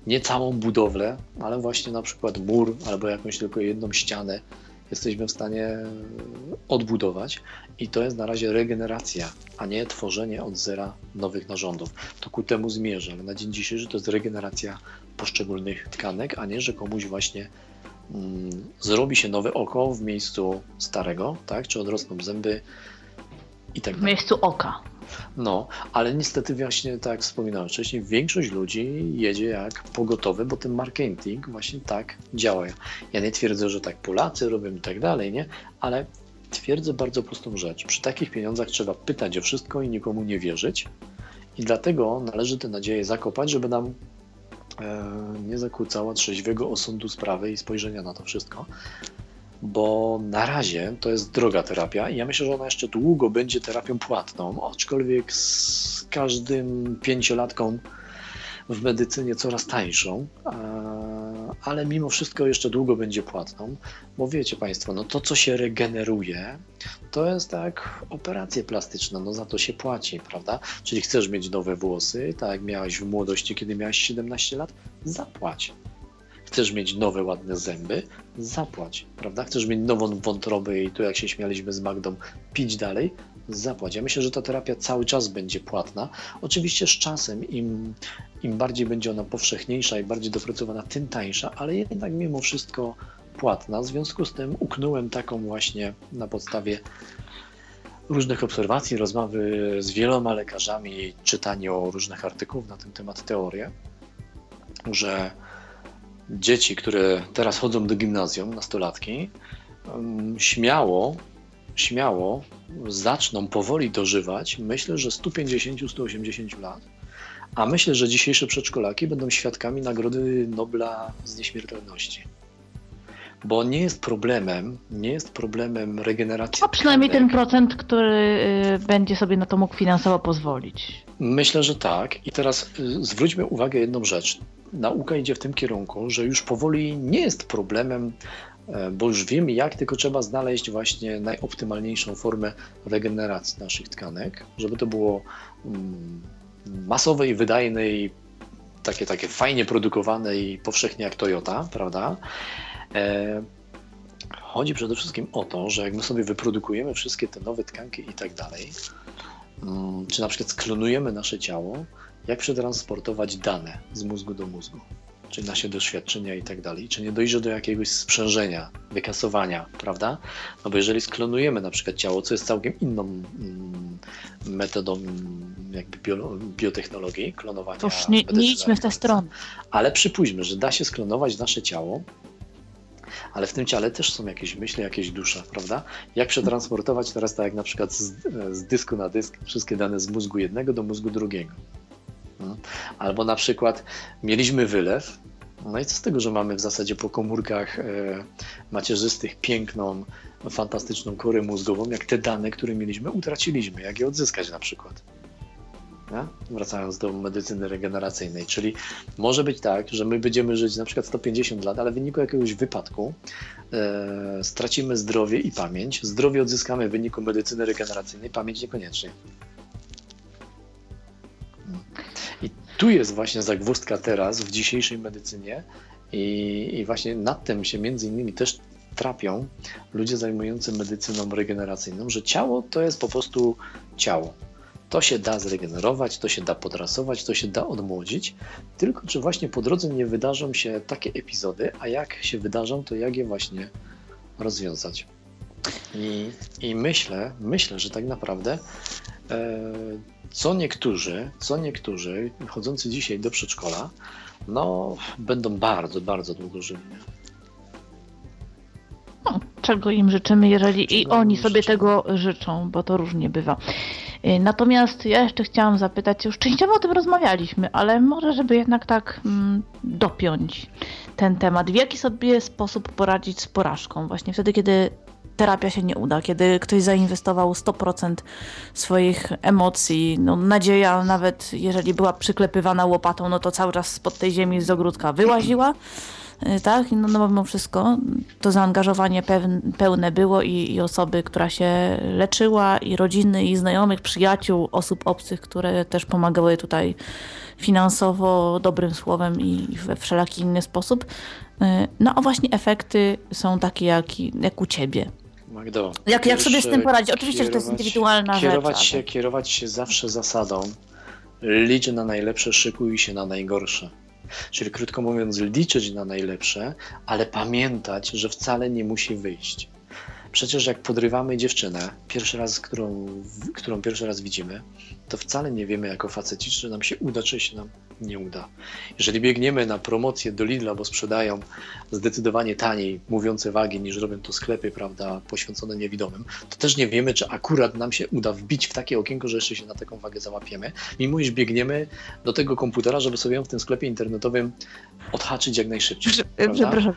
nie całą budowlę, ale właśnie na przykład mur albo jakąś tylko jedną ścianę jesteśmy w stanie odbudować i to jest na razie regeneracja, a nie tworzenie od zera nowych narządów. To ku temu zmierza, ale na dzień dzisiejszy to jest regeneracja poszczególnych tkanek, a nie, że komuś właśnie mm, zrobi się nowe oko w miejscu starego, tak? czy odrosną zęby i tak dalej. W miejscu oka. No, ale niestety właśnie tak jak wspominałem wcześniej, większość ludzi jedzie jak pogotowy, bo ten marketing właśnie tak działa. Ja nie twierdzę, że tak Polacy robią i tak dalej, nie? Ale twierdzę bardzo prostą rzecz. Przy takich pieniądzach trzeba pytać o wszystko i nikomu nie wierzyć. I dlatego należy te nadzieje zakopać, żeby nam e, nie zakłócała trzeźwego osądu sprawy i spojrzenia na to wszystko bo na razie to jest droga terapia i ja myślę, że ona jeszcze długo będzie terapią płatną, aczkolwiek z każdym pięciolatką w medycynie coraz tańszą, ale mimo wszystko jeszcze długo będzie płatną, bo wiecie Państwo, no to co się regeneruje, to jest tak operacje plastyczne, no za to się płaci, prawda? Czyli chcesz mieć nowe włosy, tak jak miałeś w młodości, kiedy miałeś 17 lat, zapłać. Chcesz mieć nowe, ładne zęby? Zapłać, prawda? Chcesz mieć nową wątrobę i tu jak się śmialiśmy z Magdą, pić dalej? Zapłać. Ja myślę, że ta terapia cały czas będzie płatna. Oczywiście z czasem im, im bardziej będzie ona powszechniejsza i bardziej dopracowana, tym tańsza, ale jednak mimo wszystko płatna. W związku z tym uknąłem taką właśnie na podstawie różnych obserwacji, rozmowy z wieloma lekarzami, czytanie o różnych artykułów na ten temat, teorię, że dzieci, które teraz chodzą do gimnazjum, nastolatki, śmiało, śmiało zaczną powoli dożywać, myślę, że 150-180 lat. A myślę, że dzisiejsze przedszkolaki będą świadkami Nagrody Nobla z nieśmiertelności. Bo nie jest problemem, nie jest problemem regeneracji. A przynajmniej ten procent, który y, będzie sobie na to mógł finansowo pozwolić. Myślę, że tak. I teraz y, zwróćmy uwagę jedną rzecz nauka idzie w tym kierunku, że już powoli nie jest problemem, e, bo już wiemy jak, tylko trzeba znaleźć właśnie najoptymalniejszą formę regeneracji naszych tkanek, żeby to było mm, masowe i wydajne i takie, takie fajnie produkowane i powszechnie jak Toyota, prawda? E, chodzi przede wszystkim o to, że jak my sobie wyprodukujemy wszystkie te nowe tkanki i tak dalej, czy na przykład sklonujemy nasze ciało, jak przetransportować dane z mózgu do mózgu, czyli nasze doświadczenia i tak dalej, czy nie dojdzie do jakiegoś sprzężenia, wykasowania, prawda? No bo jeżeli sklonujemy na przykład ciało, co jest całkiem inną mm, metodą jakby bio, biotechnologii, klonowania. To już nie, nie idźmy w tę stronę. Ale przypuśćmy, że da się sklonować nasze ciało, ale w tym ciele też są jakieś myśli, jakieś dusza, prawda? Jak przetransportować teraz tak jak na przykład z, z dysku na dysk wszystkie dane z mózgu jednego do mózgu drugiego? Albo na przykład mieliśmy wylew, no i co z tego, że mamy w zasadzie po komórkach e, macierzystych piękną, fantastyczną korę mózgową, jak te dane, które mieliśmy, utraciliśmy, jak je odzyskać na przykład. Nie? Wracając do medycyny regeneracyjnej, czyli może być tak, że my będziemy żyć na przykład 150 lat, ale w wyniku jakiegoś wypadku e, stracimy zdrowie i pamięć. Zdrowie odzyskamy w wyniku medycyny regeneracyjnej, pamięć niekoniecznie. I tu jest właśnie zagwozdka teraz w dzisiejszej medycynie i, i właśnie nad tym się między innymi też trapią ludzie zajmujący medycyną regeneracyjną, że ciało to jest po prostu ciało. To się da zregenerować, to się da podrasować, to się da odmłodzić, tylko czy właśnie po drodze nie wydarzą się takie epizody, a jak się wydarzą, to jak je właśnie rozwiązać. I, i myślę, myślę, że tak naprawdę e, co niektórzy, co niektórzy chodzący dzisiaj do przedszkola, no będą bardzo, bardzo długo żyli. No, czego im życzymy, jeżeli i oni sobie tego życzą, bo to różnie bywa. Y, natomiast ja jeszcze chciałam zapytać, już częściowo o tym rozmawialiśmy, ale może, żeby jednak tak mm, dopiąć ten temat. W jaki sobie sposób poradzić z porażką? Właśnie wtedy, kiedy terapia się nie uda, kiedy ktoś zainwestował 100% swoich emocji, no nadzieja nawet jeżeli była przyklepywana łopatą, no to cały czas spod tej ziemi z ogródka wyłaziła, tak? No, no mimo wszystko to zaangażowanie pełne było i, i, osoby, która się leczyła, i rodziny, i znajomych, przyjaciół, osób obcych, które też pomagały tutaj finansowo, dobrym słowem i we wszelaki inny sposób. Y, no a właśnie efekty są takie jak, jak u ciebie. Magdo, jak, jak sobie z tym poradzić? Oczywiście, że to jest indywidualna kierować rzecz. Się, ale... Kierować się zawsze zasadą licz na najlepsze, szykuj się na najgorsze. Czyli krótko mówiąc, liczyć na najlepsze, ale pamiętać, że wcale nie musi wyjść. Przecież jak podrywamy dziewczynę, pierwszy raz, którą, którą pierwszy raz widzimy, to wcale nie wiemy jako faceci, czy nam się uda, czy się nam nie uda. Jeżeli biegniemy na promocję do Lidla, bo sprzedają zdecydowanie taniej mówiące wagi niż robią to sklepy, prawda, poświęcone niewidomym, to też nie wiemy, czy akurat nam się uda wbić w takie okienko, że jeszcze się na taką wagę załapiemy, mimo iż biegniemy do tego komputera, żeby sobie ją w tym sklepie internetowym odhaczyć jak najszybciej. Przepraszam,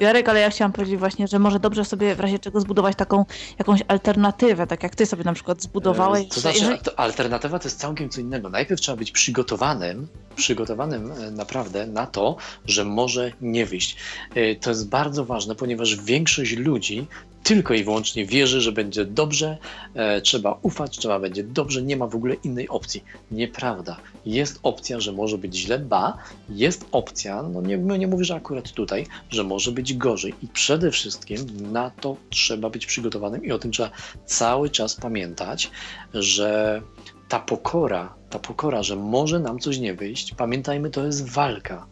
Jarek, ale ja chciałam powiedzieć właśnie, że może dobrze sobie w razie czego zbudować taką jakąś alternatywę, tak jak ty sobie na przykład zbudowałeś. To znaczy, jeżeli... alternatywa to jest całkiem co innego. Najpierw trzeba być przygotowanym przygotowanym e, naprawdę na to, że może nie wyjść. E, to jest bardzo ważne, ponieważ większość ludzi tylko i wyłącznie wierzy, że będzie dobrze, e, trzeba ufać, trzeba będzie dobrze, nie ma w ogóle innej opcji. Nieprawda. Jest opcja, że może być źle, ba, jest opcja, no nie, nie mówię, że akurat tutaj, że może być gorzej i przede wszystkim na to trzeba być przygotowanym i o tym trzeba cały czas pamiętać, że ta pokora, ta pokora, że może nam coś nie wyjść, pamiętajmy, to jest walka.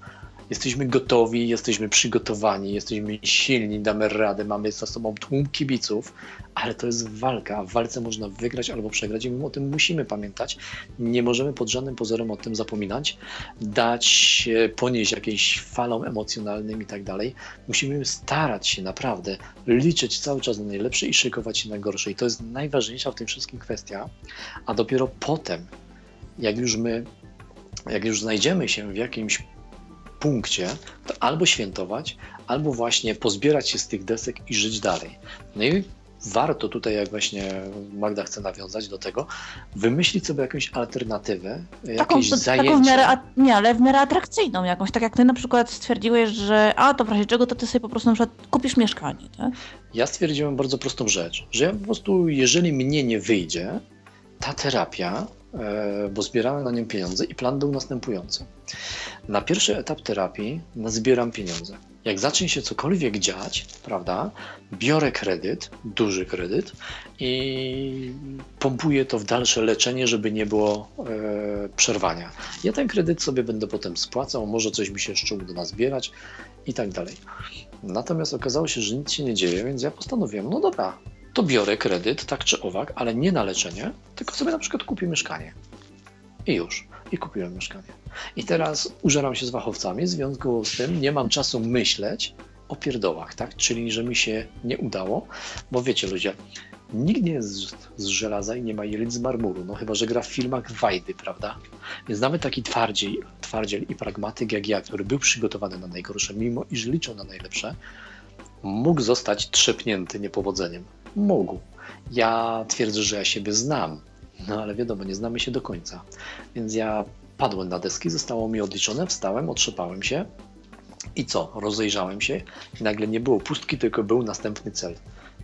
Jesteśmy gotowi, jesteśmy przygotowani, jesteśmy silni, damy radę, mamy za sobą tłum kibiców, ale to jest walka. W walce można wygrać albo przegrać i my o tym musimy pamiętać. Nie możemy pod żadnym pozorem o tym zapominać, dać się ponieść jakiejś falą emocjonalnym i tak dalej. Musimy starać się naprawdę liczyć cały czas na najlepsze i szykować się na gorsze. I to jest najważniejsza w tym wszystkim kwestia, a dopiero potem, jak już my jak już znajdziemy się w jakimś punkcie, to albo świętować, albo właśnie pozbierać się z tych desek i żyć dalej. No i warto tutaj, jak właśnie Magda chce nawiązać do tego, wymyślić sobie jakąś alternatywę, taką, jakieś zajęcie. Taką w miarę, nie, ale w miarę atrakcyjną jakąś, tak jak ty na przykład stwierdziłeś, że a to w razie czego, to ty sobie po prostu na przykład kupisz mieszkanie, tak? Ja stwierdziłem bardzo prostą rzecz, że ja po prostu, jeżeli mnie nie wyjdzie ta terapia, bo zbierałem na nim pieniądze i plan był następujący. Na pierwszy etap terapii zbieram pieniądze. Jak zacznie się cokolwiek dziać, prawda, biorę kredyt, duży kredyt i pompuję to w dalsze leczenie, żeby nie było e, przerwania. Ja ten kredyt sobie będę potem spłacał, może coś mi się jeszcze uda nazbierać i tak dalej. Natomiast okazało się, że nic się nie dzieje, więc ja postanowiłem, no dobra, to biorę kredyt, tak czy owak, ale nie na leczenie, tylko sobie na przykład kupię mieszkanie. I już. I kupiłem mieszkanie. I teraz użeram się z wachowcami, w związku z tym nie mam czasu myśleć o pierdołach, tak? Czyli, że mi się nie udało, bo wiecie ludzie, nikt nie jest z żelaza i nie ma jelit z marmuru, no chyba, że gra w filmach Wajdy, prawda? Więc nawet taki twardziel, twardziel i pragmatyk jak ja, który był przygotowany na najgorsze, mimo iż liczył na najlepsze, mógł zostać trzepnięty niepowodzeniem. Mógł. Ja twierdzę, że ja siebie znam, no ale wiadomo, nie znamy się do końca. Więc ja padłem na deski, zostało mi odliczone, wstałem, otrzepałem się i co? Rozejrzałem się i nagle nie było pustki, tylko był następny cel.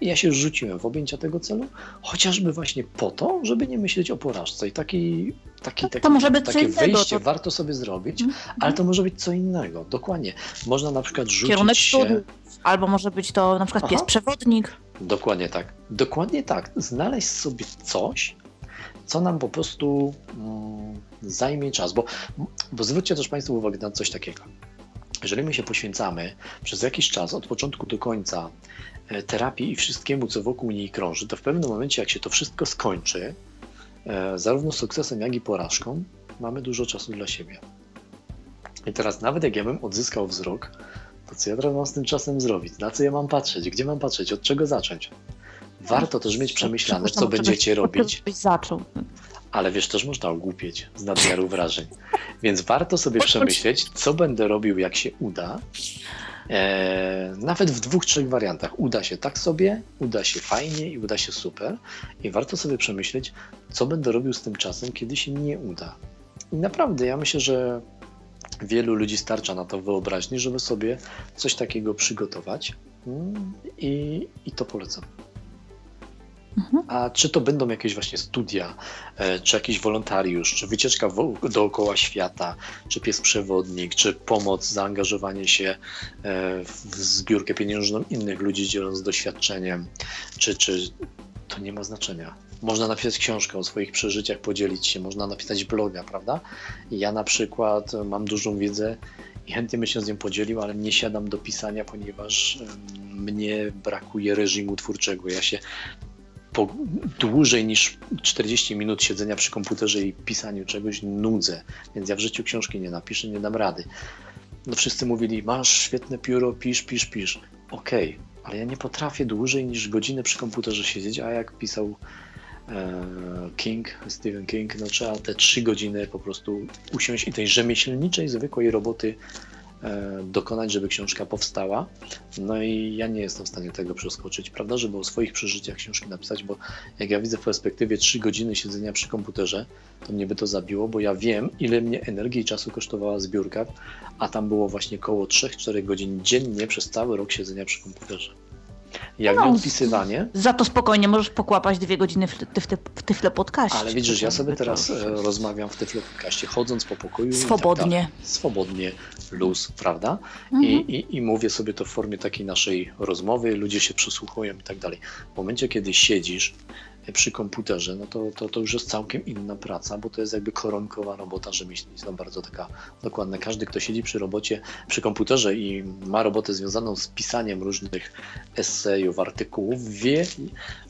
I ja się rzuciłem w objęcia tego celu, chociażby właśnie po to, żeby nie myśleć o porażce. I taki, taki, To- taki, to może być co takie innego, wyjście to- warto sobie zrobić, Mhm. ale to może być co innego. Dokładnie. Można na przykład rzucić Kierunek się... studiów, albo może być to na przykład pies Aha. przewodnik. Dokładnie tak. Dokładnie tak. Znaleźć sobie coś, co nam po prostu mm, zajmie czas. Bo, bo zwróćcie też Państwo uwagę na coś takiego. Jeżeli my się poświęcamy przez jakiś czas, od początku do końca, e, terapii i wszystkiemu, co wokół niej krąży, to w pewnym momencie, jak się to wszystko skończy, e, zarówno sukcesem, jak i porażką, mamy dużo czasu dla siebie. I teraz, nawet jak ja bym odzyskał wzrok, to co ja teraz mam z tym czasem zrobić? Na co ja mam patrzeć? Gdzie mam patrzeć? Od czego zacząć? Warto też mieć przemyślane, co będziecie robić, Byś zaczął. ale wiesz, też można ogłupieć z nadmiaru wrażeń. Więc warto sobie przemyśleć, co będę robił, jak się uda. Eee, nawet w dwóch, trzech wariantach. Uda się tak sobie, uda się fajnie i uda się super. I warto sobie przemyśleć, co będę robił z tym czasem, kiedy się nie uda. I naprawdę, ja myślę, że wielu ludzi starcza na to wyobraźni, żeby sobie coś takiego przygotować. Mm, I, i to polecam. Mhm. A czy to będą jakieś właśnie studia, e, czy jakiś wolontariusz, czy wycieczka dookoła świata, czy pies przewodnik, czy pomoc, zaangażowanie się e, w zbiórkę pieniężną innych ludzi, dzieląc doświadczeniem, czy, czy to nie ma znaczenia. Można napisać książkę o swoich przeżyciach, podzielić się, można napisać bloga, prawda? Ja na przykład mam dużą wiedzę i chętnie bym się z nią podzielił, ale nie siadam do pisania, ponieważ mnie brakuje reżimu twórczego. Ja się po dłużej niż 40 minut siedzenia przy komputerze i pisaniu czegoś nudzę, więc ja w życiu książki nie napiszę, nie dam rady. No wszyscy mówili, masz świetne pióro, pisz, pisz, pisz. Okej, ale ja nie potrafię dłużej niż godzinę przy komputerze siedzieć, a jak pisał e, King, Stephen King, no trzeba te trzy godziny po prostu usiąść i tej rzemieślniczej, zwykłej roboty e, dokonać, żeby książka powstała. No i ja nie jestem w stanie tego przeskoczyć, prawda, żeby o swoich przeżyciach książki napisać, bo jak ja widzę w perspektywie 3 godziny siedzenia przy komputerze, to mnie by to zabiło, bo ja wiem, ile mnie energii i czasu kosztowała zbiórka, a tam było właśnie około 3-4 godzin dziennie przez cały rok siedzenia przy komputerze. Jak No. nie odpisywanie, Za to spokojnie możesz pokłapać dwie godziny w, ty, w, ty, w tyfle podcaście. ale widzisz, ja sobie teraz e, rozmawiam w Tyflo Podcaście, chodząc po pokoju. i tak Swobodnie. dalej. swobodnie, luz, prawda? Mhm. I, i, I mówię sobie to w formie takiej naszej rozmowy, ludzie się przysłuchują i tak dalej. W momencie, kiedy siedzisz przy komputerze, no to, to, to już jest całkiem inna praca, bo to jest jakby koronkowa robota rzemieślnictwa, bardzo taka dokładna. Każdy, kto siedzi przy robocie, przy komputerze i ma robotę związaną z pisaniem różnych esejów, artykułów, wie,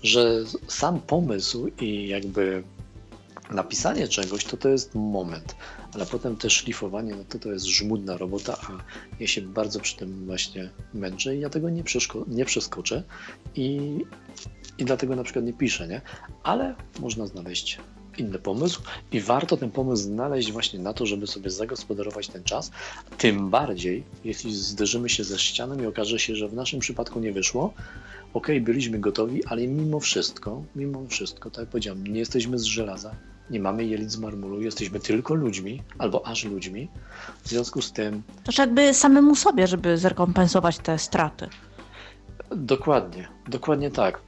że sam pomysł i jakby napisanie czegoś, to to jest moment, ale potem też szlifowanie, no to to jest żmudna robota, a ja się bardzo przy tym właśnie męczę i ja tego nie, nie przeskoczę i, i dlatego na przykład nie piszę, nie? Ale można znaleźć inny pomysł i warto ten pomysł znaleźć właśnie na to, żeby sobie zagospodarować ten czas, tym bardziej, jeśli zderzymy się ze ścianą i okaże się, że w naszym przypadku nie wyszło, ok, byliśmy gotowi, ale mimo wszystko, mimo wszystko, tak jak powiedziałem, nie jesteśmy z żelaza, nie mamy jelit z marmuru, jesteśmy tylko ludźmi, albo aż ludźmi. W związku z tym, Też jakby samemu sobie, żeby zrekompensować te straty. dokładnie, dokładnie tak.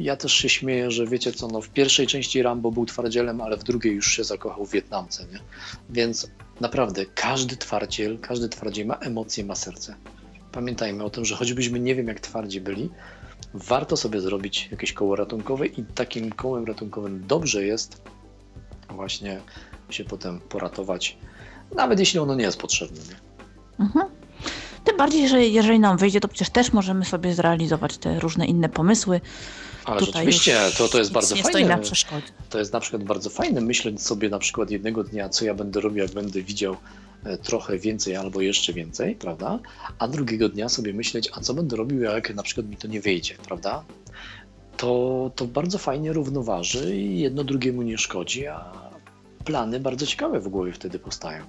Ja też się śmieję, że wiecie co, no w pierwszej części Rambo był twardzielem, ale w drugiej już się zakochał w Wietnamce, nie? Więc naprawdę, każdy twardziel, każdy twardziel ma emocje, ma serce. Pamiętajmy o tym, że choćbyśmy nie wiem jak twardzi byli, warto sobie zrobić jakieś koło ratunkowe i takim kołem ratunkowym dobrze jest właśnie się potem poratować, nawet jeśli ono nie jest potrzebne. Nie? Mhm. Tym bardziej, że jeżeli nam wyjdzie, to przecież też możemy sobie zrealizować te różne inne pomysły. Ale Tutaj rzeczywiście to, to jest bardzo nie fajne. stoi na przeszkodzie. To jest na przykład bardzo fajne myśleć sobie na przykład jednego dnia, co ja będę robił, jak będę widział e, trochę więcej albo jeszcze więcej, prawda? A drugiego dnia sobie myśleć, a co będę robił, jak na przykład mi to nie wyjdzie, prawda? To, to bardzo fajnie równoważy i jedno drugiemu nie szkodzi, a plany bardzo ciekawe w głowie wtedy powstają.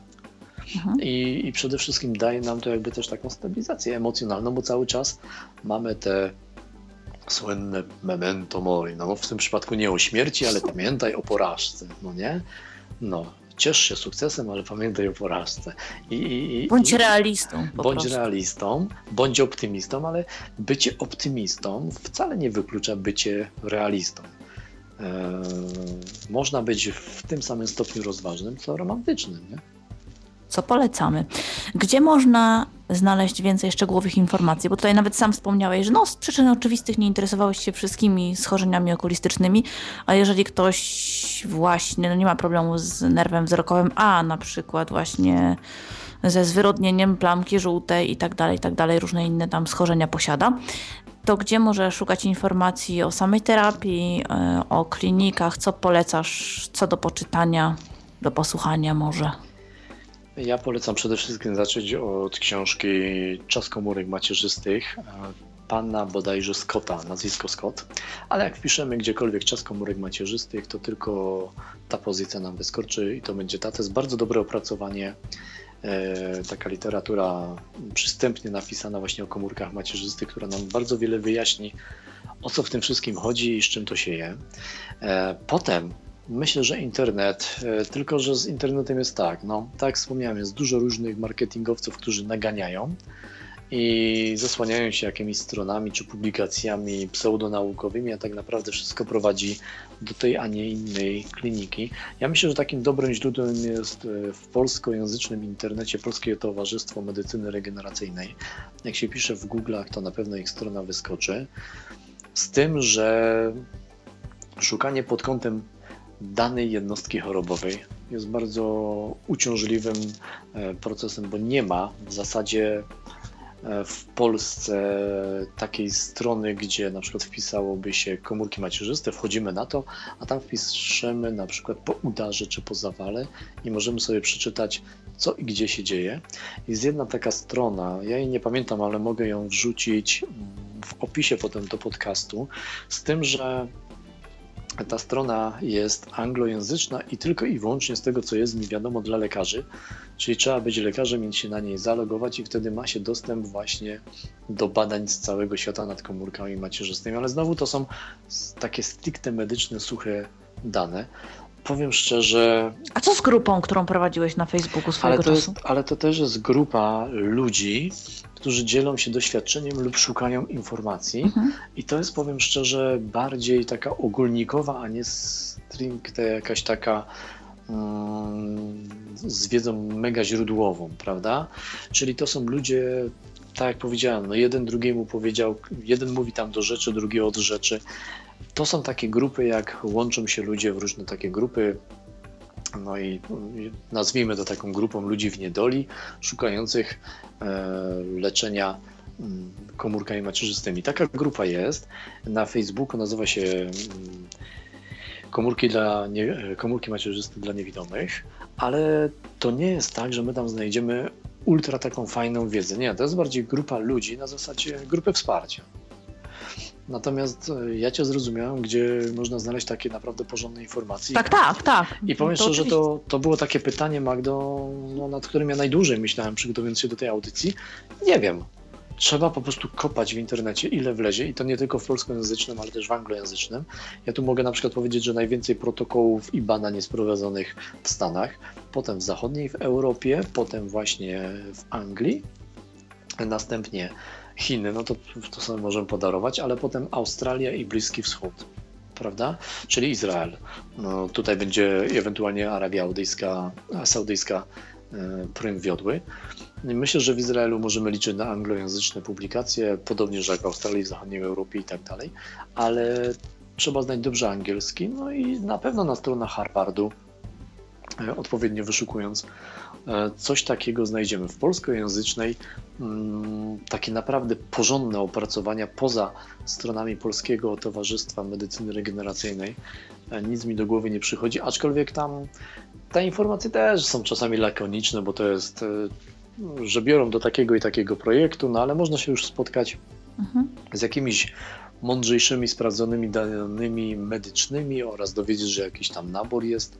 Mhm. I, I przede wszystkim daje nam to jakby też taką stabilizację emocjonalną, bo cały czas mamy te słynne memento mori. No w tym przypadku nie o śmierci, ale pamiętaj o porażce, no nie? No, ciesz się sukcesem, ale pamiętaj o porażce. I, i, bądź realistą. Bądź prostu. realistą, bądź optymistą, ale bycie optymistą wcale nie wyklucza bycie realistą. Eee, można być w tym samym stopniu rozważnym, co romantycznym. Nie? Co polecamy. Gdzie można znaleźć więcej szczegółowych informacji? Bo tutaj nawet sam wspomniałeś, że no, z przyczyn oczywistych nie interesowałeś się wszystkimi schorzeniami okulistycznymi, a jeżeli ktoś właśnie no, nie ma problemu z nerwem wzrokowym, a na przykład właśnie ze zwyrodnieniem plamki żółtej i tak dalej, i tak dalej, różne inne tam schorzenia posiada, to gdzie może szukać informacji o samej terapii, e, o klinikach, co polecasz, co do poczytania, do posłuchania może? Ja polecam przede wszystkim zacząć od książki Czas komórek macierzystych pana bodajże Scotta, nazwisko Scott, ale jak wpiszemy gdziekolwiek czas komórek macierzystych, to tylko ta pozycja nam wyskoczy i to będzie ta. To jest bardzo dobre opracowanie, e, taka literatura przystępnie napisana właśnie o komórkach macierzystych, która nam bardzo wiele wyjaśni, o co w tym wszystkim chodzi i z czym to się je. E, potem Myślę, że internet, e, tylko że z internetem jest tak, no tak wspomniałem, jest dużo różnych marketingowców, którzy naganiają i zasłaniają się jakimiś stronami czy publikacjami pseudonaukowymi, a tak naprawdę wszystko prowadzi do tej, a nie innej kliniki. Ja myślę, że takim dobrym źródłem jest e, w polskojęzycznym internecie Polskie Towarzystwo Medycyny Regeneracyjnej. Jak się pisze w Google'ach, to na pewno ich strona wyskoczy. Z tym, że szukanie pod kątem danej jednostki chorobowej jest bardzo uciążliwym e, procesem, bo nie ma w zasadzie e, w Polsce takiej strony, gdzie na przykład wpisałoby się komórki macierzyste, wchodzimy na to, a tam wpiszemy na przykład po udarze czy po zawale i możemy sobie przeczytać, co i gdzie się dzieje. Jest jedna taka strona, ja jej nie pamiętam, ale mogę ją wrzucić w opisie potem do podcastu, z tym, że ta strona jest anglojęzyczna i tylko i wyłącznie z tego, co jest mi wiadomo dla lekarzy, czyli trzeba być lekarzem, mieć się na niej zalogować i wtedy ma się dostęp właśnie do badań z całego świata nad komórkami macierzystymi, ale znowu to są takie stricte medyczne, suche dane. Powiem szczerze. A co z grupą, którą prowadziłeś na Facebooku swojego ale to czasu? Jest, ale to też jest grupa ludzi, którzy dzielą się doświadczeniem lub szukają informacji. Mhm. I to jest, powiem szczerze, bardziej taka ogólnikowa, a nie stricte jakaś taka um, z wiedzą mega źródłową, prawda? Czyli to są ludzie, tak jak powiedziałem, no jeden drugiemu powiedział, jeden mówi tam do rzeczy, drugi od rzeczy. To są takie grupy, jak łączą się ludzie w różne takie grupy, no i nazwijmy to taką grupą ludzi w niedoli, szukających e, leczenia mm, komórkami macierzystymi. Taka grupa jest. Na Facebooku nazywa się mm, komórki, dla nie, komórki macierzyste dla niewidomych, ale to nie jest tak, że my tam znajdziemy ultra taką fajną wiedzę. Nie, to jest bardziej grupa ludzi na zasadzie grupy wsparcia. Natomiast e, ja Cię zrozumiałem, gdzie można znaleźć takie naprawdę porządne informacje. Tak, tak, tak. I powiem to szczerze, że to, to było takie pytanie, Magdo, no, nad którym ja najdłużej myślałem, przygotowując się do tej audycji. Nie wiem. Trzeba po prostu kopać w internecie, ile wlezie, i to nie tylko w polskojęzycznym, ale też w anglojęzycznym. Ja tu mogę na przykład powiedzieć, że najwięcej protokołów i badań jest prowadzonych w Stanach, potem w zachodniej, w Europie, potem właśnie w Anglii, następnie Chiny, no to, to sobie możemy podarować, ale potem Australia i Bliski Wschód, prawda? Czyli Izrael. No, tutaj będzie ewentualnie Arabia Saudyjska, Saudyjska e, prym wiodły. Myślę, że w Izraelu możemy liczyć na anglojęzyczne publikacje, podobnie jak w Australii, Zachodniej Europie i tak dalej, ale trzeba znać dobrze angielski, no i na pewno na stronach Harvardu, e, odpowiednio wyszukując coś takiego znajdziemy w polskojęzycznej, mm, takie naprawdę porządne opracowania poza stronami Polskiego Towarzystwa Medycyny Regeneracyjnej. E, nic mi do głowy nie przychodzi, aczkolwiek tam te informacje też są czasami lakoniczne, bo to jest, e, że biorą do takiego i takiego projektu, no ale można się już spotkać mhm. z jakimiś mądrzejszymi, sprawdzonymi danymi medycznymi oraz dowiedzieć, że jakiś tam nabór jest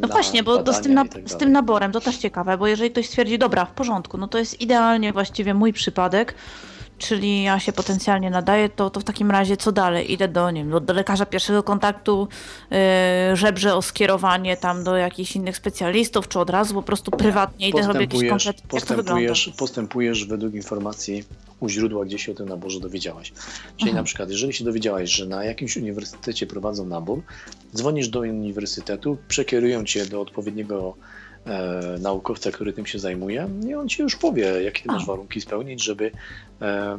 no właśnie, bo z, tym na, tak z tym naborem to też ciekawe, bo jeżeli ktoś stwierdzi, dobra, w porządku, no to jest idealnie właściwie mój przypadek, czyli ja się potencjalnie nadaję, to, to w takim razie co dalej? Idę do, nie wiem, do lekarza pierwszego kontaktu, yy, żebrze o skierowanie tam do jakichś innych specjalistów, czy od razu po prostu prywatnie idę robię jakiś komplet... postępujesz, postępujesz według informacji u źródła, gdzie się o tym naborze dowiedziałaś. Czyli mhm. na przykład, jeżeli się dowiedziałaś, że na jakimś uniwersytecie prowadzą nabór, dzwonisz do uniwersytetu, przekierują cię do odpowiedniego e, naukowca, który tym się zajmuje i on ci już powie, jakie masz warunki spełnić, żeby e, e,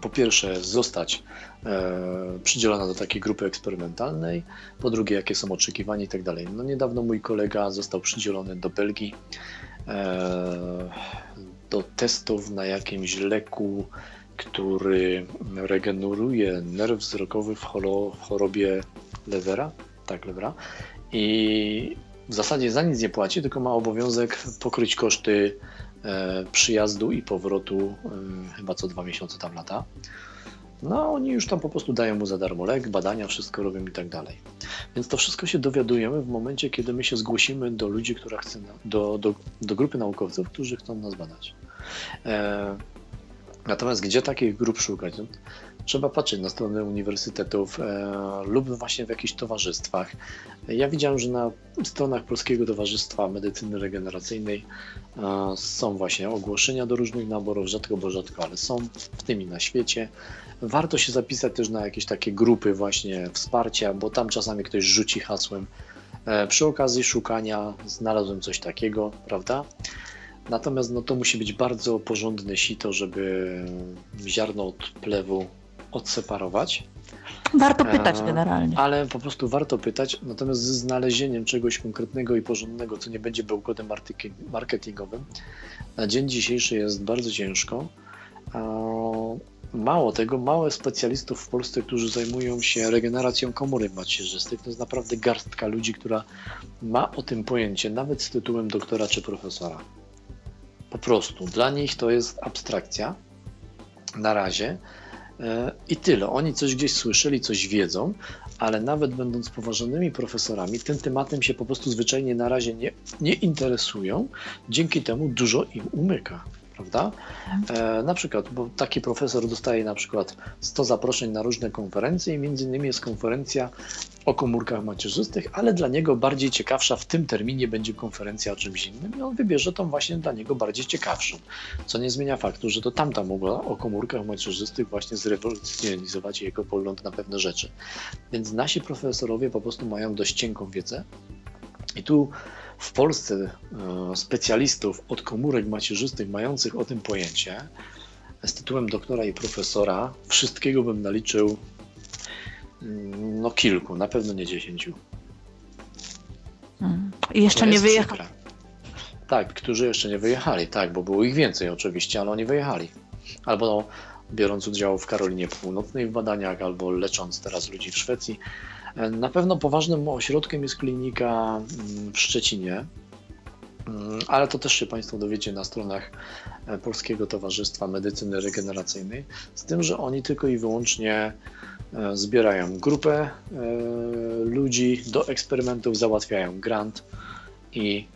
po pierwsze zostać e, przydzielona do takiej grupy eksperymentalnej, po drugie jakie są oczekiwania i tak dalej. No niedawno mój kolega został przydzielony do Belgii e, do testów na jakimś leku, który regeneruje nerw wzrokowy w chorobie Levera, tak, Levera, i w zasadzie za nic nie płaci, tylko ma obowiązek pokryć koszty e, przyjazdu i powrotu e, chyba co dwa miesiące tam lata. No, oni już tam po prostu dają mu za darmo lek, badania, wszystko robią i tak dalej. Więc to wszystko się dowiadujemy w momencie, kiedy my się zgłosimy do ludzi, która chce, do, do, do grupy naukowców, którzy chcą nas badać. E, natomiast gdzie takich grup szukać? Trzeba patrzeć na stronę uniwersytetów e, lub właśnie w jakichś towarzystwach. Ja widziałem, że na stronach Polskiego Towarzystwa Medycyny Regeneracyjnej e, są właśnie ogłoszenia do różnych naborów, rzadko bo rzadko, ale są w tym i na świecie. Warto się zapisać też na jakieś takie grupy właśnie wsparcia, bo tam czasami ktoś rzuci hasłem. E, przy okazji szukania znalazłem coś takiego, prawda? Natomiast no, to musi być bardzo porządne sito, żeby ziarno od plewu odseparować. Warto pytać generalnie. Ale po prostu warto pytać, natomiast z znalezieniem czegoś konkretnego i porządnego, co nie będzie bełkotem marketingowym, na dzień dzisiejszy jest bardzo ciężko. Mało tego, małe specjalistów w Polsce, którzy zajmują się regeneracją komórek macierzystych, to jest naprawdę garstka ludzi, która ma o tym pojęcie, nawet z tytułem doktora czy profesora. Po prostu. Dla nich to jest abstrakcja na razie e, i tyle. Oni coś gdzieś słyszeli, coś wiedzą, ale nawet będąc poważanymi profesorami, tym tematem się po prostu zwyczajnie na razie nie, nie interesują. Dzięki temu dużo im umyka prawda? E, na przykład, bo taki profesor dostaje na przykład 100 zaproszeń na różne konferencje i między innymi jest konferencja o komórkach macierzystych, ale dla niego bardziej ciekawsza w tym terminie będzie konferencja o czymś innym i on wybierze tą właśnie dla niego bardziej ciekawszą, co nie zmienia faktu, że to tamta mogła o komórkach macierzystych właśnie zrewolucjonizować jego pogląd na pewne rzeczy. Więc nasi profesorowie po prostu mają dość cienką wiedzę i tu w Polsce e, specjalistów od komórek macierzystych mających o tym pojęcie z tytułem doktora i profesora wszystkiego bym naliczył mm, no kilku, na pewno nie dziesięciu. Hmm. I jeszcze nie wyjechali. Tak, którzy jeszcze nie wyjechali, tak, bo było ich więcej oczywiście, ale oni wyjechali. Albo no, biorąc udział w Karolinie Północnej w badaniach, albo lecząc teraz ludzi w Szwecji. Na pewno poważnym ośrodkiem jest klinika mm, w Szczecinie, mm, ale to też się Państwo dowiecie na stronach e, Polskiego Towarzystwa Medycyny Regeneracyjnej, z tym, że oni tylko i wyłącznie e, zbierają grupę e, ludzi do eksperymentów, załatwiają grant i,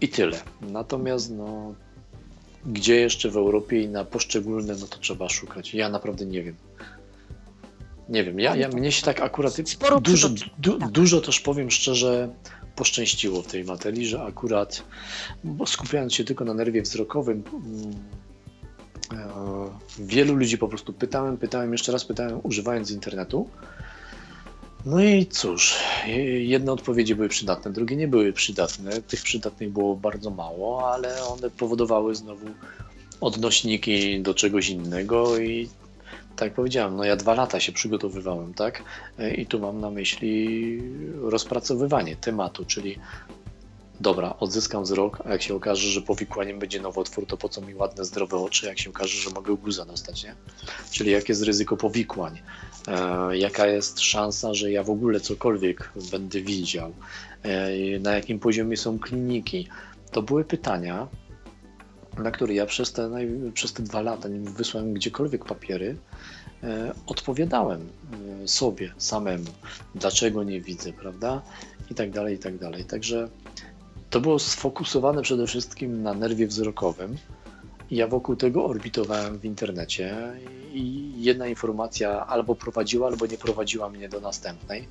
i tyle. Natomiast no, gdzie jeszcze w Europie i na poszczególne, no to trzeba szukać. Ja naprawdę nie wiem. Nie wiem, ja, ja mnie się tak akurat Sporo dużo, du, tak. dużo też powiem szczerze poszczęściło w tej materii, że akurat bo skupiając się tylko na nerwie wzrokowym, mm, e, wielu ludzi po prostu pytałem, pytałem, jeszcze raz pytałem, używając internetu. No i cóż, jedne odpowiedzi były przydatne, drugie nie były przydatne. Tych przydatnych było bardzo mało, ale one powodowały znowu odnośniki do czegoś innego i tak jak powiedziałem, no ja dwa lata się przygotowywałem, tak? I tu mam na myśli rozpracowywanie tematu, czyli dobra, odzyskam wzrok, a jak się okaże, że powikłaniem będzie nowotwór, to po co mi ładne, zdrowe oczy, jak się okaże, że mogę guza dostać, nie? Czyli jakie jest ryzyko powikłań, e, jaka jest szansa, że ja w ogóle cokolwiek będę widział, e, na jakim poziomie są kliniki. To były pytania, na które ja przez te, przez te dwa lata, nim wysłałem gdziekolwiek papiery, e, odpowiadałem e, sobie samemu, dlaczego nie widzę, prawda? I tak dalej, i tak dalej. Także to było sfokusowane przede wszystkim na nerwie wzrokowym, ja wokół tego orbitowałem w internecie i jedna informacja albo prowadziła, albo nie prowadziła mnie do następnej.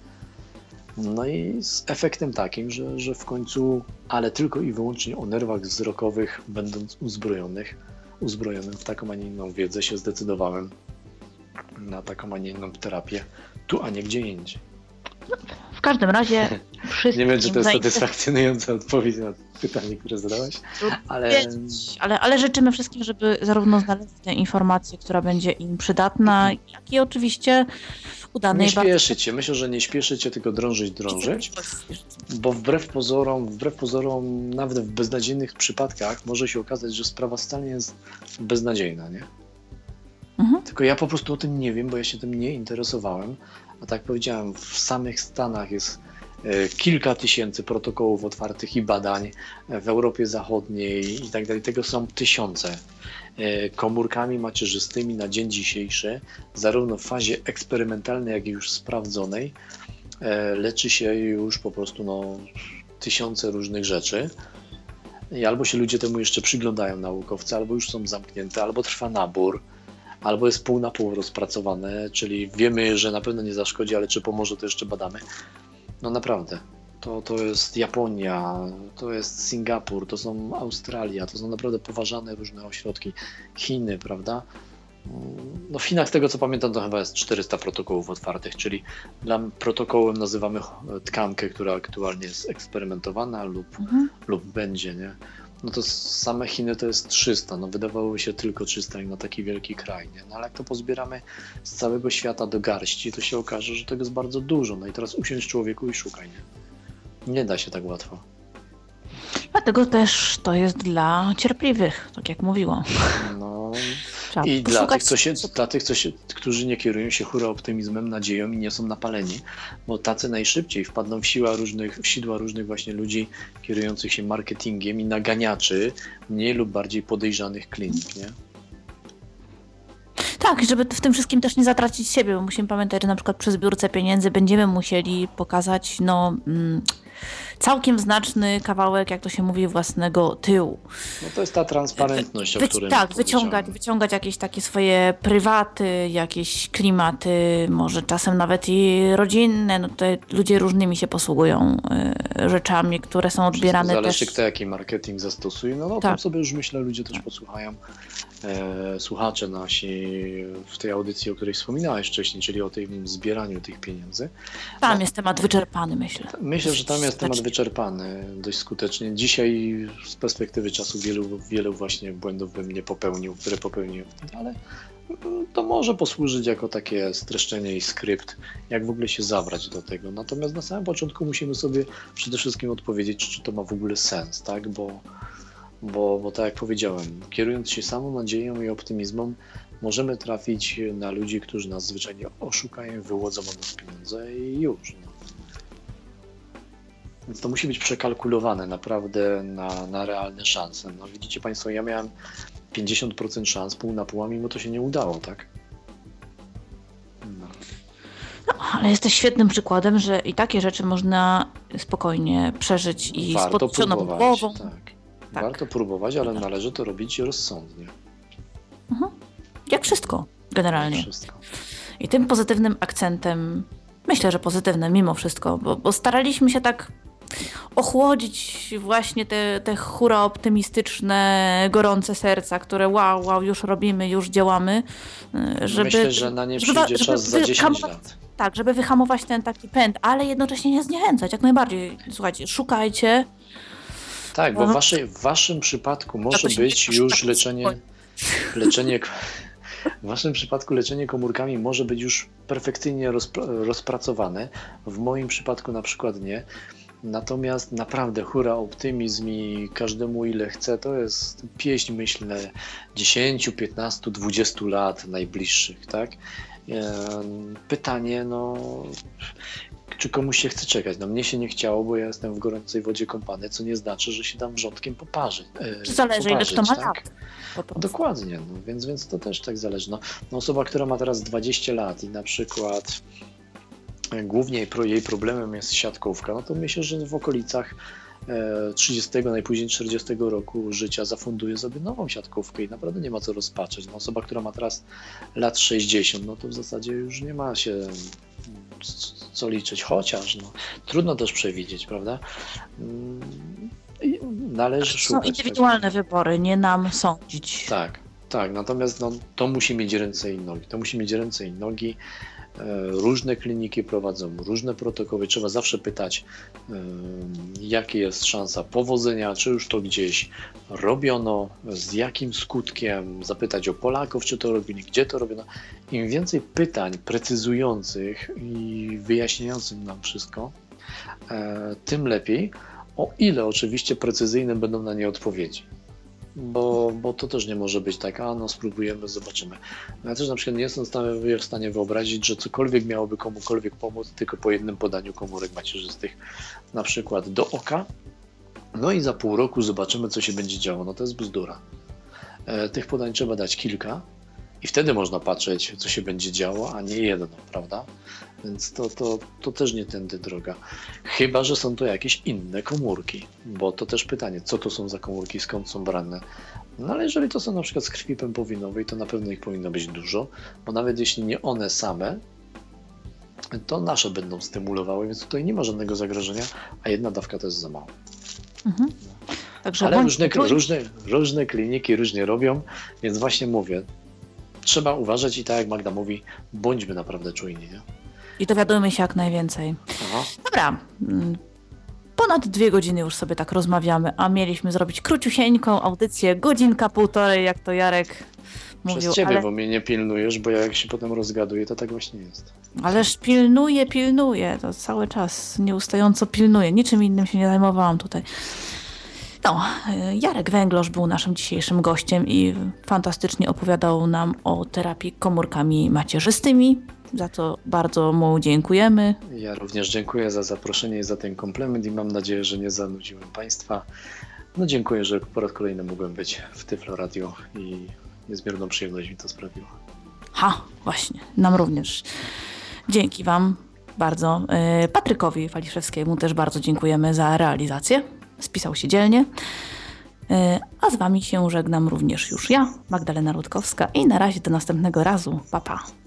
No i z efektem takim, że, że w końcu, ale tylko i wyłącznie o nerwach wzrokowych, będąc uzbrojonych, uzbrojonym w taką, a nie inną wiedzę, się zdecydowałem na taką, a nie inną terapię, tu, a nie gdzie indziej. W każdym razie [laughs] Nie wiem, czy to jest satysfakcjonująca odpowiedź na pytanie, które zadałeś, ale... ale... Ale życzymy wszystkim, żeby zarówno znaleźć tę informację, która będzie im przydatna, jak i oczywiście udane. Nie śpieszycie. Myślę, że nie śpieszycie, tylko drążyć, drążyć, bo wbrew pozorom, wbrew pozorom, nawet w beznadziejnych przypadkach może się okazać, że sprawa wcale nie jest beznadziejna, nie? Mhm. Tylko ja po prostu o tym nie wiem, bo ja się tym nie interesowałem. A tak powiedziałem, w samych Stanach jest e, kilka tysięcy protokołów otwartych i badań e, w Europie Zachodniej i tak dalej. Tego są tysiące. E, komórkami macierzystymi na dzień dzisiejszy, zarówno w fazie eksperymentalnej, jak i już sprawdzonej, leczy się już po prostu no, tysiące różnych rzeczy. I albo się ludzie temu jeszcze przyglądają naukowcy, albo już są zamknięte, albo trwa nabór albo jest pół na pół rozpracowane, czyli wiemy, że na pewno nie zaszkodzi, ale czy pomoże, to jeszcze badamy. No naprawdę. To, to jest Japonia, to jest Singapur, to są Australia, to są naprawdę poważane różne ośrodki. Chiny, prawda? No w Chinach, z tego co pamiętam, to chyba jest 400 protokołów otwartych, czyli dla protokołem nazywamy tkankę, która aktualnie jest eksperymentowana lub, mhm. lub będzie, nie? No to same Chiny to jest 300. No wydawałoby się tylko 300 jak na taki wielki kraj, nie? No ale jak to pozbieramy z całego świata do garści, to się okaże, że tego jest bardzo dużo. No i teraz usiądź człowieku i szukaj, nie? Nie da się tak łatwo. Dlatego też to jest dla cierpliwych, tak jak mówiłam. No i dla tych, co się, dla tych co się, którzy nie kierują się hura optymizmem, nadzieją i nie są napaleni, bo tacy najszybciej wpadną w, siła różnych, w sidła różnych właśnie ludzi kierujących się marketingiem i naganiaczy mniej lub bardziej podejrzanych klinik, nie? Tak, żeby w tym wszystkim też nie zatracić siebie, bo musimy pamiętać, że na przykład przy zbiórce pieniędzy będziemy musieli pokazać, no... Mm, całkiem znaczny kawałek, jak to się mówi, własnego tyłu. No to jest ta transparentność, o Wy, której Tak, wyciągać, wyciągać jakieś takie swoje prywaty, jakieś klimaty, może czasem nawet i rodzinne. No tutaj ludzie różnymi się posługują y, rzeczami, które są odbierane Zależy też... kto jaki marketing zastosuje. No, no tak. tam sobie już myślę ludzie też posłuchają. E, słuchacze nasi w tej audycji, o której wspominałeś wcześniej, czyli o tym zbieraniu tych pieniędzy. Tam no, jest temat wyczerpany, myślę. Myślę, że tam jest temat wyczerpany dość skutecznie. Dzisiaj z perspektywy czasu wielu, wielu właśnie błędów bym nie popełnił, które popełniłem, ale to może posłużyć jako takie streszczenie i skrypt, jak w ogóle się zabrać do tego. Natomiast na samym początku musimy sobie przede wszystkim odpowiedzieć, czy to ma w ogóle sens, tak? Bo, bo, bo tak jak powiedziałem, kierując się samą nadzieją i optymizmem, możemy trafić na ludzi, którzy nas zwyczajnie oszukają, wyłodzą od nas pieniądze i już. Więc to musi być przekalkulowane naprawdę na, na realne szanse. No widzicie Państwo, ja miałem 50% szans, pół na pół, a mimo to się nie udało, tak? No. no. ale jesteś świetnym przykładem, że i takie rzeczy można spokojnie przeżyć i Warto z głową. Tak. tak. Warto próbować, ale tak. należy to robić rozsądnie. Mhm. Jak wszystko, generalnie. Jak wszystko. I tym pozytywnym akcentem, myślę, że pozytywnym mimo wszystko, bo, bo staraliśmy się tak ochłodzić właśnie te, te hura optymistyczne, gorące serca, które wow, wow, już robimy, już działamy. E, żeby, Myślę, że na nie przyjdzie żeby, czas żeby za 10 lat. Tak, żeby wyhamować ten taki pęd, ale jednocześnie nie zniechęcać, jak najbardziej. Słuchajcie, szukajcie. Tak, bo w, waszej, w waszym przypadku może być już leczenie, leczenie [laughs] w waszym przypadku leczenie komórkami może być już perfekcyjnie rozpracowane. W moim przypadku na przykład nie. Natomiast naprawdę hura optymizm i każdemu ile chce, to jest pieśń, myślę, 10, 15, 20 lat najbliższych, tak? Pytanie, no, czy komuś się chce czekać? No mnie się nie chciało, bo ja jestem w gorącej wodzie kąpany, co nie znaczy, że się tam wrzątkiem poparzyć. E, zależy, poparzyć, ile kto ma tak? lat. Dokładnie, no, więc, więc to też tak zależy. No, no, osoba, która ma teraz 20 lat i na przykład głównie jej problemem jest siatkówka, no to myślę, że w okolicach 30, najpóźniej 40 roku życia zafunduje sobie nową siatkówkę i naprawdę nie ma co rozpaczać. No, osoba, która ma teraz lat 60, no to w zasadzie już nie ma się co liczyć, chociaż no, trudno też przewidzieć, prawda? Mm, należy Są szukać. indywidualne tak. wybory, nie nam sądzić. Tak, tak, natomiast no, to musi mieć ręce i nogi. To musi mieć ręce i nogi. E, różne kliniki prowadzą różne protokoły. Trzeba zawsze pytać, e, jaka jest szansa powodzenia, czy już to gdzieś robiono, z jakim skutkiem, zapytać o Polaków, czy to robili, gdzie to robiono. Im więcej pytań precyzujących i wyjaśniających nam wszystko, e, tym lepiej. O ile oczywiście precyzyjne będą na nie odpowiedzi bo, bo to też nie może być tak, a no spróbujemy, zobaczymy. Ja też na przykład nie jestem w stanie wyobrazić, że cokolwiek miałoby komukolwiek pomóc tylko po jednym podaniu komórek macierzystych, na przykład do oka, no i za pół roku zobaczymy, co się będzie działo. No to jest bzdura. E, tych podań trzeba dać kilka i wtedy można patrzeć, co się będzie działo, a nie jedno, prawda? Więc to, to, to też nie tędy droga. Chyba, że są to jakieś inne komórki, bo to też pytanie, co to są za komórki, skąd są brane. No ale jeżeli to są na przykład z krwi pępowinowej, to na pewno ich powinno być dużo, bo nawet jeśli nie one same, to nasze będą stymulowały, więc tutaj nie ma żadnego zagrożenia, a jedna dawka to jest za mało. Mhm. Także Ale różne, różne, różne kliniki różnie robią, więc właśnie mówię, trzeba uważać i tak jak Magda mówi, bądźmy naprawdę czujni. Nie? I dowiadujmy się jak najwięcej. Aha. Dobra. Mm, ponad dwie godziny już sobie tak rozmawiamy, a mieliśmy zrobić króciusieńką audycję, godzinka, półtorej, jak to Jarek mówił. Przez ciebie, ale... bo mnie nie pilnujesz, bo jak się potem rozgaduję, to tak właśnie jest. Ależ pilnuję, pilnuję. To cały czas nieustająco pilnuję. Niczym innym się nie zajmowałam tutaj. No, Jarek Węglosz był naszym dzisiejszym gościem i fantastycznie opowiadał nam o terapii komórkami macierzystymi. Za to bardzo mu dziękujemy. Ja również dziękuję za zaproszenie i za ten komplement i mam nadzieję, że nie zanudziłem Państwa. No dziękuję, że po raz kolejny mogłem być w Tyflo Radio i niezmierną przyjemność mi to sprawiło. Ha, właśnie, nam również. Dzięki Wam bardzo. E, Patrykowi Waliszewskiemu też bardzo dziękujemy za realizację. Spisał się dzielnie. E, a z Wami się żegnam również już ja, Magdalena Rutkowska i na razie do następnego razu. Papa. Pa.